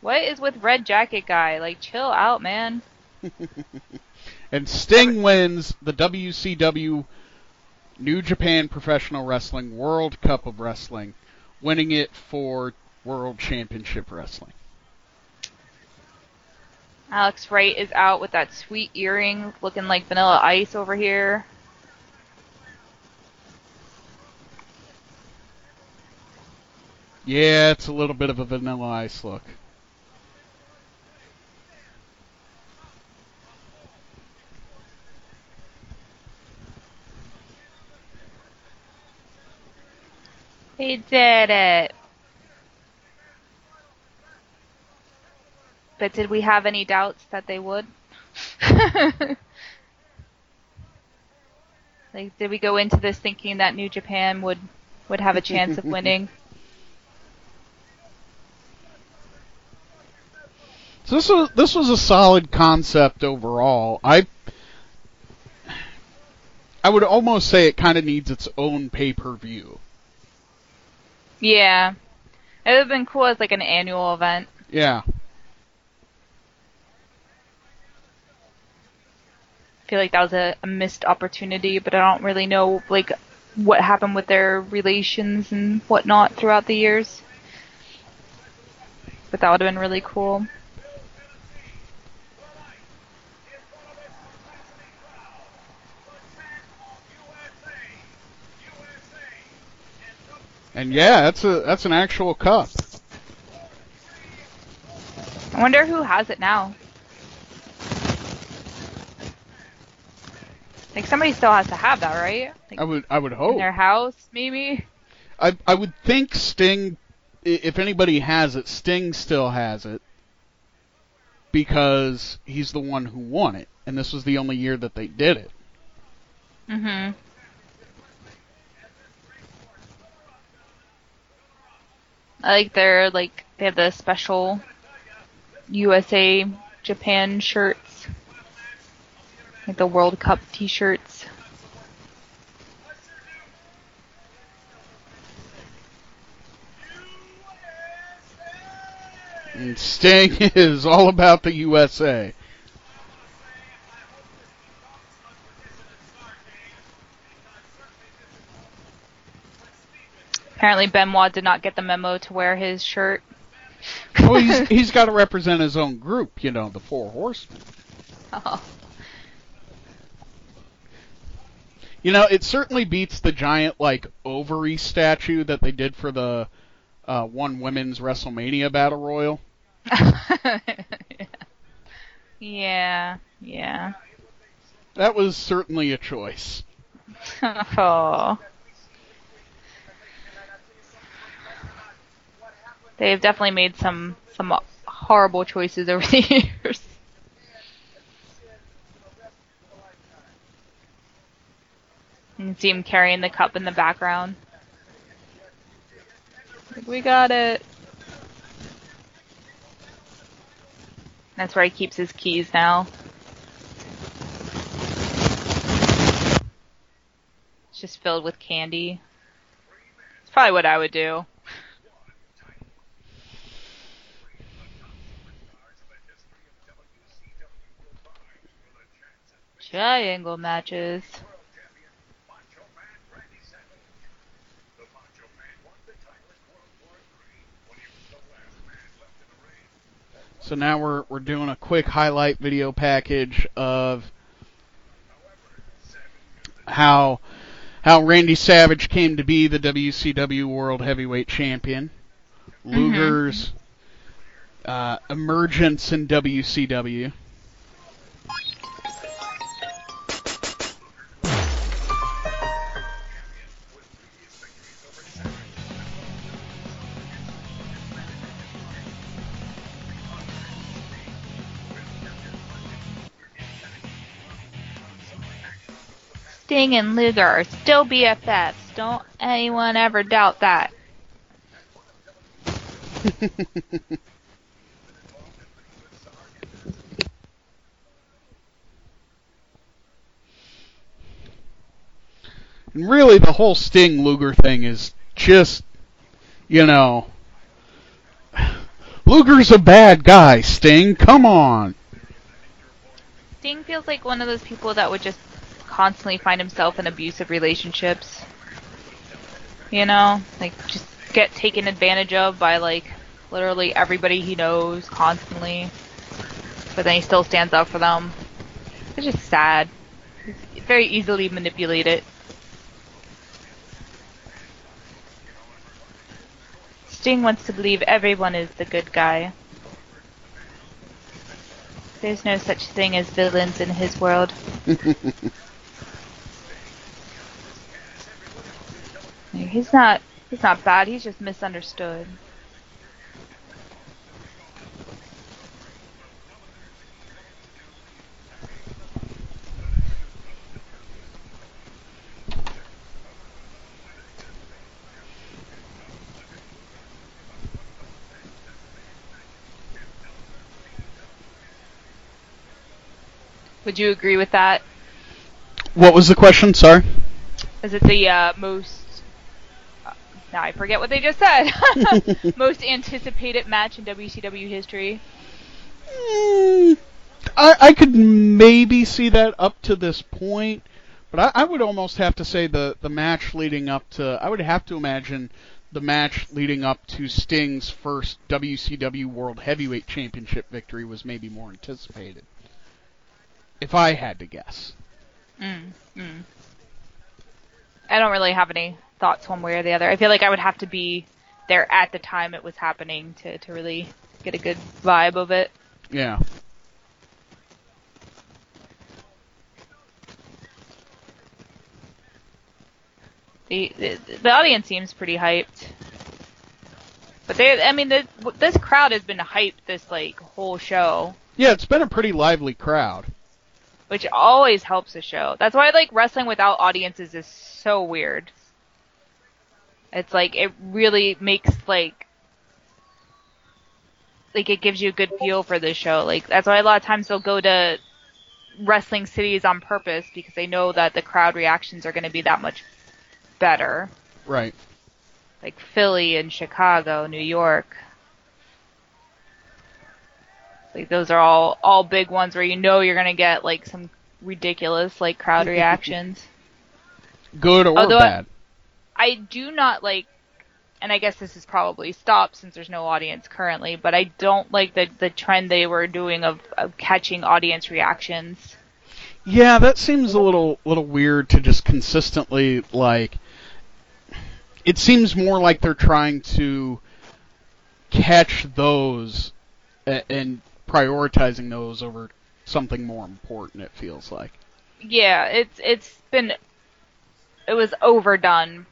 what is with red jacket guy? Like chill out, man. And Sting wins the WCW New Japan Professional Wrestling World Cup of Wrestling, winning it for World Championship Wrestling. Alex Wright is out with that sweet earring looking like vanilla ice over here. Yeah, it's a little bit of a vanilla ice look. He did it. But did we have any doubts that they would? like, did we go into this thinking that New Japan would would have a chance of winning? So this was this was a solid concept overall. I I would almost say it kind of needs its own pay per view. Yeah, it would have been cool as like an annual event. Yeah. I feel like that was a, a missed opportunity, but I don't really know like what happened with their relations and whatnot throughout the years. But that would have been really cool. And yeah, that's a that's an actual cup. I wonder who has it now. Like somebody still has to have that, right? Like I would I would hope. in their house, maybe. I I would think Sting, if anybody has it, Sting still has it because he's the one who won it, and this was the only year that they did it. Mhm. Like their like they have the special USA Japan shirts. Like the World Cup t-shirts. And Sting is all about the USA. Apparently Benoit did not get the memo to wear his shirt. Well, he's he's got to represent his own group, you know, the Four Horsemen. Oh. You know, it certainly beats the giant like ovary statue that they did for the uh, one women's WrestleMania Battle Royal. yeah, yeah. That was certainly a choice. oh. They've definitely made some some horrible choices over the years. You can see him carrying the cup in the background. We got it. That's where he keeps his keys now. It's just filled with candy. It's probably what I would do. Triangle matches. So now we're we're doing a quick highlight video package of how how Randy Savage came to be the WCW World Heavyweight Champion, Luger's uh, emergence in WCW. Sting and Luger are still BFFs. Don't anyone ever doubt that. And really, the whole Sting Luger thing is just, you know, Luger's a bad guy. Sting, come on. Sting feels like one of those people that would just constantly find himself in abusive relationships. You know, like just get taken advantage of by like literally everybody he knows constantly. But then he still stands up for them. It's just sad. He's very easily manipulated. Sting wants to believe everyone is the good guy. There's no such thing as villains in his world. He's not he's not bad, he's just misunderstood. Would you agree with that? What was the question? Sorry. Is it the uh, most? Now I forget what they just said. most anticipated match in WCW history. Mm, I, I could maybe see that up to this point, but I, I would almost have to say the the match leading up to I would have to imagine the match leading up to Sting's first WCW World Heavyweight Championship victory was maybe more anticipated. If I had to guess. Mm, mm. I don't really have any thoughts one way or the other. I feel like I would have to be there at the time it was happening to, to really get a good vibe of it. Yeah. The, the the audience seems pretty hyped. But they, I mean, the, this crowd has been hyped this like whole show, Yeah, it's been a pretty lively crowd. which always helps a show. That's why like wrestling without audiences is so weird. It's like it really makes like like it gives you a good feel for the show. Like that's why a lot of times they'll go to wrestling cities on purpose because they know that the crowd reactions are going to be that much better. Right. Like Philly and Chicago, New York. Like those are all all big ones where you know you're going to get like some ridiculous like crowd reactions. Good or Although bad. I do not like, and I guess this is probably stopped since there's no audience currently, but I don't like the the trend they were doing of, of catching audience reactions. Yeah, that seems a little little weird to just consistently like. It seems more like they're trying to catch those and prioritizing those over something more important. It feels like. Yeah, it's it's been it was overdone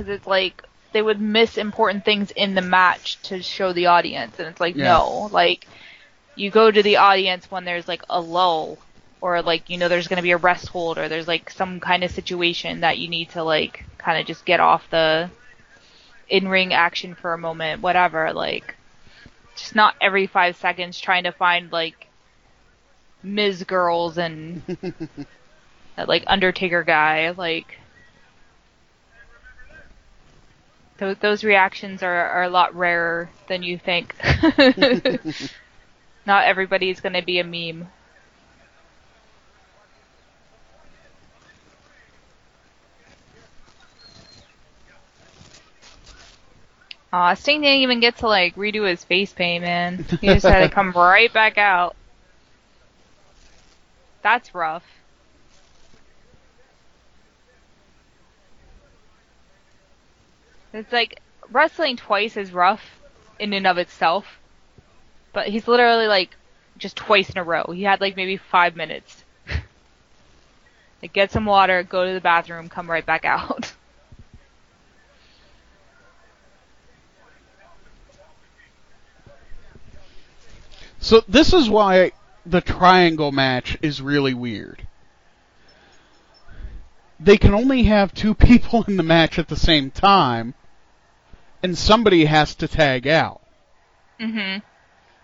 because it's like they would miss important things in the match to show the audience, and it's like Yeah. no, like you go to the audience when there's like a lull or like you know there's going to be a rest hold or there's like some kind of situation that you need to like kind of just get off the in-ring action for a moment, whatever, like just not every 5 seconds trying to find like Ms. girls and that like Undertaker guy, like those those reactions are are a lot rarer than you think. Not everybody's gonna be a meme. Aw, Sting didn't even get to like redo his face paint, man. He just had to come right back out. That's rough. It's like wrestling twice is rough in and of itself, but he's literally like just twice in a row. He had like maybe five minutes. like get some water, go to the bathroom, come right back out. So this is why the triangle match is really weird. They can only have two people in the match at the same time, and somebody has to tag out. mhm.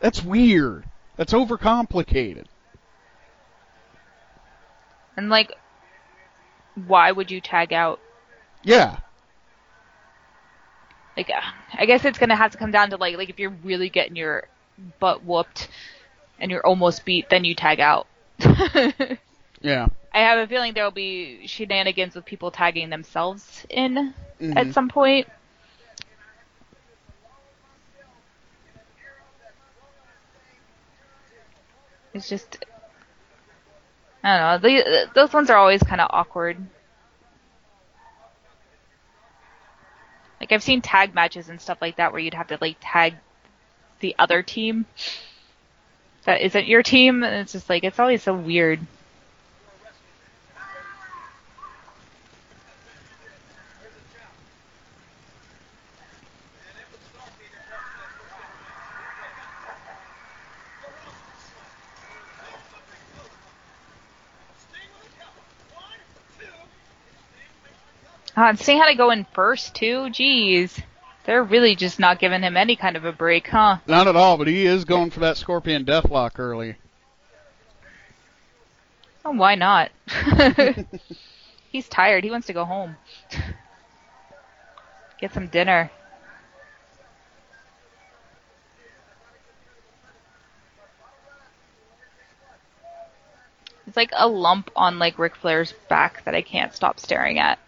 That's weird. That's overcomplicated. And like, why would you tag out? Yeah. Like, uh, I guess it's gonna have to come down to like, like if you're really getting your butt whooped and you're almost beat, then you tag out. Yeah. I have a feeling there will be shenanigans with people tagging themselves in Mhm. at some point. It's just, I don't know. The, those ones are always kind of awkward. Like I've seen tag matches and stuff like that where you'd have to like tag the other team that isn't your team, and it's just like it's always so weird. Ah, and Sting had to go in first too. geez. they're really just not giving him any kind of a break, huh? Not at all, but he is going for that Scorpion Deathlock early. Oh, why not? He's tired. He wants to go home. Get some dinner. It's like a lump on like Ric Flair's back that I can't stop staring at.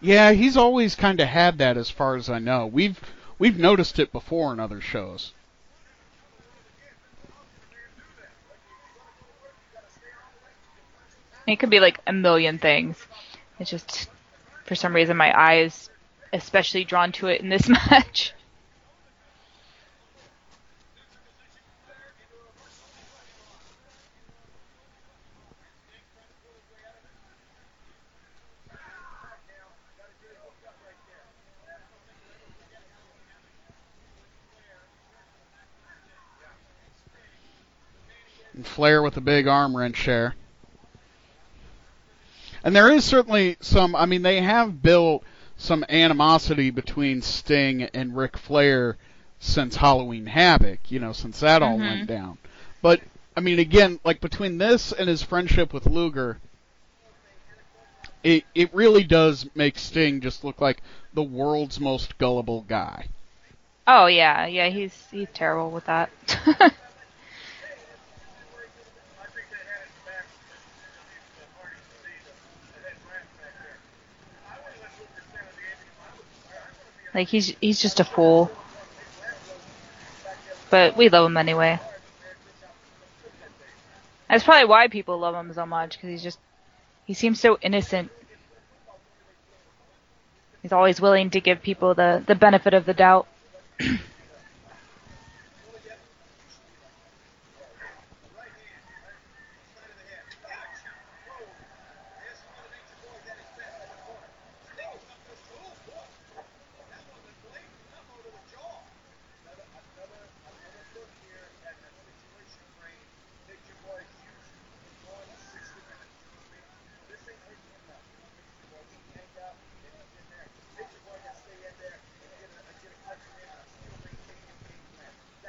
Yeah, he's always kind of had that, as far as I know. We've we've noticed it before in other shows. It could be like a million things. It's just for some reason my eye is especially drawn to it in this match. And Flair with a big arm wrench there. And there is certainly some. I mean, they have built some animosity between Sting and Ric Flair since Halloween Havoc. You know, since that all Mhm. went down. But I mean, again, like between this and his friendship with Luger, it it really does make Sting just look like the world's most gullible guy. Oh yeah, yeah, he's he's terrible with that. I think they had it back the party to see the, the head brass back there. I wouldn't let Luger stand on the apron. I would, I would be like he's he's just a fool. But we love him anyway. That's probably why people love him so much because he's just he seems so innocent. He's always willing to give people the the benefit of the doubt.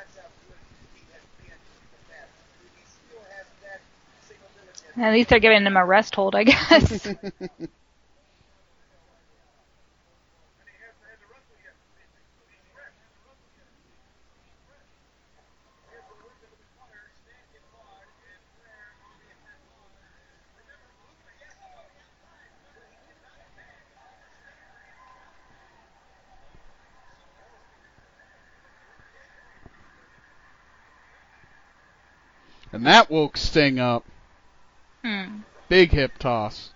That's how good he has been in the past. He still has that single diligence. At least they're giving him a rest hold, I guess. And that woke Sting up. Hmm. Big hip toss.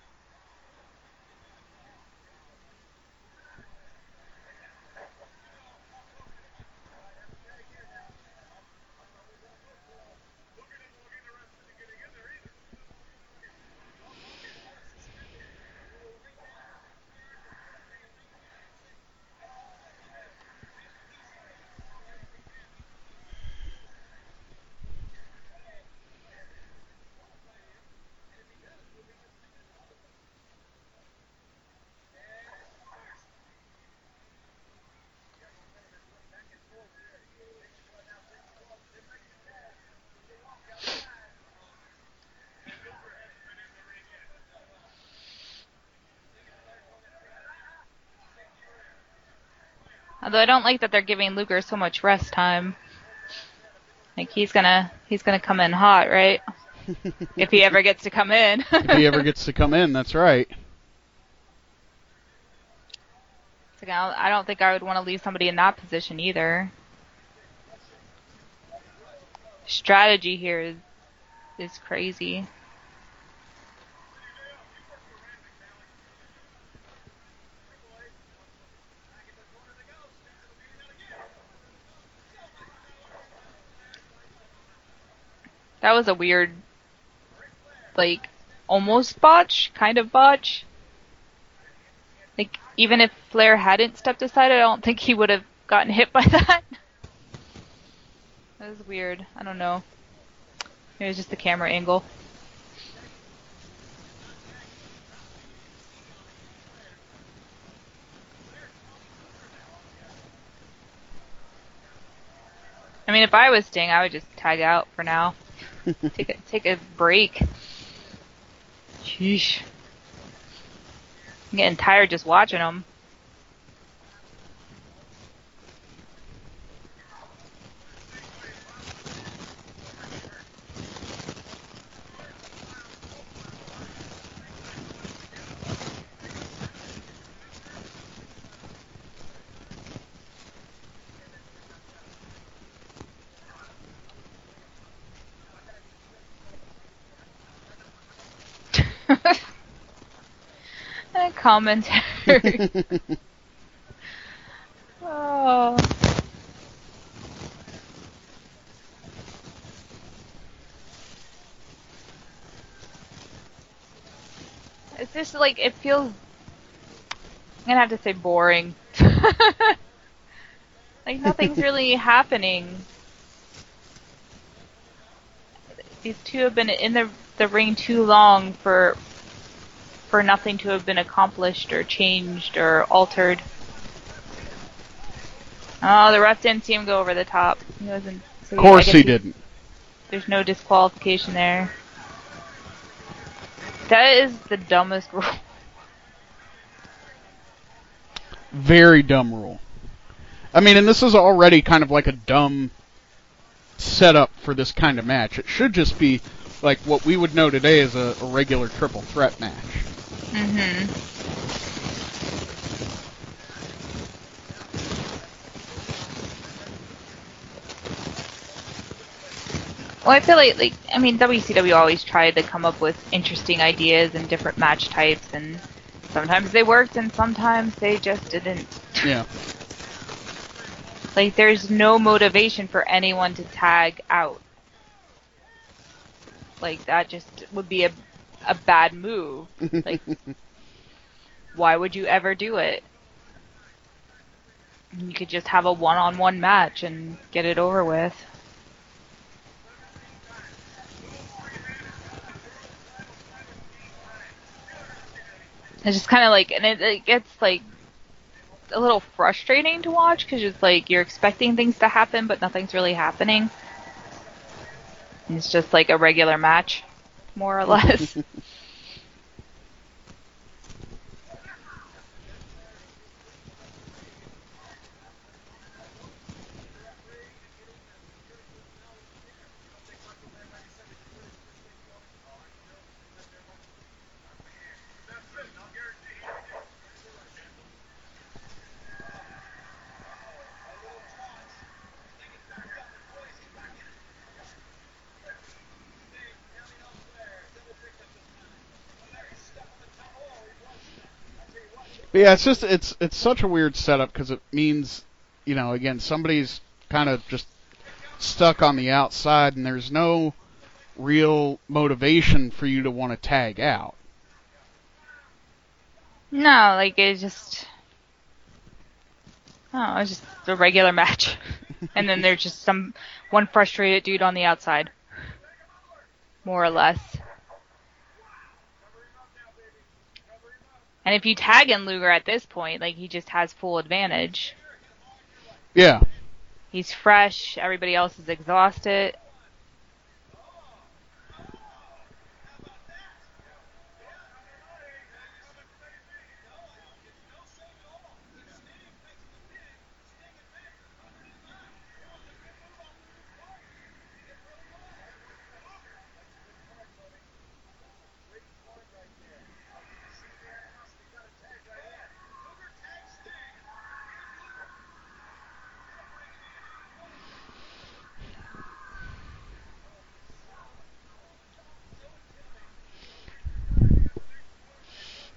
Although I don't like that they're giving Luger so much rest time. Like he's gonna he's gonna come in hot, right? if he ever gets to come in. if he ever gets to come in, that's right. It's like, I don't- I don't think I would want to leave somebody in that position either. Strategy here is is crazy. That was a weird, like, almost botch, kind of botch. Like, even if Flair hadn't stepped aside, I don't think he would have gotten hit by that. That was weird. I don't know. It was just the camera angle. I mean, if I was Sting, I would just tag out for now. Take a take a break. Sheesh. I'm getting tired just watching them. Commentary. oh. It's just like it feels. I'm gonna have to say boring. like nothing's really happening. These two have been in the the ring too long for for nothing to have been accomplished or changed or altered. Oh, the ref didn't see him go over the top. He wasn't. So Of course I he didn't. There's no disqualification there. That is the dumbest rule. Very dumb rule. I mean, and this is already kind of like a dumb setup for this kind of match. It should just be like what we would know today as a, a regular triple threat match. Mm-hmm. Well, I feel like, like, I mean, WCW always tried to come up with interesting ideas and different match types, and sometimes they worked, and sometimes they just didn't. Yeah. Like, there's no motivation for anyone to tag out. Like, that just would be a, a bad move. Like, why would you ever do it? You could just have a one-on-one match and get it over with. It's just kind of like, and it, it gets like a little frustrating to watch because it's like you're expecting things to happen, but nothing's really happening. It's just like a regular match, more or less. But yeah, it's just it's it's such a weird setup because it means, you know, again somebody's kind of just stuck on the outside, and there's no real motivation for you to want to tag out. no, like it's just, oh, it's just a regular match, and then there's just some one frustrated dude on the outside, more or less. And if you tag in Luger at this point, like he just has full advantage. Yeah. He's fresh. Everybody else is exhausted.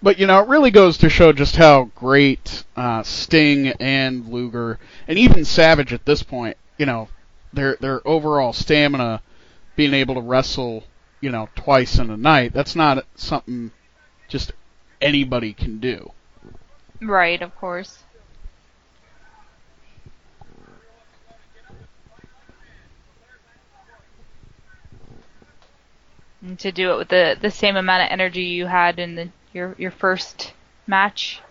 But you know, it really goes to show just how great uh, Sting and Luger, and even Savage at this point, you know, their their overall stamina, being able to wrestle, you know, twice in a night. That's not something just anybody can do. Right, of course. To do it with the the same amount of energy you had in the your your first match.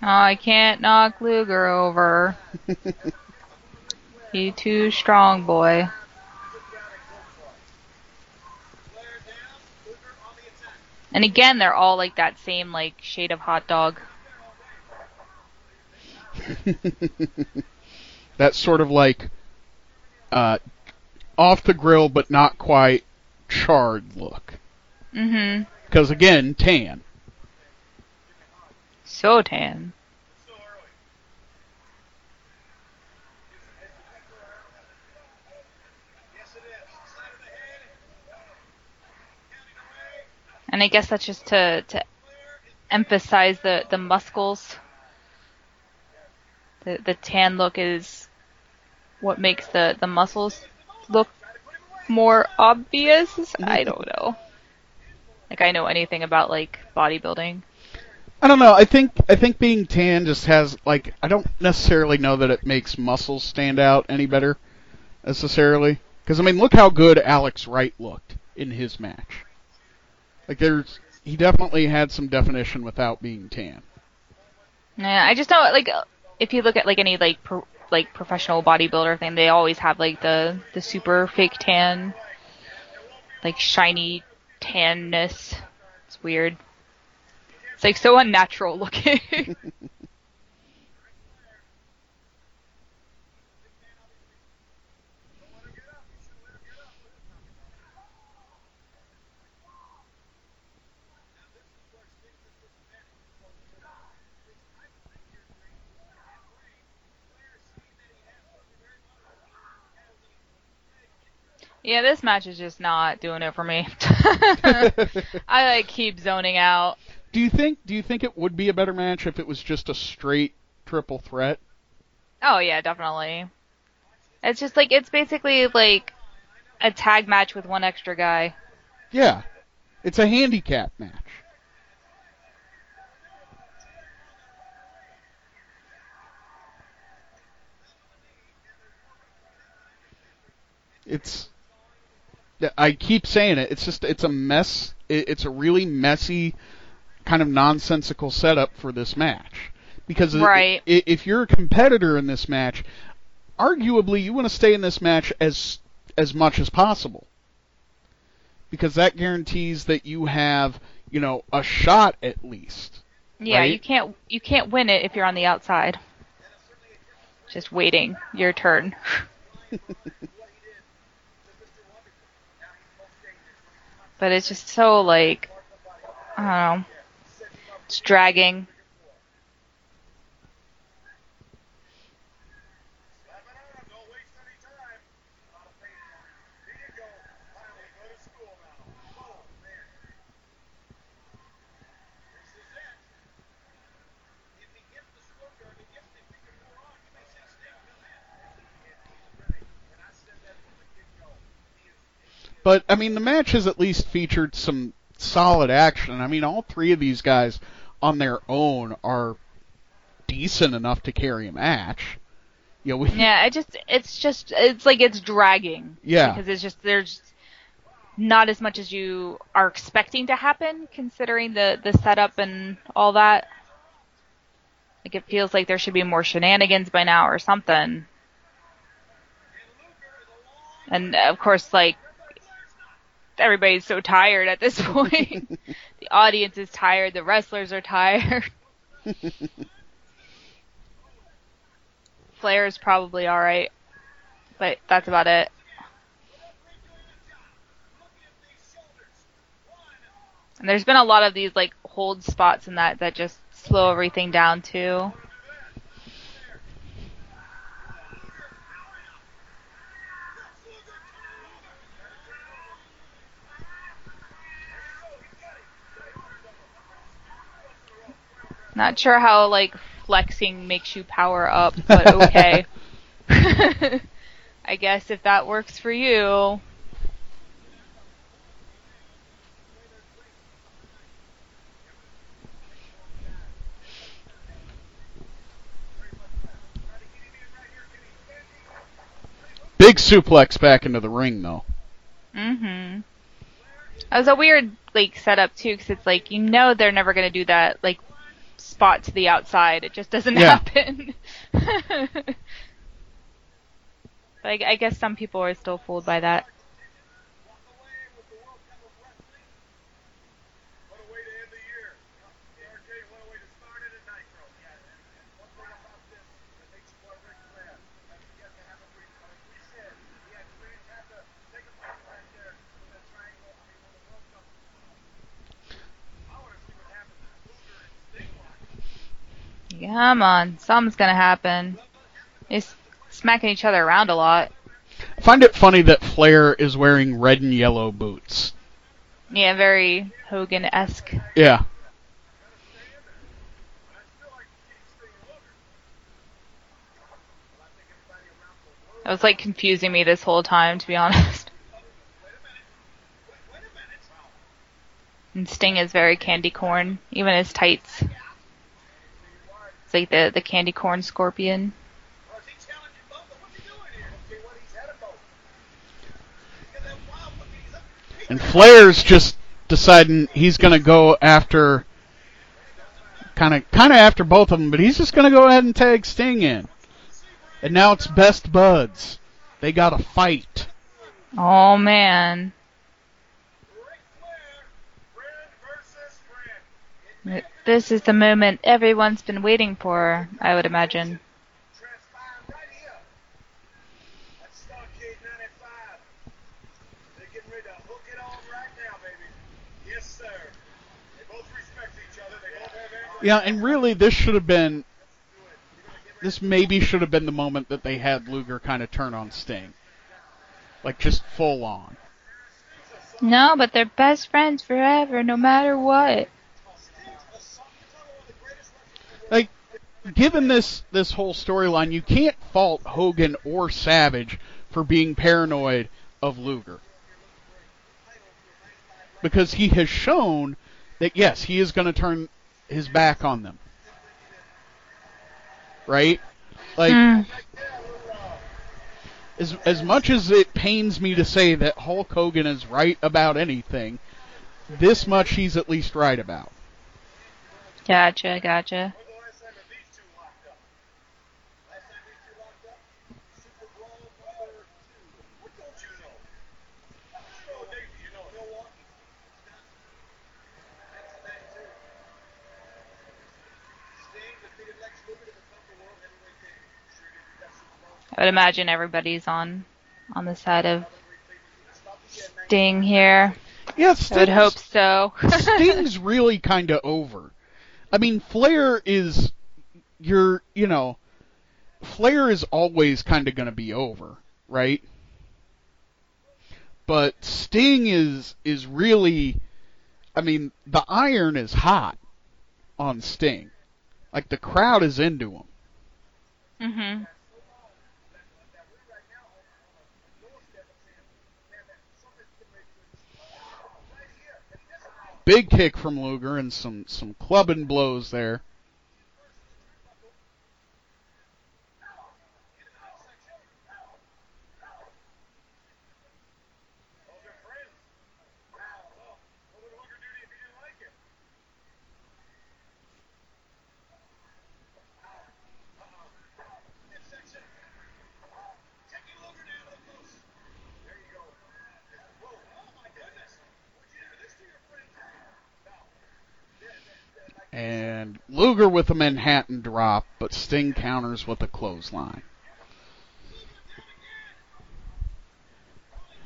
Oh, I can't knock Luger over. He too strong, boy. and go for it. Flair down, Luger on the attack. And again, they're all like that same like shade of hot dog. That's sort of like uh, off the grill but not quite charred look. Mhm. Because again, tan. So tan. And I guess that's just to to emphasize the the muscles. The the tan look is what makes the the muscles look more obvious. I mm-hmm. don't know. Like I know anything about like bodybuilding. I don't know. I think I think being tan just has like I don't necessarily know that it makes muscles stand out any better necessarily. Because I mean, look how good Alex Wright looked in his match. Like there's he definitely had some definition without being tan. Yeah, I just know like if you look at like any like pro, like professional bodybuilder thing, they always have like the the super fake tan, like shiny tanness. It's weird. It's like so unnatural looking. yeah, this match is just not doing it for me. I like keep zoning out. Do you think do you think it would be a better match if it was just a straight triple threat? Oh yeah, definitely. It's just like it's basically like a tag match with one extra guy. Yeah. It's a handicap match. It's I keep saying it. It's just it's a mess. It, it's a really messy kind of nonsensical setup for this match. Because Right. if you're a competitor in this match, arguably you want to stay in this match as as much as possible. Because that guarantees that you have, you know, a shot at least. Yeah, Right. you can't you can't win it if you're on the outside. Just waiting your turn. but it's just so like I don't know. It's dragging. Don't waste any time. Here you go. Finally, go to school now. Oh, man. This is it. If he gets the scorecard, if he gets the kicker more on, you may say Sting will in. He's ready. And I said that from the get-go. He is But I mean, the match has at least featured some solid action. I mean, all three of these guys on their own are decent enough to carry a match. You know, we, Yeah, I just it's just it's like it's dragging. Yeah. Because it's just there's not as much as you are expecting to happen considering the the setup and all that. Like it feels like there should be more shenanigans by now or something. And of course like everybody's so tired at this point. the audience is tired, the wrestlers are tired. Flair's probably alright. But that's about it. And there's been a lot of these like hold spots in that that just slow everything down too. Not sure how like flexing makes you power up, but okay. I guess if that works for you. big suplex back into the ring though. Mm-hmm. That was a weird like setup too, because it's like you know they're never gonna do that like spot to the outside. It just doesn't Yeah. happen. like I guess some people are still fooled by that. What a way to end the year. RJ, what a way to start it at Nitro. Yeah, and, and one thing about this that makes you more Ric Flair, that you get to have a brief, like we said, Come on, something's gonna happen. They're smacking each other around a lot. I find it funny that Flair is wearing red and yellow boots. Yeah, very Hogan-esque. Yeah. It was like confusing me this whole time, to be honest. And Sting is very candy corn, even his tights. It's like the the candy corn scorpion. Or is he challenging Bubba? What's he doing here? Okay, what he's had about. Look at that wild look he's up. He's And Flair's just deciding he's going to go after kind of kind of after both of them, but he's just going to go ahead and tag Sting in. And now it's best buds. They got to fight. Oh man, Ric Flair, friend versus friend. This is the moment everyone's been waiting for. I would imagine. Transpiring right here. That's Starrcade 95. They're getting ready to hook it on right now, baby. Yes, sir. They both respect each other. They both have anger. Yeah, and really this should have been this maybe should have been the moment that they had Luger kind of turn on Sting. Like just full on. No, but they're best friends forever, no matter what. Like given this this whole storyline, you can't fault Hogan or Savage for being paranoid of Luger. Because he has shown that yes, he is going to turn his back on them. Right? Like Hmm. as as much as it pains me to say that Hulk Hogan is right about anything, this much he's at least right about. Gotcha, gotcha. When's the last time that these two locked up? Last time these two locked up? Super Brawl number two. What don't you know? Oh, Dave, do you know Milwaukee? That's that too. Sting defeated Lex Luger to become the world heavyweight champion. Sure did. You got SuperBrawl. I would imagine everybody's on on the side of Sting here. Yeah, I would hope so. Sting's really kind of over. I mean, Flair is you're, you know, Flair is always kind of going to be over, right? But Sting is is really I mean, the iron is hot on Sting. Like the crowd is into him. mhm. Big kick from Luger and some some clubbing blows there. Those are friends. Well, what would Luger do to you if he didn't like you? Midsection. Taking Luger down up close. There you go. Whoa, oh my goodness. Would you do this to your friends? No. And Luger with a Manhattan drop, but Sting counters with a clothesline.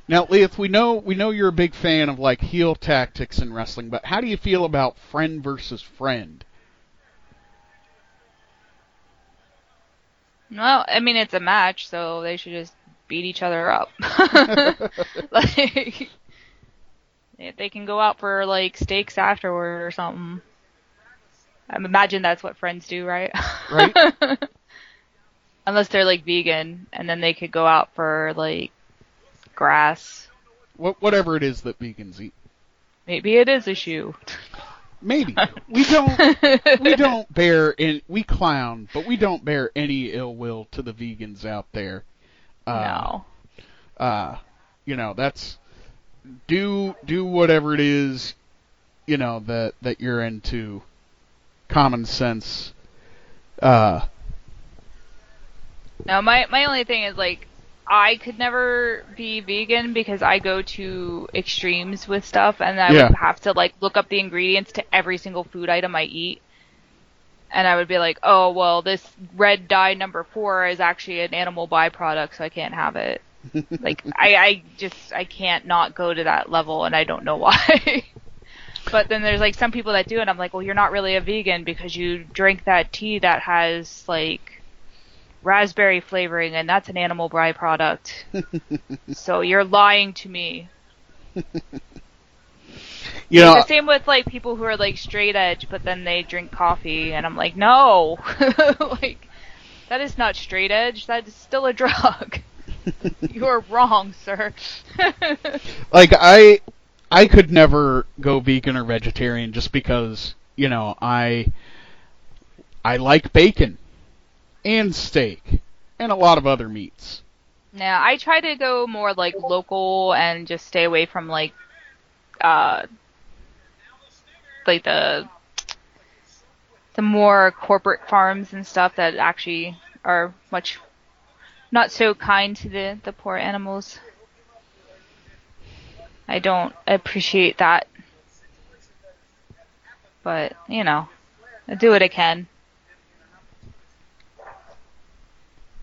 Now, Liath, we know we know you're a big fan of like heel tactics in wrestling, but how do you feel about friend versus friend? Well, I mean it's a match, so they should just beat each other up. like they can go out for like steaks afterward or something. I imagine that's what friends do, right? Right. Unless they're like vegan, and then they could go out for like grass. Wh- whatever it is that vegans eat. Maybe it is a shoe. Maybe we don't we don't bear in we clown, but we don't bear any ill will to the vegans out there. Uh, no. uh you know that's do do whatever it is you know that that you're into common sense uh No, my my only thing is like I could never be vegan because I go to extremes with stuff and I Yeah. would have to like look up the ingredients to every single food item I eat. And I would be like, "Oh, well, this red dye number 4 is actually an animal byproduct, so I can't have it." like I I just I can't not go to that level and I don't know why. But then there's like some people that do, and I'm like, well, you're not really a vegan because you drink that tea that has like raspberry flavoring, and that's an animal byproduct. so you're lying to me. You know, the same with like people who are like straight edge, but then they drink coffee, and I'm like, no, like that is not straight edge. That is still a drug. you are wrong, sir. like I I could never go vegan or vegetarian just because, you know, I I like bacon and steak and a lot of other meats. Yeah, I try to go more like local and just stay away from like uh like the the more corporate farms and stuff that actually are much not so kind to the the poor animals. I don't appreciate that. But, you know, I do what I can.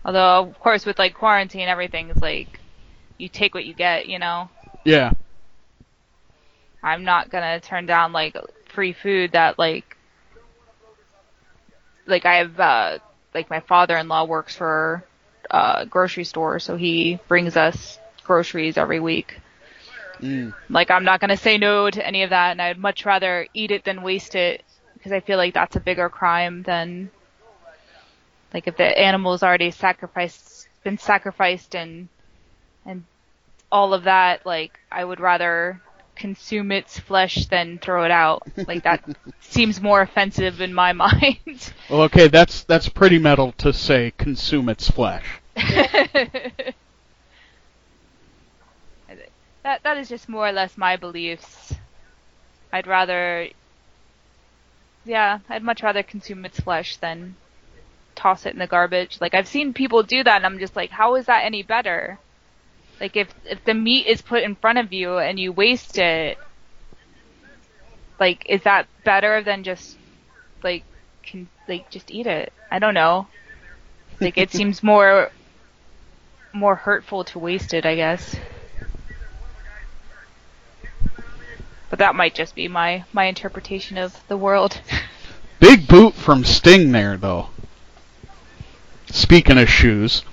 Although, of course, with like quarantine, and everything is like you take what you get, you know. Yeah. I'm not gonna turn down like free food that like like I have uh like my father-in-law works for a grocery store, so he brings us groceries every week. Mm. Like I'm not gonna say no to any of that, and I'd much rather eat it than waste it because I feel like that's a bigger crime than like if the animal's already sacrificed, been sacrificed, and and all of that. Like I would rather consume its flesh than throw it out. Like that seems more offensive in my mind. Well, okay, that's that's pretty metal to say consume its flesh. that that is just more or less my beliefs. I'd rather yeah, I'd much rather consume its flesh than toss it in the garbage. Like I've seen people do that and I'm just like, how is that any better? Like if if the meat is put in front of you and you waste it, like is that better than just like can like just eat it? I don't know. Like it seems more more hurtful to waste it, I guess. But that might just be my my interpretation of the world. Big boot from Sting there, though. Speaking of shoes,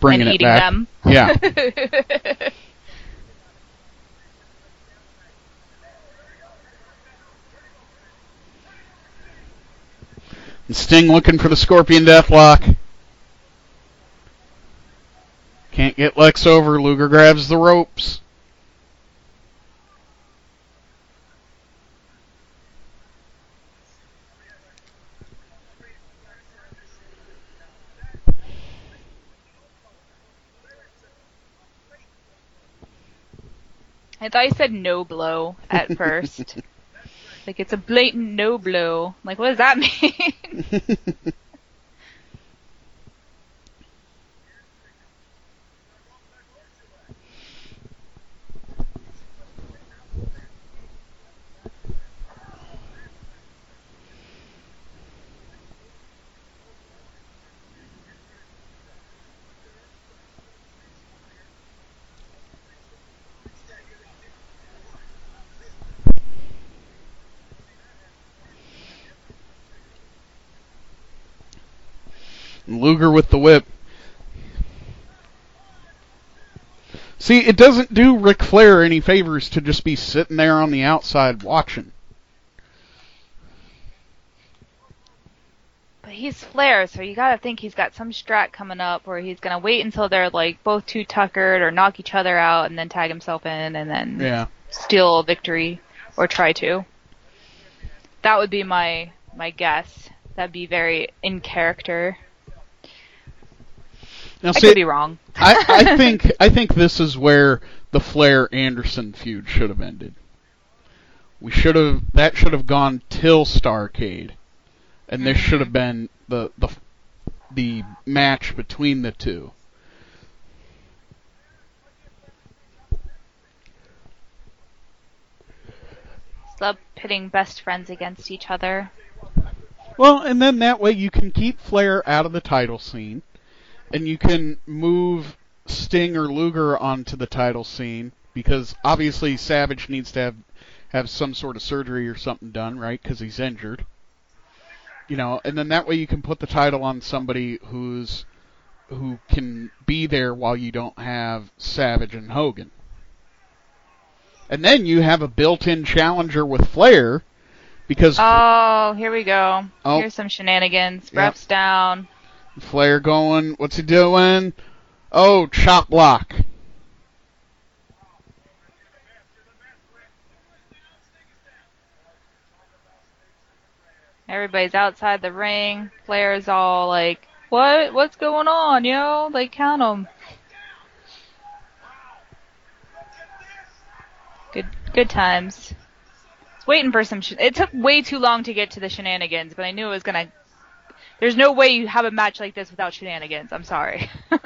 bringing and it eating back. them. Yeah. And Sting looking for the Scorpion Deathlock. Can't get Lex over. Luger grabs the ropes. I thought you said no blow at first. like it's a blatant no blow. Like what does that mean? Luger with the whip. See, it doesn't do Ric Flair any favors to just be sitting there on the outside watching. but he's Flair, so you gotta think he's got some strat coming up where he's gonna wait until they're like both too tuckered or knock each other out and then tag himself in and then Yeah. steal a victory or try to. That would be my my guess. That'd be very in character. Now, I see, could be wrong. I, I think I think this is where the Flair Anderson feud should have ended. We should have that should have gone till Starcade, and this should have been the the the match between the two. Love pitting best friends against each other. Well, and then that way you can keep Flair out of the title scene, and you can move Sting or Luger onto the title scene because obviously Savage needs to have have some sort of surgery or something done, right? Because he's injured. You know, and then that way you can put the title on somebody who's who can be there while you don't have Savage and Hogan. And then you have a built-in challenger with Flair because Oh, here we go. Oh. Here's some shenanigans. Yep. Refs down. Flair going, what's he doing? Oh, chop block. Everybody's outside the ring. Flair's all like, "What? What's going on? Yo, They count count 'em." Good, good times. Waiting for some. It took way too long to get to the shenanigans, but I knew it was gonna. There's no way you have a match like this without shenanigans. I'm sorry.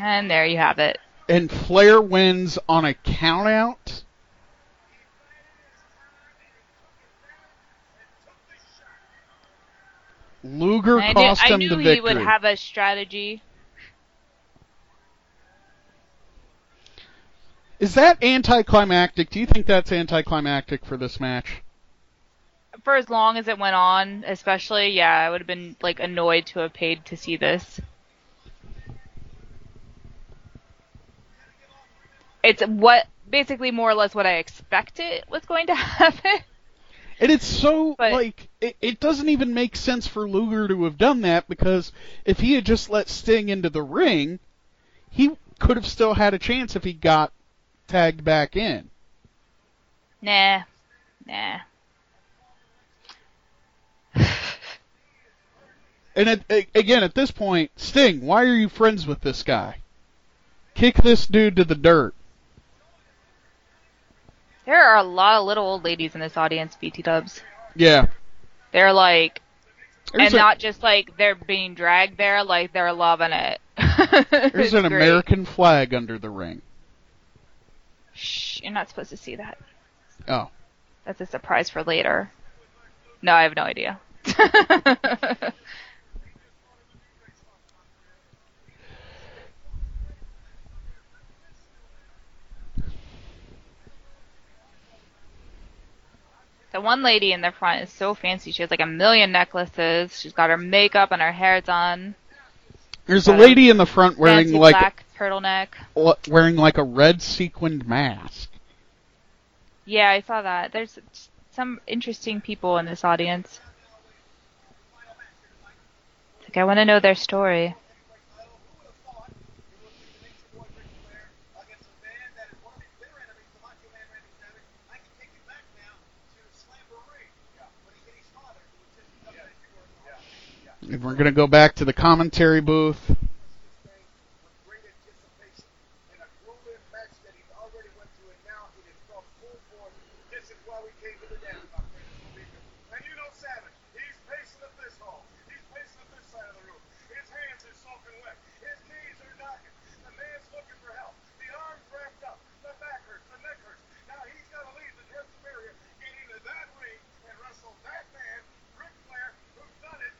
and there you have it. And Flair wins on a countout. Luger I, knew- cost I him knew the he would have a strategy. Is that anticlimactic? Do you think that's anticlimactic for this match? for as long as it went on, especially, yeah, I would have been like annoyed to have paid to see this. It's what basically more or less what I expected was going to happen. And it's so But- like it, it doesn't even make sense for Luger to have done that because if he had just let Sting into the ring, he could have still had a chance if he got tagged back in. nah, nah. And at, again, at this point, Sting, why are you friends with this guy? Kick this dude to the dirt. There are a lot of little old ladies in this audience, BT Dubs. Yeah. They're like, There's, and a- not just like they're being dragged there, like they're loving it. there's an great. American flag under the ring. You're not supposed to see that. Oh. That's a surprise for later. No, I have no idea. the one lady in the front is so fancy. She has like a million necklaces. She's got her makeup and her hair done. There's a Got a lady in the front wearing like black turtleneck. wearing like a red sequined mask. Yeah, I saw that. There's some interesting people in this audience. It's like I want to know their story. We're going to go back to the commentary enemies, the Macho Man Randy Savage. I can take you back now to Slamboree. Yeah. When he hit his father, who was just yeah. yeah. yeah. And we're gonna go back to the commentary booth. with great anticipation and a grueling match that he's already went through, and now it is from full force. This is why we came to the dance, my friends. Believe me. And you know Savage, he's pacing up this hall. He's pacing up this side of the room. His hands are soaking wet. His knees are knocking. The man's looking for help. The arms wrapped up. The back hurts. The neck hurts. Now he's got to leave the dressing area, get into that ring, and wrestle that man, Ric Flair, who's done it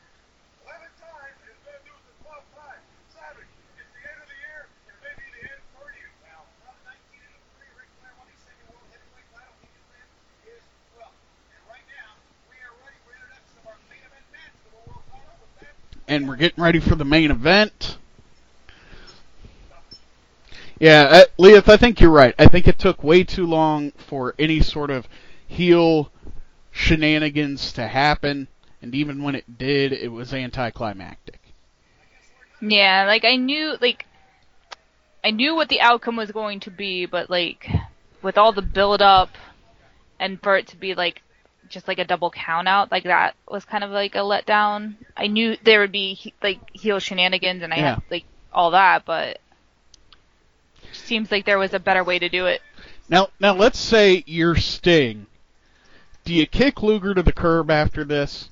11 times and is going to do it the 12th time. Savage, it's the end of the year, and maybe the end for you. Now, from 1983, Ric Flair won his second World Heavyweight title. He can win his 12th. And right now, we are ready for introduction of our main event match for the world title with that. And we're getting ready for the main event. Yeah, uh, Liath, I think you're right. I think it took way too long for any sort of heel shenanigans to happen, and even when it did, it was anticlimactic. Yeah, like I knew, like I knew what the outcome was going to be, but like with all the build up and for it to be like just like a double count out, like that was kind of like a letdown. I knew there would be like heel shenanigans and I Yeah. had like all that, but seems like there was a better way to do it. Now, now let's say you're Sting. Do you kick Luger to the curb after this?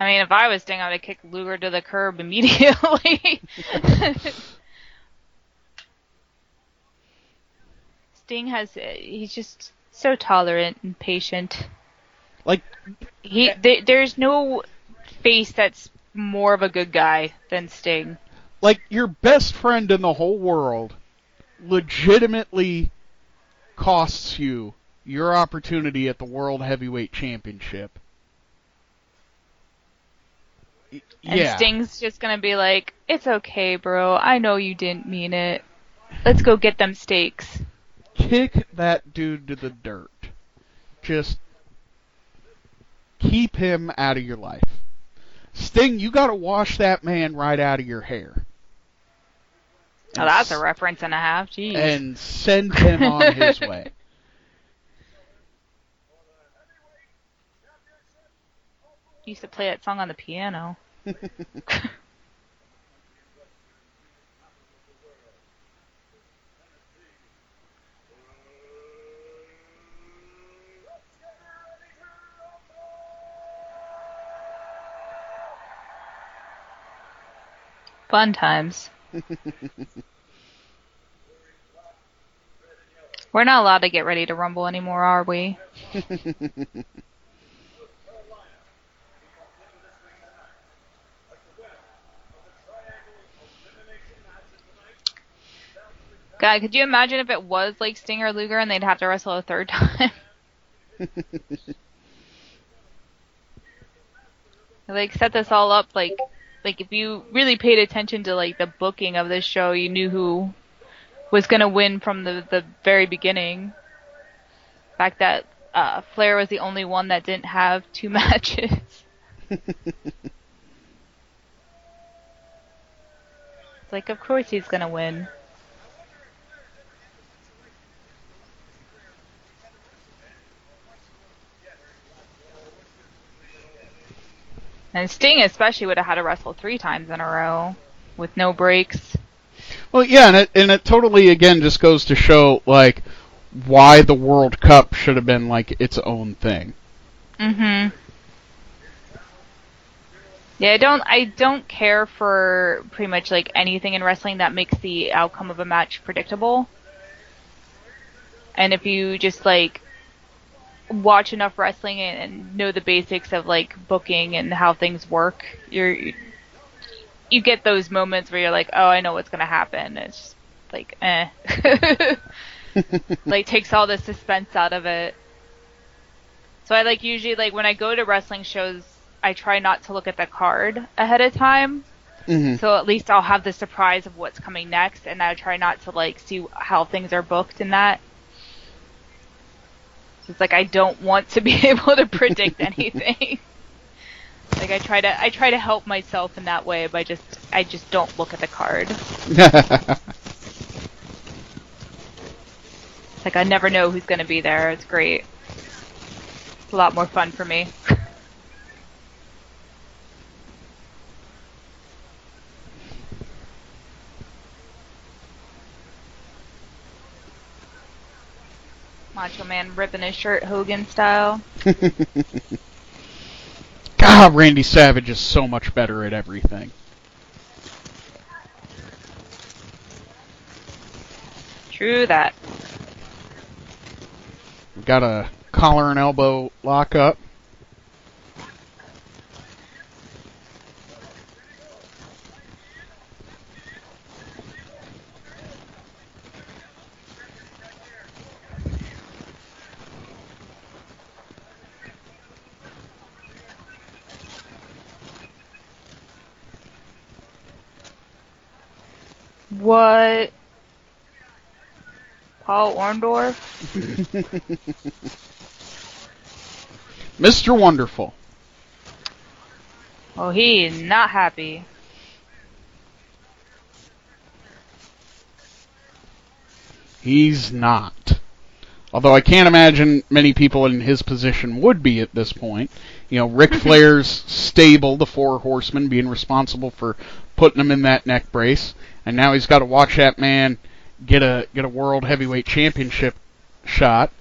I mean, if I was Sting, I would kick Luger to the curb immediately. Sting has, he's just so tolerant and patient. Like, He, th- there's no face that's more of a good guy than Sting. Like your best friend in the whole world legitimately costs you your opportunity at the World Heavyweight Championship. Y- And yeah. Sting's just gonna be like, "It's okay, bro. I know you didn't mean it. Let's go get them steaks." Kick that dude to the dirt. Just keep him out of your life. Sting, you gotta wash that man right out of your hair. Oh, that's a reference and a half. Jeez. And send him on his way. used to play that song on the piano. Fun times. We're not allowed to get ready to rumble anymore, are we? God, could you imagine if it was like Stinger Luger and they'd have to wrestle a third time? like set this all up like like if you really paid attention to like the booking of this show, you knew who was gonna win from the the very beginning. The fact that uh, Flair was the only one that didn't have two matches. It's like, of course he's gonna win. And Sting especially would have had to wrestle three times in a row with no breaks. Well, yeah, and it and it totally again just goes to show like why the World Cup should have been like its own thing. Mhm. Yeah, I don't I don't care for pretty much like anything in wrestling that makes the outcome of a match predictable. And if you just like watch enough wrestling and, and know the basics of like booking and how things work, you're you get those moments where you're like, "Oh, I know what's going to happen." It's just like, eh. like takes all the suspense out of it. So I like usually like when I go to wrestling shows, I try not to look at the card ahead of time. hmm So at least I'll have the surprise of what's coming next, and I try not to like see how things are booked in that. It's like I don't want to be able to predict anything. like I try to I try to help myself in that way by just I just don't look at the card. It's like I never know who's gonna be there. It's great. It's a lot more fun for me. Macho Man ripping his shirt Hogan style. God, Randy Savage is so much better at everything. True that. Got a collar and elbow lock up. What? Paul Orndorff? Mr. Wonderful. Oh, he is not happy. He's not. Although I can't imagine many people in his position would be at this point. You know, Ric Flair's stable, the Four Horsemen, being responsible for putting him in that neck brace, and now he's got to watch that man get a get a World Heavyweight Championship shot.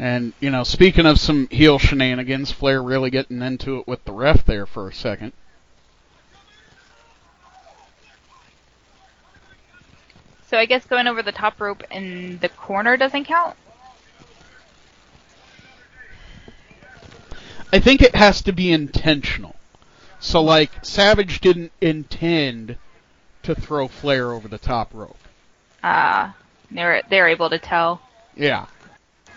And you know, speaking of some heel shenanigans, Flair really getting into it with the ref there for a second. So I guess going over the top rope in the corner doesn't count. I think it has to be intentional. So like Savage didn't intend to throw Flair over the top rope. Ah, they're they're able to tell. Yeah.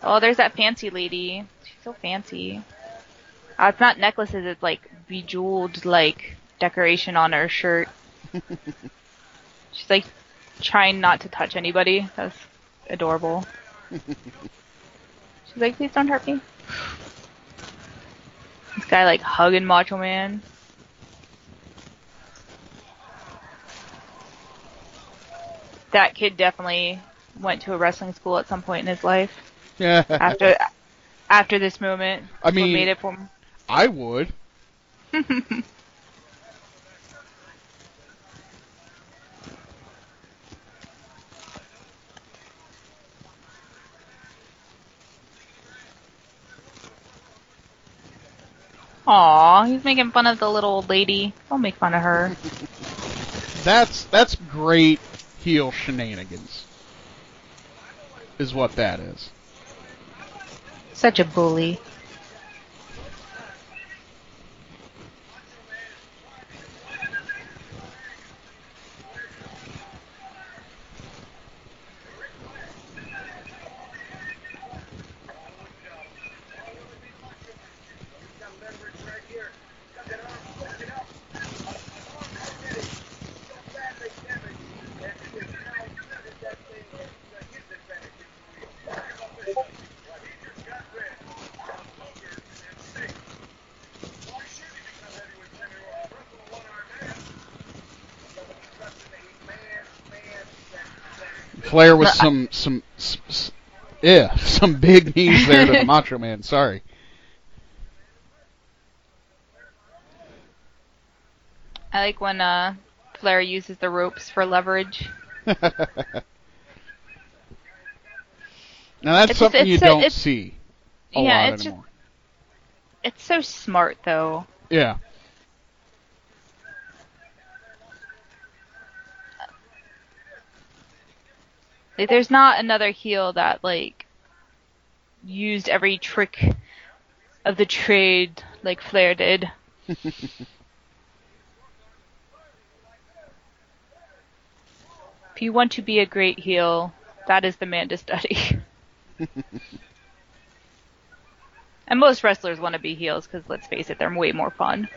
Oh, there's that fancy lady. She's so fancy. Uh, it's not necklaces. It's like bejeweled like decoration on her shirt. She's like trying not to touch anybody. That's adorable. She's like, please don't hurt me. This guy like hugging Macho Man. That kid definitely went to a wrestling school at some point in his life. After after this moment, I mean- made it for him. I would. Aw, he's making fun of the little old lady. Don't make fun of her. That's that's great heel shenanigans. Is what that is. Such a bully. Flair with some some s- s- yeah some big knees there to the Macho Man. Sorry. I like when uh Flair uses the ropes for leverage. now that's It's just- something you it's a- don't see a yeah, lot it's just it's so smart though. Yeah. Like there's not another heel that like used every trick of the trade like Flair did. if you want to be a great heel, that is the man to study. and most wrestlers want to be heels because let's face it, they're way more fun.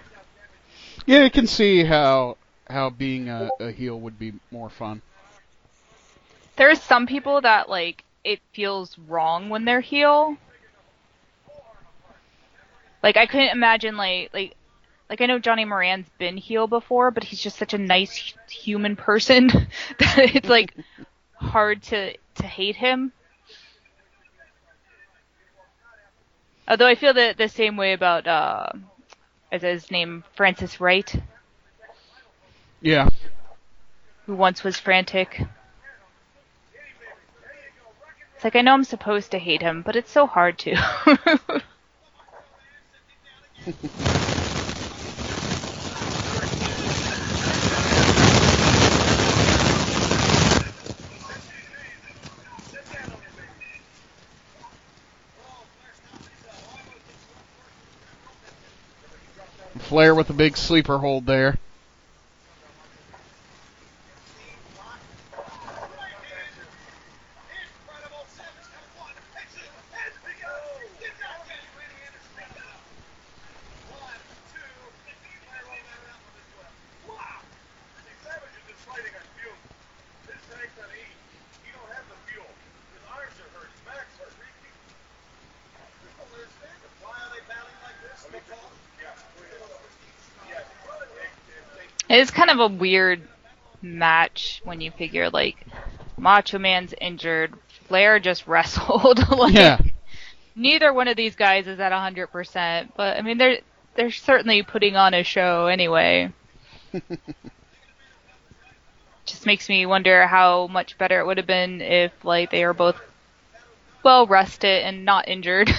Yeah, I can see how how being a, a heel would be more fun. There's some people that like it feels wrong when they're heel. Like I couldn't imagine like like like I know Johnny Moran's been heel before, but he's just such a nice human person that it's like hard to to hate him. Although I feel the the same way about uh as his name Francis Wright, Yeah. who once was frantic. It's like I know I'm supposed to hate him, but it's so hard to. Flair with a big sleeper hold there. it's kind of a weird match when you figure like Macho Man's injured, Flair just wrestled. like, Yeah. Neither one of these guys is at hundred percent, but I mean they're they're certainly putting on a show anyway. just makes me wonder how much better it would have been if like they were both well rested and not injured.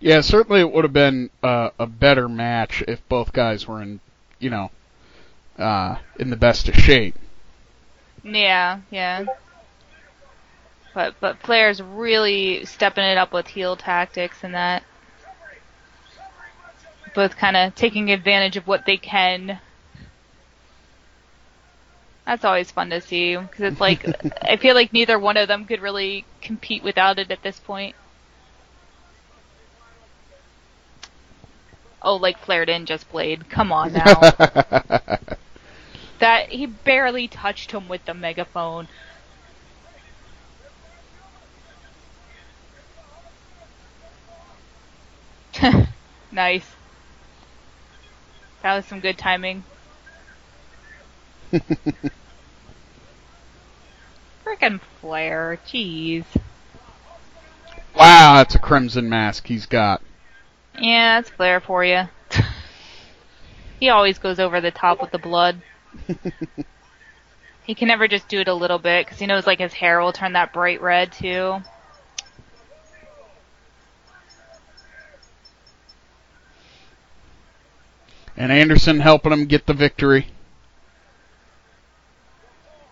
Yeah, certainly it would have been uh, a better match if both guys were in, you know, uh, in the best of shape. yeah, yeah. But but Flair's really stepping it up with heel tactics and that. Both kind of taking advantage of what they can. That's always fun to see because it's like I feel like neither one of them could really compete without it at this point. Oh, like Flair didn't just blade. Come on now. that he barely touched him with the megaphone. nice. That was some good timing. Frickin' Flair, jeez. wow, that's a crimson mask he's got. Yeah, that's Flair for you. he always goes over the top with the blood. he can never just do it a little bit because he knows like his hair will turn that bright red too. And Anderson helping him get the victory.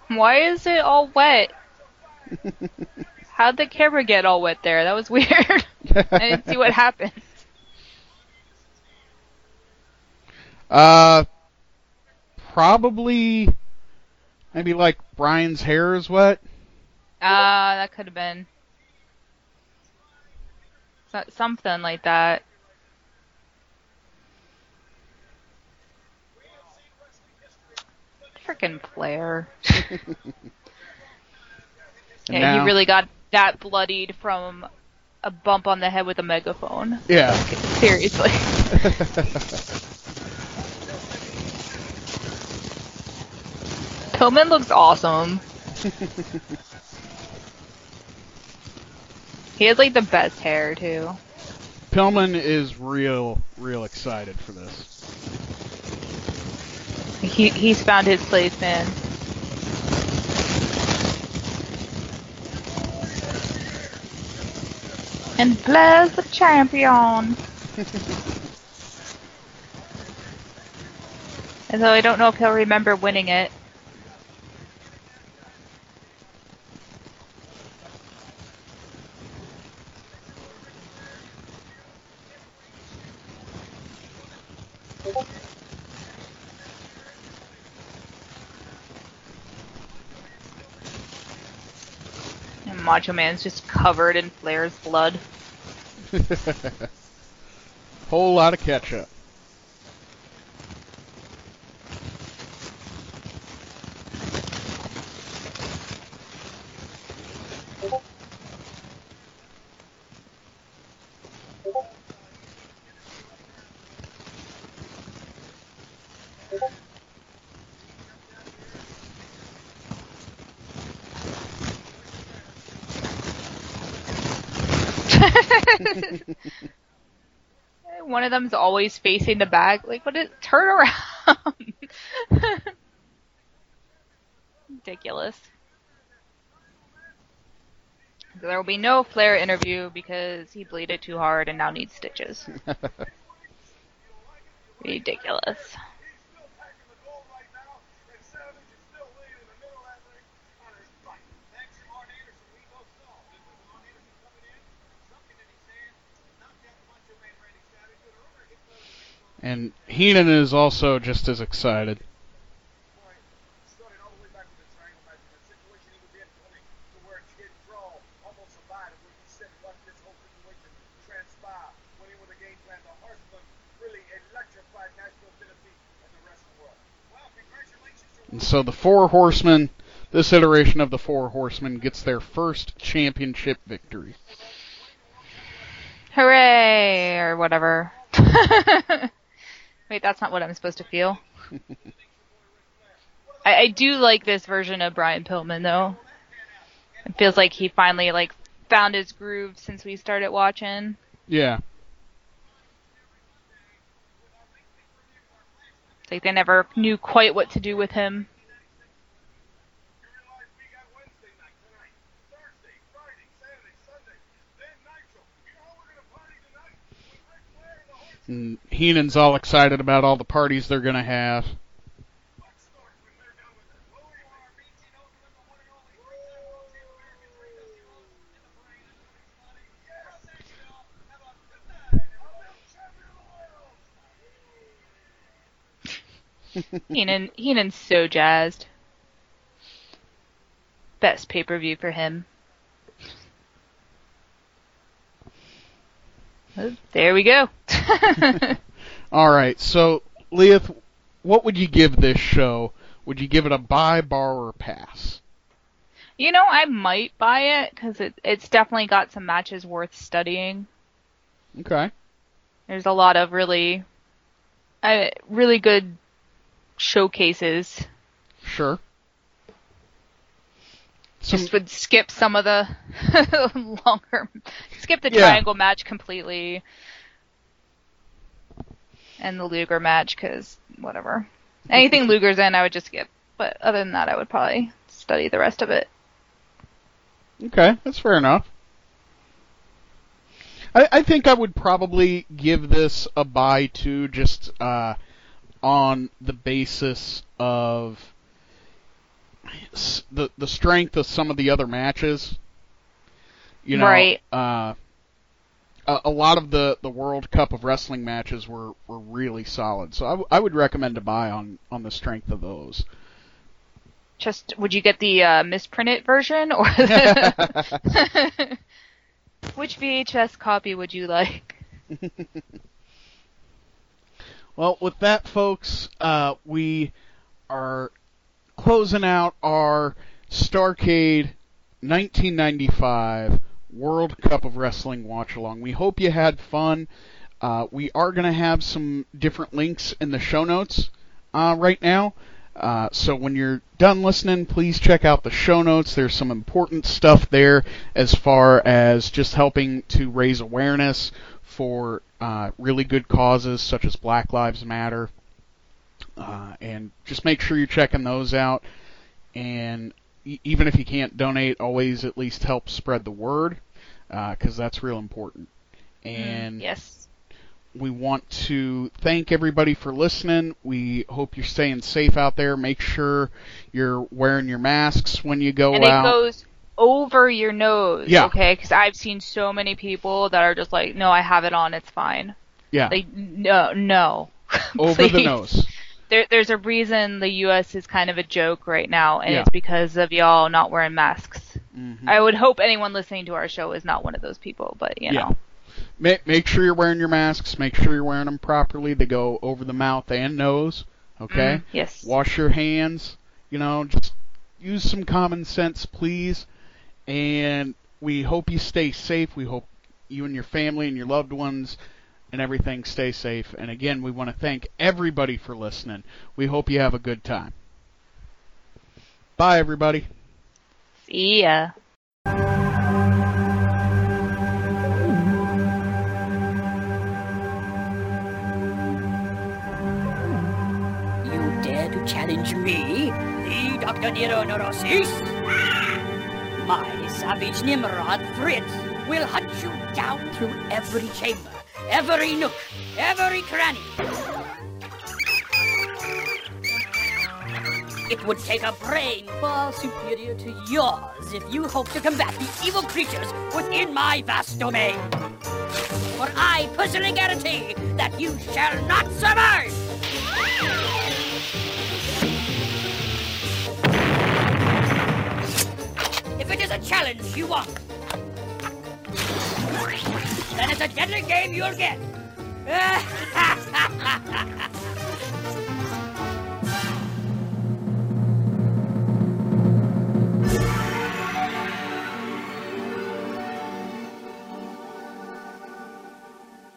Why is it all wet? How'd the camera get all wet there? That was weird. I didn't see what happened. Uh, probably, maybe like Brian's hair is wet. Ah, that could have been something like that. Freaking Flair. Yeah, now- he really got that bloodied from a bump on the head with a megaphone. Yeah. Seriously. Pillman looks awesome. he has like the best hair too. Pillman is real, real excited for this. He he's found his place, man. And Flair's the champion. Although I don't know if he'll remember winning it. Macho Man's just covered in Flair's blood. Whole lot of ketchup. One of them's always facing the back. Like, what is? Turn around. Ridiculous. There will be no Flair interview because he bleeded too hard and now needs stitches. Ridiculous. packing the goal right now, and Savage is still laying in the middle of that ring on his back. Thanks to Arn Anderson, we both saw. He was Arn Anderson coming in, something in his hand, knocked out Macho Man Randy Savage with a rubber hit blow to the ankle. And Heenan is also just as excited. point, started all the way back with the triangle match in the situation he was in, Tony, to where Kid Draw almost survived, where he said watch this whole situation transpire. Went in with a game plan. The Horsemen really electrified Nashville, Tennessee, and the rest Heenan is also just as excited. And so the Four Horsemen, this iteration of the Four Horsemen, gets their first championship victory. Hooray! Or whatever. Wait, that's not what I'm supposed to feel. I, I do like this version of Brian Pillman though. It feels like he finally like found his groove since we started watching. Yeah. It's like they never knew quite what to do with him. You realize we got Wednesday night tonight, Thursday, Friday, Saturday, Sunday, then Nitro. You know how we're gonna party tonight with Ric Flair and the Horsemen? And Heenan's all excited about all the parties they're gonna have. What starts when they're done with it? Oh, you are reaching over to the one and only three-time World Champion, America's Ray Dusty Rhodes, and the brain of the body. Yes, thanks, y'all. excited about all the parties they're going to have. Heenan, Heenan's so jazzed. Best pay per view for him. There we go. All right, so Liath, what would you give this show? Would you give it a buy, bar, or pass? you know, I might buy it because it, it's definitely got some matches worth studying. Okay. There's a lot of really, uh, really good showcases. Sure. Just would skip some of the longer, skip the Yeah. triangle match completely, and the Luger match because whatever. Anything Luger's in, I would just skip. But other than that, I would probably study the rest of it. okay, that's fair enough. I, I think I would probably give this a buy too, just uh, on the basis of the the strength of some of the other matches. You know, Right. uh, a, a lot of the, the World Cup of Wrestling matches were, were really solid, so I, w- I would recommend to buy on, on the strength of those. Just would you get the uh, misprinted version or which VHS copy would you like? Well, with that, folks, uh, we are closing out our Starrcade 1995 World Cup of Wrestling watch along. We hope you had fun. Uh, we are going to have some different links in the show notes uh, right now. Uh, so when you're done listening, please check out the show notes. There's some important stuff there as far as just helping to raise awareness for uh, really good causes such as Black Lives Matter. Uh, and just make sure you're checking those out. And e- even if you can't donate, always at least help spread the word because that's real important. And yes. we want to thank everybody for listening. We hope you're staying safe out there. Make sure you're wearing your masks when you go and out. And it goes over your nose. Yeah. Okay, because I've seen so many people that are just like, no, I have it on, it's fine. yeah, Like, no, no. over the nose. There, there's a reason the U.S. is kind of a joke right now, and Yeah. it's because of y'all not wearing masks. Mhm. I would hope anyone listening to our show is not one of those people, but you Yeah. know. Make, make sure you're wearing your masks. Make sure you're wearing them properly. They go over the mouth and nose. Okay. Mm, yes. Wash your hands. You know, just use some common sense, please. And we hope you stay safe. We hope you and your family and your loved ones and everything stay safe. And again, we want to thank everybody for listening. We hope you have a good time. Bye, everybody. See ya. You dare to challenge me, the Dr. Nero Neurosis? My savage Nimrod Fritz will hunt you down through every chamber, every nook, every cranny. It would take a brain far superior to yours if you hope to combat the evil creatures within my vast domain. For I personally guarantee that you shall not survive! If it is a challenge you want, then it's a deadly game you'll get.